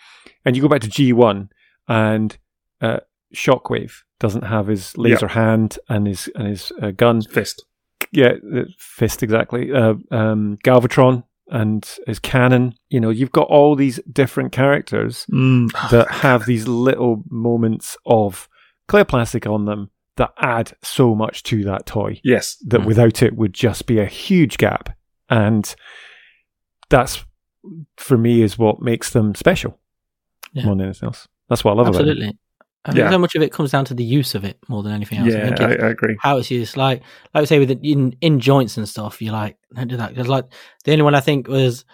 And you go back to G1 and uh, Shockwave doesn't have his laser hand and his and his uh, gun. Fist. Yeah, fist exactly. Uh, um, Galvatron and his cannon. You know, you've got all these different characters Mm. that have these little moments of clear plastic on them that add so much to that toy Yes. that Mm. without it would just be a huge gap. And that's for me is what makes them special Yeah. more than anything else. That's what I love about Absolutely. I think Yeah. so much of it comes down to the use of it more than anything else. I Yeah, think I, I agree. how it's used. Like, like we say with the, in in joints and stuff, you're like, don't do that because like the only one I think was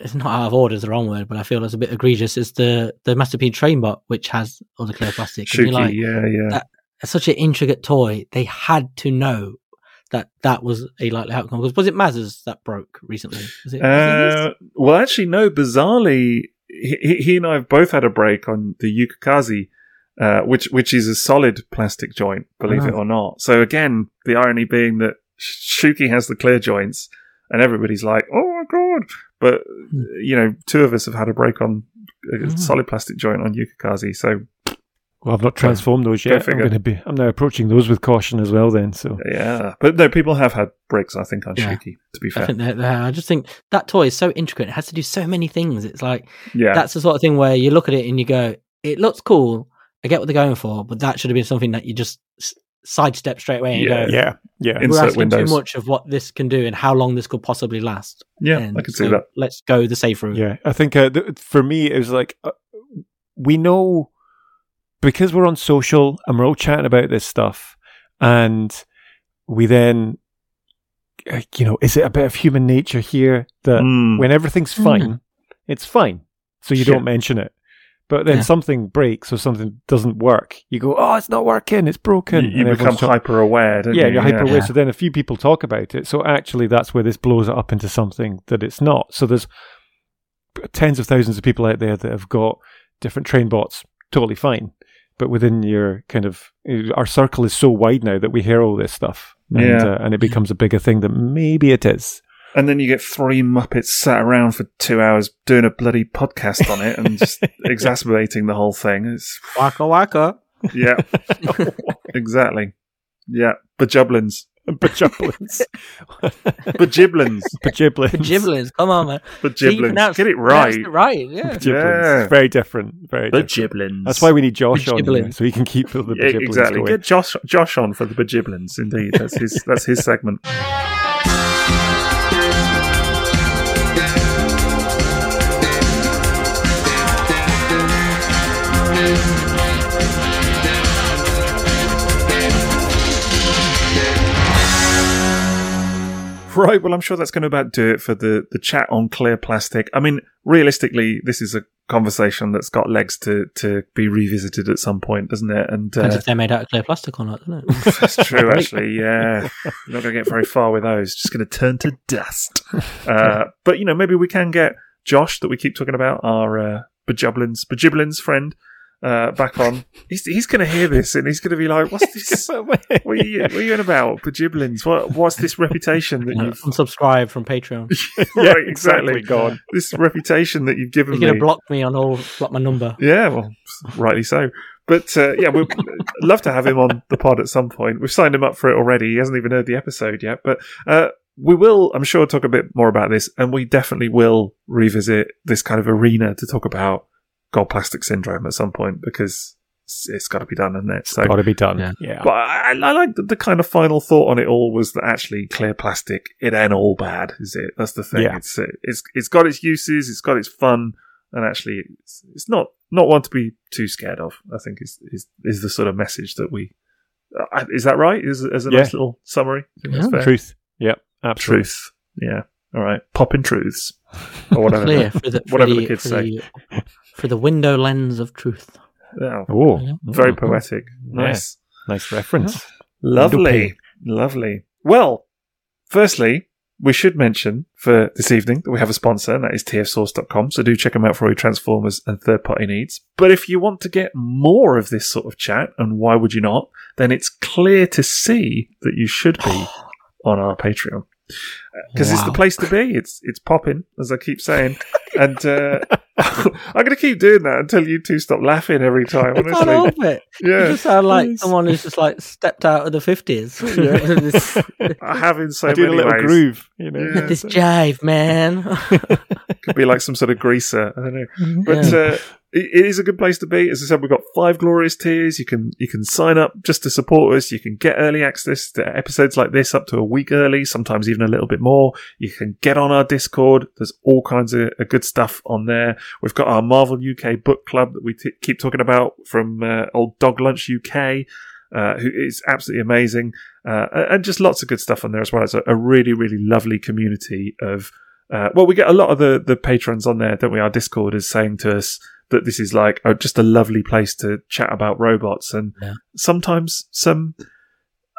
it's not out of order is the wrong word, but I feel it's a bit egregious. Is the the Master P Trainbot, which has all the clear plastic. Shouki, like, yeah, yeah. that- it's such an intricate toy. They had to know that that was a likely outcome. Because was it Maz's that broke recently? Was it, was? Uh, well, actually, no. Bizarrely, he, he and I have both had a break on the Yukikaze, uh, which which is a solid plastic joint, believe it Oh. or not. So again, the irony being that Shouki has the clear joints, and everybody's like, "Oh my god!" But Hmm. you know, two of us have had a break on a Mm. solid plastic joint on Yukikaze. So Well, I've not transformed those Go yet. I'm going to be. I'm now approaching those with caution as well. Then, so yeah, but no, people have had breaks. I think on Yeah. Shouki. To be fair, I fair, think that, that- I just think that toy is so intricate. It has to do so many things. It's like yeah, that's the sort of thing where you look at it and you go, "It looks cool. I get what they're going for, but that should have been something that you just s- sidestep straight away and Yeah. go, yeah, yeah. We're Insert asking windows. too much of what this can do and how long this could possibly last." yeah, And I can so see that. Let's go the safe route. Yeah, I think uh, th- for me it was like uh, we know because we're on social and we're all chatting about this stuff, and we then, uh, you know, is it a bit of human nature here that Mm. when everything's fine, it's fine, so you Sure. don't mention it. But then Yeah. something breaks or something doesn't work. You go, oh, it's not working. It's broken. You, you And become talk- hyper aware, don't yeah, you? you're hyper aware. Yeah. So then a few people talk about it. So actually, that's where this blows it up into something that it's not. So there's tens of thousands of people out there that have got different train bots, totally fine. But within your kind of our circle is so wide now that we hear all this stuff, and, Yeah. uh, and it becomes a bigger thing than maybe it is. And then you get three Muppets sat around for two hours doing a bloody podcast on it and just <laughs> exacerbating the whole thing. It's, Waka waka. yeah, <laughs> exactly. Yeah, bajublins. Bajublins, <laughs> Bajiblins. bajublins, Giblins. Come on, man. Bajiblins. pronounced- Get it pronounced right. it right. Yeah. Bajublins. Yeah. Very different. Very different. Bajiblins. That's why we need Josh on here, so he can keep the Yeah, exactly. going. Get Josh Josh on for the bajiblins. Indeed, that's his that's his segment. <laughs> Right, well, I'm sure that's going to about do it for the, the chat on clear plastic. I mean, realistically, this is a conversation that's got legs to, to be revisited at some point, doesn't it? And Depends uh, if they're made out of clear plastic or not, doesn't it? <laughs> that's true, <laughs> actually. Yeah, you're not going to get very far with those. Just going to turn to dust. Uh, but you know, maybe we can get Josh that we keep talking about, our uh, Bajublins, Bajiblins friend, uh, back on. He's he's going to hear this and he's going to be like, "What's <laughs> this? What are you, what are you on about, Bajiblins? What what's this reputation that You know, you've?" <laughs> unsubscribe from Patreon. <laughs> yeah, exactly. Gone. This reputation that you've given You're going me. to block me on all, block my number. Yeah, well, rightly so. But uh, yeah, we'd love to have him on the pod at some point. We've signed him up for it already. He hasn't even heard the episode yet. But uh, we will, I'm sure, talk a bit more about this. And we definitely will revisit this kind of arena to talk about gold plastic syndrome at some point because it's, it's got to be done, isn't it? So, Got to be done. Yeah. yeah. but I, I like the, the kind of final thought on it all was that actually clear plastic, it ain't all bad, is it? That's the thing. Yeah. It's, it's, it's got its uses, it's got its fun. and actually, it's, it's not not one to be too scared of. I think is is is the sort of message that we. Uh, is that right? Is as a Yeah. nice little summary? I Yeah. fair. Truth. Yep. Absolutely. Truth. Yeah. All right. Popping truths or whatever. Clear for the, for Whatever the, the kids for say. The, for the window lens of truth. Oh, Yeah. Very oh, poetic. Yeah. Nice. Nice reference. Lovely. Lovely. Well, firstly, we should mention for this evening that we have a sponsor, and that is tfsource.com. So do check them out for all your Transformers and third party needs. But if you want to get more of this sort of chat, and why would you not, then it's clear to see that you should be <gasps> on our Patreon. Because it's the place to be. It's it's popping, as I keep saying. and uh, <laughs> I'm going to keep doing that until you two stop laughing every time, I can't help it. You Yeah. just sound like Yes. someone who's just like stepped out of the fifties. <laughs> <laughs> I have in so I do many a little ways. groove, you know. Yeah. this jive, man. Could be like some sort of greaser. I don't know. But uh, it, is a good place to be. As I said, we've got five glorious tiers. You can you can sign up just to support us. You can get early access to episodes like this up to a week early, sometimes even a little bit more. You can get on our Discord. There's all kinds of, of good stuff on there. We've got our Marvel UK book club that we t- keep talking about from uh, old Dog Lunch UK. Uh, who is absolutely amazing, uh, and just lots of good stuff on there as well. It's a, a really, really lovely community of uh, well, we get a lot of the, the patrons on there, don't we? Our Discord is saying to us that this is like oh, just a lovely place to chat about robots and Yeah. sometimes some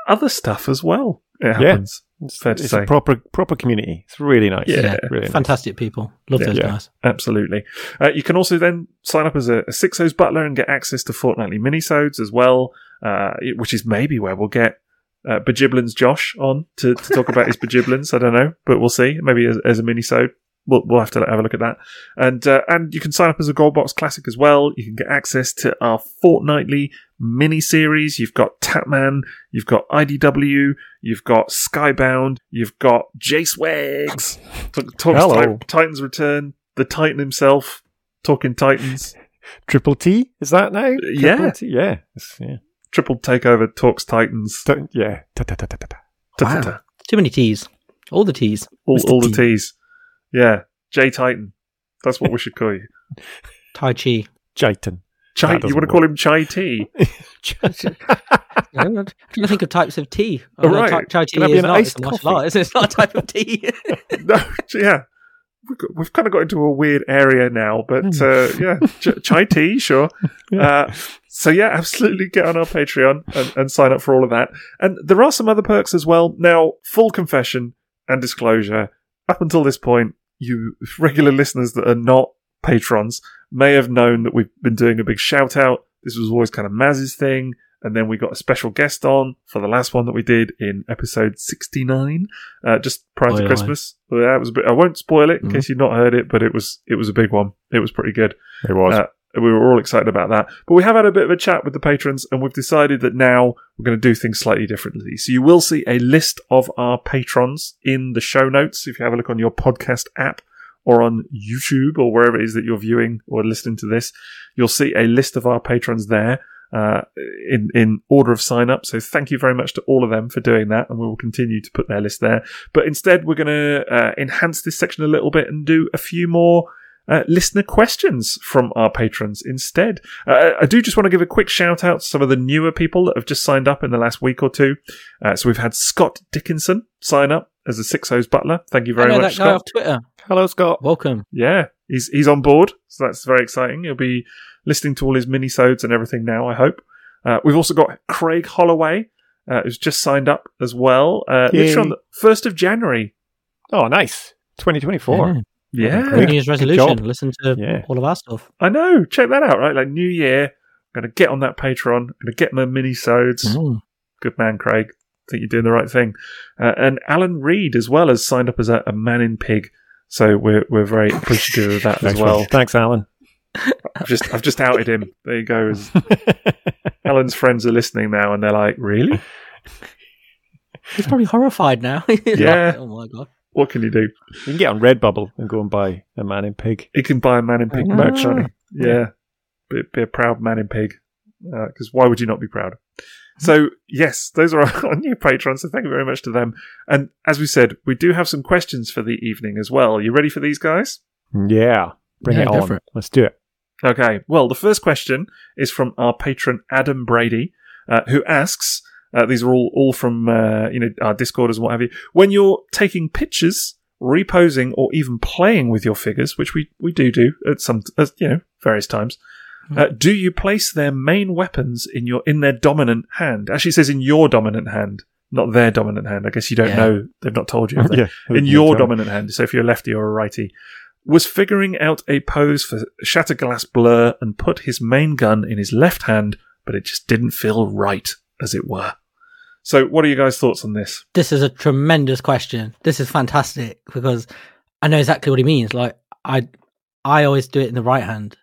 other stuff as well. It Yeah. happens. It's, Fair to it's say. a proper proper community. It's really nice. Yeah. really nice. Fantastic people. Love Yeah. those Yeah. guys. Absolutely. Uh, you can also then sign up as a, a Six O's Butler and get access to fortnightly minisodes as well, uh, which is maybe where we'll get uh, Bajiblin's Josh on to, to talk about his <laughs> Bajiblins. I don't know, but we'll see. Maybe as, as a minisode. We'll, we'll have to have a look at that. And uh, and you can sign up as a Gold Box Classic as well. You can get access to our fortnightly mini series. You've got Tapman, you've got IDW, you've got Skybound, you've got Jace Wags. Talk, talks Hello. Titans Return, the Titan himself, talking Titans. Triple T is that now? yeah. T? yeah, yeah, Triple Takeover talks Titans. Don't- yeah. Ta- ta- ta- ta- ta- ta. Ta-ta-ta. Too many T's. All the T's. All, all the T. T's. Yeah, J Titan. That's what we should call you. <laughs> Tai Chi. Jaitan. Chai, you doesn't want to call him Chai T? I'm not- I'm trying to think of types of tea. Oh, Although right. Tai, tai chi I be is an not, iced it's a martial coffee? art, <laughs> it? It's not a type of tea. <laughs> no, yeah. We've, got, we've kind of got into a weird area now, but uh, yeah, Ch- chai tea, sure. Uh, so yeah, absolutely get on our Patreon and, and sign up for all of that. And there are some other perks as well. Now, full confession and disclosure: up until this point, you regular listeners that are not patrons may have known that we've been doing a big shout out. This was always kind of Maz's thing. And then we got a special guest on for the last one that we did in episode 69, uh, just prior Oh, to yeah. Christmas. Well, that was a bit, I won't spoil it in Mhm. case you've not heard it, but it was, it was a big one. It was pretty good. It was. Uh, we were all excited about that. But we have had a bit of a chat with the patrons and we've decided that now we're going to do things slightly differently. So you will see a list of our patrons in the show notes if you have a look on your podcast app or on YouTube or wherever it is that you're viewing or listening to this. You'll see a list of our patrons there. Uh, in in order of sign up. So thank you very much to all of them for doing that, and we will continue to put their list there. But instead, we're going to uh, enhance this section a little bit and do a few more uh, listener questions from our patrons instead. Uh, I do just want to give a quick shout out to some of the newer people that have just signed up in the last week or two. Uh, so we've had Scott Dickinson sign up as a Six O's butler. Thank you I very know much, that guy Scott. off Twitter. Hello, Scott. Welcome. Yeah, he's he's on board, so that's very exciting. He'll be listening to all his minisodes and everything now. I hope. Uh, we've also got Craig Holloway, uh, who's just signed up as well. Uh, literally on the first of January. Oh, nice. 2024. Yeah, New Year's resolution. Listen to Yeah. all of our stuff. I know. Check that out. Right, like New Year. I'm going to get on that Patreon. I'm going to get my minisodes. Mm. Good man, Craig. think you're doing the right thing. Uh, and Alan Reed as well has signed up as a, a man in pig. So we're we're very appreciative of that as well. Thanks, Alan. I've just I've just outed him. There you go. <laughs> Alan's friends are listening now, and they're like, "Really? <laughs> He's probably horrified now. <laughs> He's like, Yeah. oh my god. What can you do? You can get on Redbubble and go and buy a man in pig. You can buy a man in pig Ah. merch, can't he? Yeah, be, be a proud man in pig. Because why would you not be proud? So yes, those are our, <laughs> our new patrons. So thank you very much to them. And as we said, we do have some questions for the evening as well. Are you ready for these guys? Yeah. Bring Yeah, it go on. for it. Let's do it. Okay. Well, the first question is from our patron Adam Brady, uh, who asks. Uh, these are all all from uh, you know our Discorders and what have you. When you're taking pictures, reposing, or even playing with your figures, which we, we do do at some at, you know various times, uh, do you place their main weapons in your in their dominant hand? Actually, says in your dominant hand, not their dominant hand. I guess you don't Yeah. know. They've not told you. <laughs> they? in your dominant hand. So if you're a lefty or a righty, was figuring out a pose for Shatterglass Blur and put his main gun in his left hand, but it just didn't feel right, as it were. So, what are you guys' thoughts on this? This is a tremendous question. This is fantastic because I know exactly what he means. Like I, I always do it in the right hand,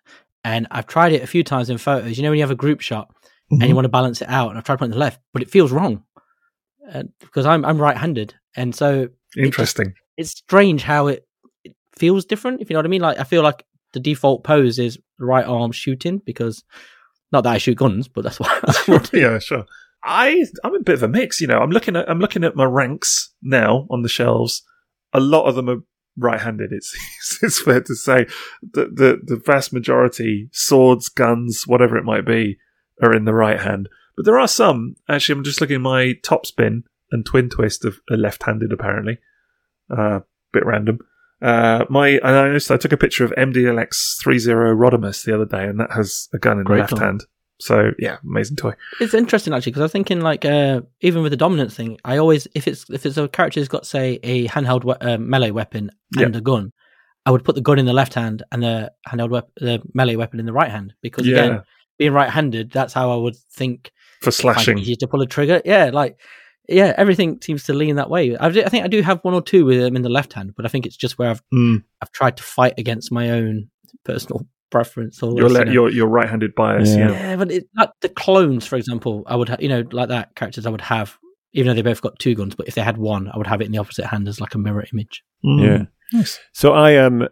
and I've tried it a few times in photos. You know when you have a group shot and you want to balance it out, and I've tried putting the left, but it feels wrong uh, because I'm I'm right-handed, and so Interesting. it's strange how it, it feels different. If you know what I mean. Like I feel like the default pose is right arm shooting because not that I shoot guns, but that's what. <laughs> <laughs> yeah, sure. I I'm a bit of a mix. You know, I'm looking at I'm looking at my ranks now on the shelves. A lot of them are right-handed. It's <laughs> it's fair to say that the the vast majority swords, guns, whatever it might be, are in the right hand. But there are some. Actually, I'm just looking at my top spin and twin twist of are left-handed. Apparently, uh, bit random. Uh, my I noticed I took a picture of MDLX 30 Rodimus the other day, and that has a gun in Great the left toy. hand. So yeah, amazing toy. It's interesting actually because I was thinking like uh, even with the dominant thing, I always if it's if it's a character who's got say a handheld we- uh, melee weapon and a gun, I would put the gun in the left hand and the handheld wep- the melee weapon in the right hand because Yeah. again, being right-handed, that's how I would think. for find it slashing. easier to pull a trigger. Yeah, like yeah, everything seems to lean that way. I, do- I think I do have one or two with them in the left hand, but I think it's just where I've Mm. I've tried to fight against my own personal preference. Or Your, you le- know. your your right-handed bias. Yeah. Yeah. Yeah, but it, like the clones, for example, I would, ha- you know, like that characters I would have, even though they both got two guns, but if they had one, I would have it in the opposite hand as like a mirror image. Mm. Yeah. Nice. So I um,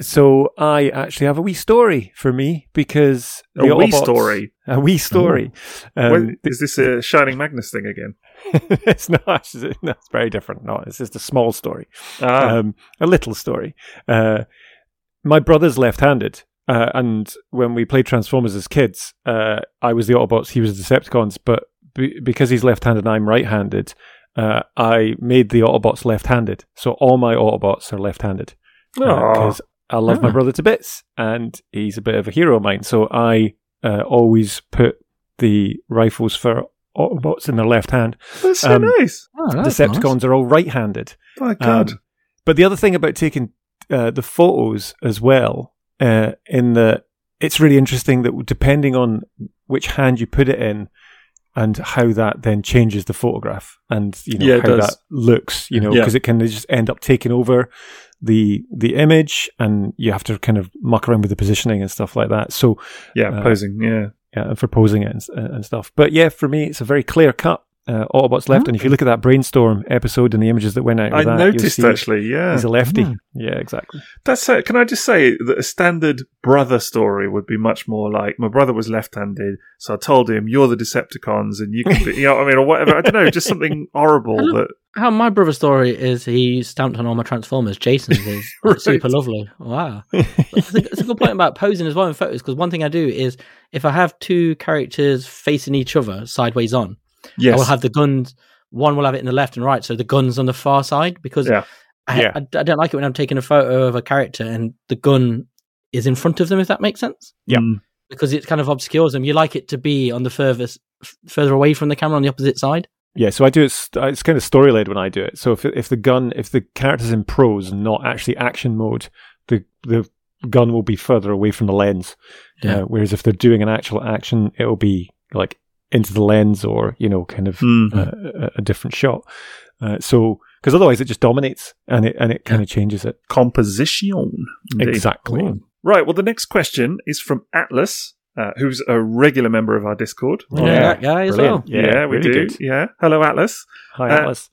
so I actually have a wee story for me because A the wee Autobots- story. a wee story. Um, When- is this a Shining Magnus thing again? <laughs> it's not. It's, no, it's very different. No, it's just a small story. Ah, um, a little story. Uh, my brother's left-handed, uh, and when we played Transformers as kids, uh, I was the Autobots, he was the Decepticons. But be- because he's left-handed and I'm right-handed, uh, I made the Autobots left-handed. So all my Autobots are left-handed Aw. because I love my Ah. brother to bits, and he's a bit of a hero of mine. So I uh, always put the rifles for Autobots in their left hand. that's so um, nice. Oh, Decepticons are all right-handed. My God. Um, but the other thing about taking uh, the photos as well, uh, in the it's really interesting that depending on which hand you put it in, and how that then changes the photograph, and you know Yeah, how does. that looks, you know, Yeah. because it can just end up taking over the the image, and you have to kind of muck around with the positioning and stuff like that. So yeah, uh, posing. Yeah. yeah, and for posing it and, and stuff. But yeah, for me, it's a very clear cut. Uh, Autobots left, and if you look at that brainstorm episode and the images that went out, I with that, you'll noticed see actually. Yeah, He's a lefty. Hmm. Yeah, exactly. That's uh, can I just say that a standard brother story would be much more like my brother was left-handed, so I told him you're the Decepticons and you can be, you know, what I mean, or whatever. I don't know, just something <laughs> horrible that. How my brother's story is he stamped on all my Transformers. Jason's is <laughs> Right. super lovely. Wow. <laughs> It's a, it's a good point about posing as well in photos because one thing I do is if I have two characters facing each other sideways on, Yes. I will have the guns. One will have it in the left and right, so the guns on the far side because Yeah. I, Yeah. I, I don't like it when I'm taking a photo of a character and the gun is in front of them. If that makes sense, Yeah. Mm. because it kind of obscures them. You like it to be on the furthest, f- further away from the camera on the opposite side. Yeah, so I do it. st- It's kind of story led when I do it. So if if the gun, if the character's in prose, not actually action mode, the the gun will be further away from the lens. Yeah. Uh, whereas if they're doing an actual action, it'll be like into the lens or you know, kind of Mm. uh, a, a different shot. Uh, so because otherwise it just dominates and it and it kind of changes it Composition. Indeed. exactly. Ooh. Right. Well, the next question is from Atlas, uh, who's a regular member of our Discord. Yeah, yeah. that guy as well. Brilliant. Yeah, we really do. good. Yeah. Hello, Atlas. Hi, Uh, Atlas.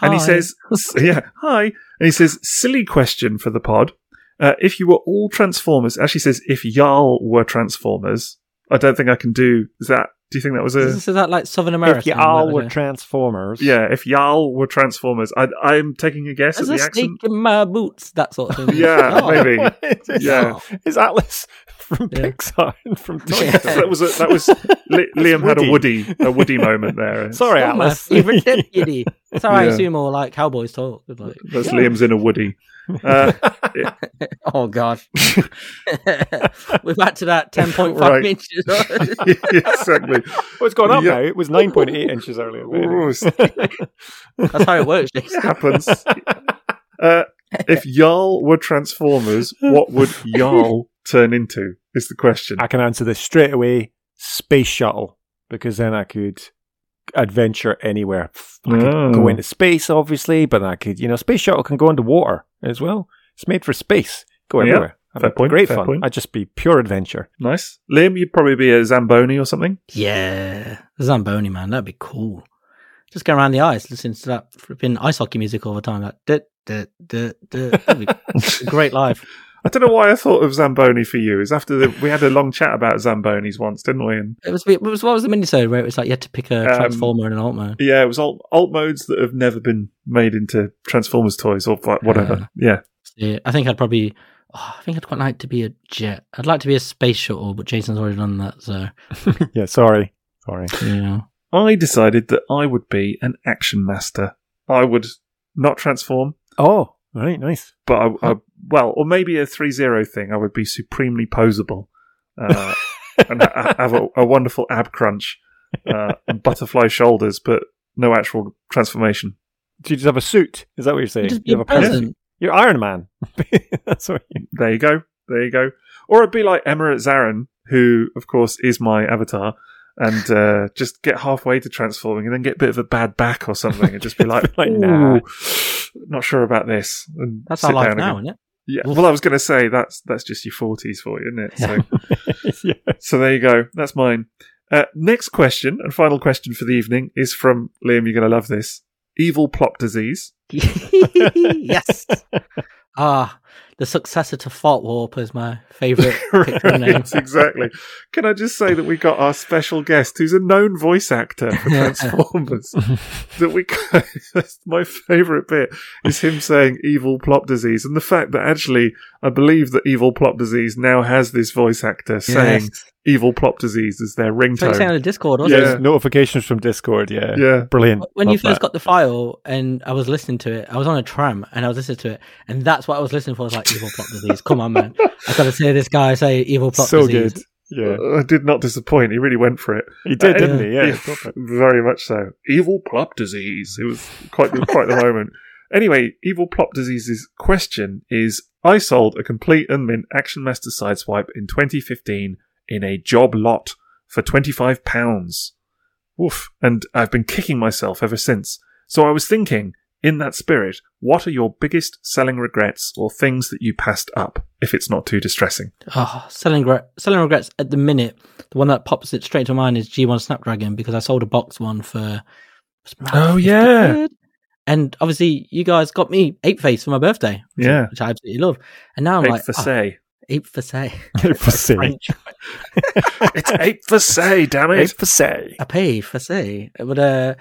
And he says, <laughs> yeah, hi. And he says, silly question for the pod. Uh, if you were all Transformers, actually says, if y'all were Transformers, I don't think I can do is that. Do you think that was Is, a this- is that like Southern America? if you all were Transformers, yeah? If y'all were Transformers, I, I'm taking a guess There's at a the accent. snake in my boots. That sort of thing. <laughs> Yeah, Oh. maybe. <laughs> <laughs> yeah, Yeah. is Atlas from Yeah. Pixar and from Toy Yeah. That was a, that was Li- Liam had a Woody. Woody a Woody moment there. Sorry, my Atlas. favorite deputy. That's how I Yeah. assume all like cowboys talk. It's Like, That's Liam's in a Woody. Uh, <laughs> oh god, <laughs> <laughs> we're back to that ten point Right. inches. exactly. Oh, it's gone up Yeah. now. It was 9.8 inches earlier. but anyway. Ooh, That's how it works. it happens. Uh, if y'all were Transformers, what would y'all turn into? Is the question. I can answer this straight away. Space shuttle, because then I could adventure anywhere. I could Oh. go mm. into space, obviously, but I could, you know, space shuttle can go into water as well. It's made for space. Go Yeah, everywhere. Have fair point, Great fair fun. point. I'd just be pure adventure. Nice, Liam. You'd probably be a Zamboni or something. Yeah, Zamboni man, that'd be cool. Just go around the ice, listening to that flipping ice hockey music all the time. Like, duh, duh, duh, duh. That'd be <laughs> a great life. I don't know why I thought of Zamboni for you. Is after the, we had a long chat about Zambonis once, didn't we? And It was, it was what was the minisode where it was like you had to pick a Um, transformer and an alt mode. yeah, it was alt, alt modes that have never been made into Transformers toys or wha- whatever. yeah, Yeah, I think I'd probably. Oh, I think I'd quite like to be a jet. I'd like to be a space shuttle, but Jason's already done that, so <laughs> yeah, sorry. Sorry. yeah. I decided that I would be an action master. I would not transform, Oh, right, nice. but I, I well, or maybe a three zero thing. I would be supremely posable uh, <laughs> and ha- have a, a wonderful ab crunch uh, and butterfly shoulders, but no actual transformation. Do you just have a suit? Is that what you're saying? Just be You have a present? present. You're Iron Man. <laughs> That's what you. There you go. There you go. Or it'd be like Emirate Xaaron, who, of course, is my avatar, and uh, just get halfway to transforming and then get a bit of a bad back or something and just be <laughs> like, Like, "Ooh, nah." not sure about this. And That's sit our life now, again. isn't it? Yeah. Well, I was going to say that's that's just your forties for you, isn't it? So, <laughs> yeah. so there you go. That's mine. Uh, next question and final question for the evening is from Liam. You're going to love this. Evil plop disease. <laughs> yes. <laughs> Ah, the successor to Fault Warp is my favourite <laughs> picture name. Right, exactly. Can I just say that we got our special guest, who's a known voice actor for Transformers. <laughs> that we, <laughs> that's my favourite bit is him saying "evil plot disease," and the fact that actually I believe that "evil plot disease" now has this voice actor saying "evil plot disease" as their That's what you saying on the Discord, wasn't Yeah. it? Notifications from Discord. Yeah. Yeah. Brilliant. When you first that. got the file and I was listening to it, I was on a tram and I was listening to it, and that's what I was listening for. I was like, "Evil plot disease." Come on, man! I got to say this guy say evil plot so disease. good. Yeah. Uh, did not disappoint. He really went for it. He did, Uh, didn't he? Yeah. Yeah, <laughs> very much so. Evil plot disease. It was quite quite the <laughs> moment. Anyway, evil plot disease's question is: I sold a complete and mint Action Master Sideswipe in 2015 in a job lot for 25 pounds. Woof! And I've been kicking myself ever since. So I was thinking, in that spirit, what are your biggest selling regrets or things that you passed up? If it's not too distressing. Oh, selling regret, selling regrets at the minute. The one that pops it straight to mind is G1 Snapdragon because I sold a box one for. Oh, yeah. quid. And obviously, you guys got me Ape Face for my birthday. which- Yeah. which I absolutely love. And now I'm Ape like, for oh, say. Ape for say, <laughs> ape for say. <laughs> It's ape for say, damn it. for say. I pay for say. But uh,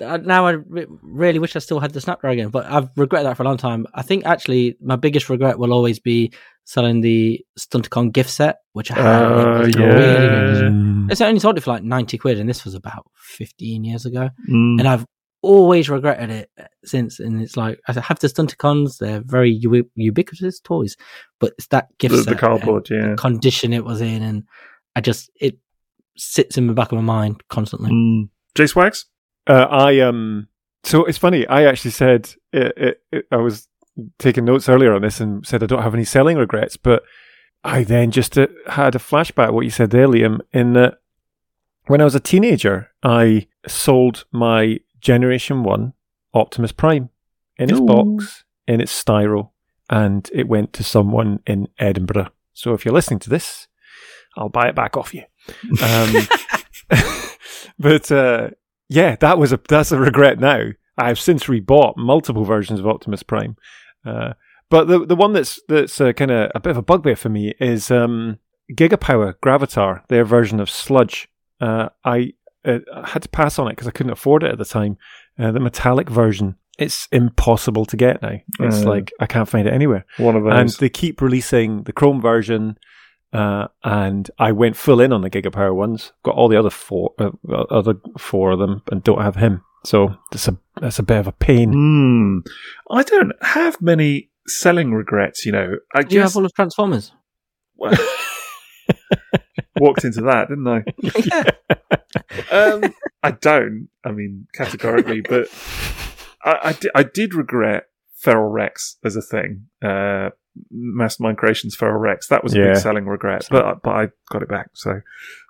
now I really wish I still had the Snapdragon, but I've regretted that for a long time. I think actually my biggest regret will always be selling the Stunticon gift set, which I had. Uh, yeah. really, really-. It's only sold it for like 90 quid, and this was about 15 years ago. Mm. And I've always regretted it since. And it's like, I have the Stunticons, they're very ubi- ubiquitous toys, but it's that gift the, set. the cardboard, yeah. the condition it was in, and I just, it sits in the back of my mind constantly. Mm. J Swags? Uh, I um. So it's funny. I actually said it, it, it, I was taking notes earlier on this and said I don't have any selling regrets, but I then just uh, had a flashback. What you said there, Liam, in that when I was a teenager, I sold my Generation One Optimus Prime in its Ooh. box, in its styro, and it went to someone in Edinburgh. So if you're listening to this, I'll buy it back off you. Um, <laughs> <laughs> but uh, yeah, that was a that's a regret now. I have since rebought multiple versions of Optimus Prime, uh, but the the one that's that's uh, kind of a bit of a bugbear for me is um, Gigapower Gravitor, their version of Sludge. uh, I, uh, I had to pass on it because I couldn't afford it at the time. Uh, the metallic version, it's impossible to get now. It's Uh. like I can't find it anywhere. One of And they keep releasing the Chrome version. Uh, and I went full in on the Gigapower ones. Got all the other four, uh, other four of them, and don't have him. So it's a that's a bit of a pain. Hmm. I don't have many selling regrets, you know. I Do you guess have all of Transformers? <laughs> walked into that, didn't I? yeah. <laughs> Um, I don't. I mean, categorically, but I, I, di- I did regret Feral Rex as a thing. Uh, Mastermind Creations Feral Rex. That was a Yeah. big selling regret, but but I got it back. So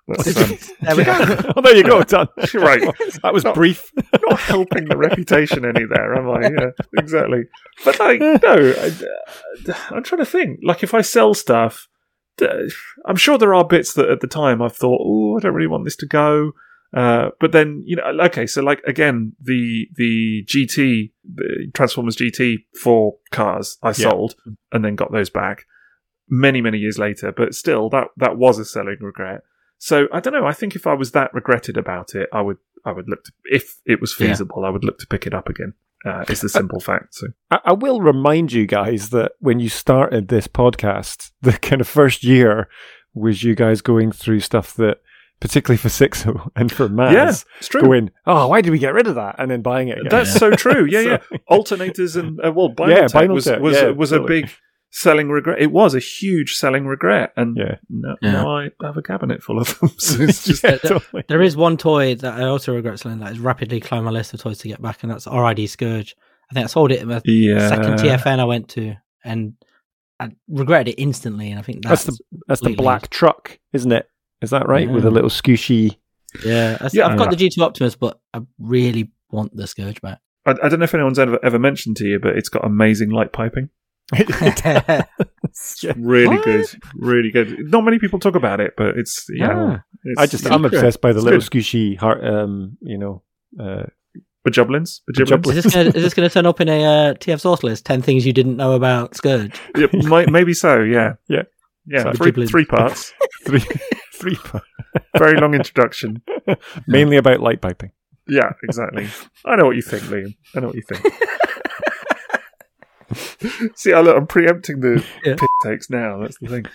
that's um, There we go. <laughs> oh, there you go, done. <laughs> right. That was Not- brief. Not helping the reputation any there, am I? Yeah, exactly. But like, no, I, I'm trying to think. Like, if I sell stuff, th- I'm sure there are bits that at the time I've thought, oh, I don't really want this to go. Uh, but then, you know, okay, so like again, the the GT, the Transformers GT for cars, I Yeah. sold and then got those back many many years later. But still, that that was a selling regret. So I don't know. I think if I was that regretted about it, I would I would look to if it was Yeah. feasible, I would look to pick it up again. Uh, is the simple fact. So I, I will remind you guys that when you started this podcast, <laughs> the kind of first year was you guys going through stuff that, particularly for <laughs> Sixo and for Maz, yeah, it's true. going, oh, why did we get rid of that? And then buying it again. That's so true. Yeah, <laughs> yeah. Alternators and uh, well, Yeah, Binaltech was was yeah, was totally. a big selling regret. It was a huge selling regret, and Yeah. no, Yeah. now I have a cabinet full of them. <laughs> So it's just yeah, that- totally. There is one toy that I also regret selling that is rapidly climbing my list of toys to get back, and that's RID Scourge. I think I sold it in the yeah. second TFN I went to, and I regretted it instantly. And I think That's that's, the That's the completely- black truck, isn't it? Is that right? With a little scooshy. yeah. I, Yeah. have got the G2 Optimus, but I really want the Scourge back. I, I don't know if anyone's ever ever mentioned to you, but it's got amazing light piping. Yeah. <laughs> Really What? good, really good. Not many people talk about it, but it's yeah. Yeah. It's, I just I'm good. obsessed by the It's little good. scooshy heart, um, you know, uh, Bajublins, Bajublins. is this gonna, is this going to turn up in a uh, TF source list? Ten things you didn't know about Scourge. Yeah, might, maybe so. Yeah, <laughs> Yeah. yeah. So- three, Bajublins. three parts. <laughs> three, three, parts. Very long introduction. mainly about light piping. Yeah, exactly. I know what you think, Liam. I know what you think. <laughs> See, I look, I'm preempting the Yeah. takes now. That's the thing.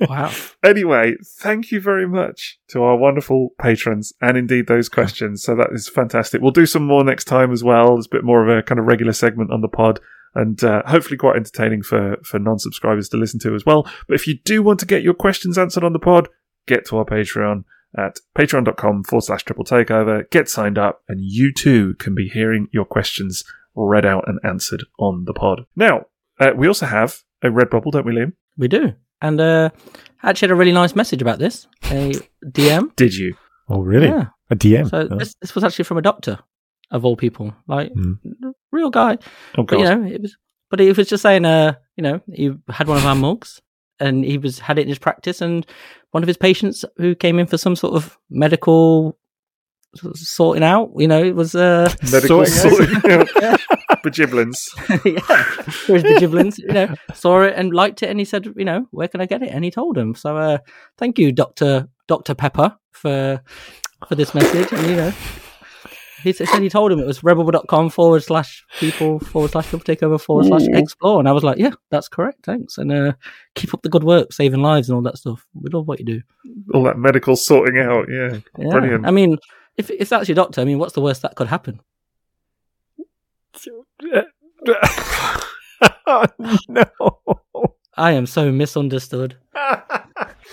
<laughs> Wow. Anyway, thank you very much to our wonderful patrons and indeed those questions. So that is fantastic. We'll do some more next time as well. There's a bit more of a kind of regular segment on the pod and uh, hopefully quite entertaining for, for non-subscribers to listen to as well. But if you do want to get your questions answered on the pod, get to our Patreon at patreon.com forward slash triple takeover. Get signed up and you too can be hearing your questions read out and answered on the pod. Now, uh, we also have a Redbubble, don't we, Liam? We do. And uh, I actually had a really nice message about this. A DM. Did you? Oh, really? Yeah. A DM? So Oh. this, this was actually from a doctor, of all people. Like, Mm. real guy. Oh, But, you know, it was, but he was just saying, uh, you know, he had one of our mugs and he was had it in his practice and one of his patients who came in for some sort of medical sort of sorting out, you know, it was, uh, medical Sorting out. sorting <laughs> out. Bajiblins. yeah, for his Bajiblins, you know, saw it and liked it, and he said, you know, where can I get it? And he told him. So, uh, thank you, Doctor Doctor Pepper, for for this message. And you know, he said he told him it was rebel.com forward slash people forward slash takeover forward slash explore, and I was like, yeah, that's correct, thanks, and uh, keep up the good work, saving lives and all that stuff. We love what you do. All that medical sorting out. Yeah. Yeah. Brilliant. I mean, if if that's your doctor, I mean, what's the worst that could happen? oh, <laughs> no. I am so misunderstood.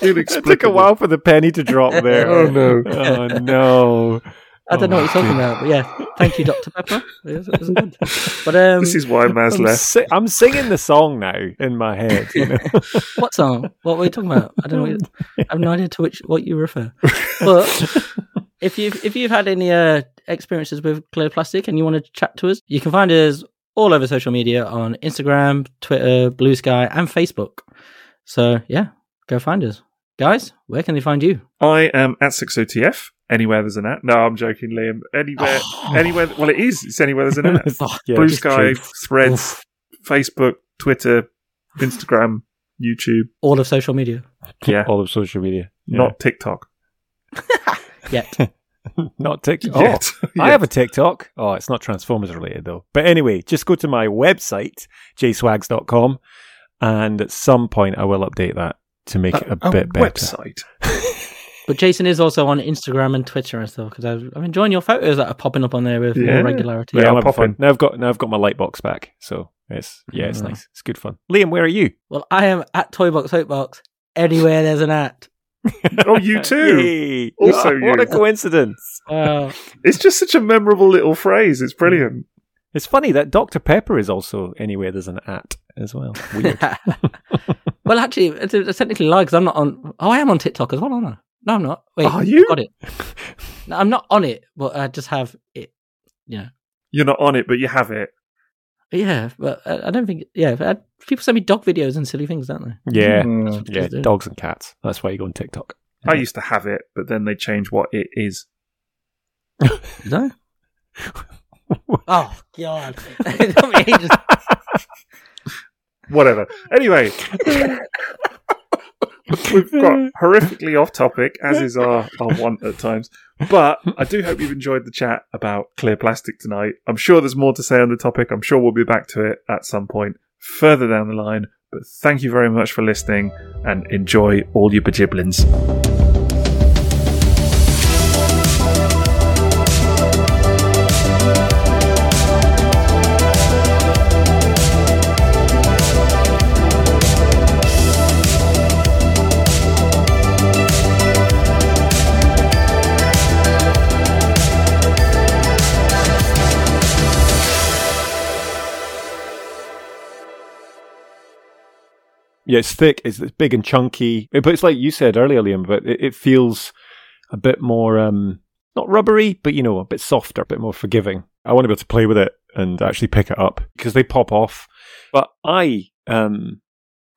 it took a while for the penny to drop there. <laughs> Oh, no. <laughs> Oh no! I don't know Oh, what you're talking about, but yeah, thank you, Doctor Pepper. <laughs> It was, it was good. But um, This is why Maz I'm, left. si- I'm singing the song now in my head. You know? <laughs> what song? What were you talking about? I don't know. You, I have no idea to which what you refer. But if you if you've had any uh, experiences with clear plastic and you want to chat to us, you can find us all over social media on Instagram, Twitter, Bluesky, and Facebook. So yeah, go find us, guys. Where can they find you? I am at 60TF. Anywhere there's an at. No, I'm joking, Liam. Anywhere, <sighs> anywhere. Well, it is. It's anywhere there's an at. <laughs> Yeah, Bluesky, true. Threads, Facebook, Twitter, Instagram, YouTube. All of social media. Yeah, all of social media. Yeah. <laughs> <laughs> not TikTok. Yet. Not TikTok. Oh, Yet. I have a TikTok. Oh, it's not Transformers related though. But anyway, just go to my website, jswags.com, and at some point I will update that to make it a, a bit better. website. But Jason is also on Instagram and Twitter and stuff because I'm enjoying your photos that are popping up on there with Yeah. more regularity. Yeah, Yeah, I'll I'm popping. fun. Now I've got now I've got my light box back, so it's yeah, it's Mm. nice. It's good fun. Liam, where are you? Well, I am at Toybox Soapbox. Anywhere there's an at. <laughs> Oh, you <laughs> too. Yay. Also Oh, what you. a coincidence! Wow. <laughs> It's just such a memorable little phrase. It's brilliant. It's funny that Dr Pepper is also anywhere there's an at as well. Weird. well, actually, it's, it's technically lie because I'm not on. Oh, I am on TikTok as well, aren't I? No, I'm not. Wait, Are you? Got it. No, I'm not on it, but I just have it. Yeah, You're not on it, but you have it. yeah, but I, I don't think. Yeah, I, people send me dog videos and silly things, don't they? yeah, <laughs> Mm. yeah, do dogs and cats. That's why you go on TikTok. I used to have it, but then they changed what it is. <laughs> No. <laughs> oh God! It took me ages. Whatever. Anyway, <laughs> we've got horrifically off topic, as is our, our want at times. But I do hope you've enjoyed the chat about clear plastic tonight. I'm sure there's more to say on the topic. I'm sure we'll be back to it at some point further down the line. But thank you very much for listening and enjoy all your bajiblins. Yeah, it's thick. It's, it's big and chunky. But it's like you said earlier, Liam. But it, it feels a bit more um, not rubbery, but you know, a bit softer, a bit more forgiving. I want to be able to play with it and actually pick it up because they pop off. But I um,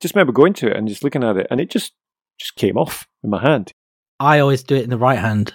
just remember going to it and just looking at it, and it just just came off in my hand. I always do it in the right hand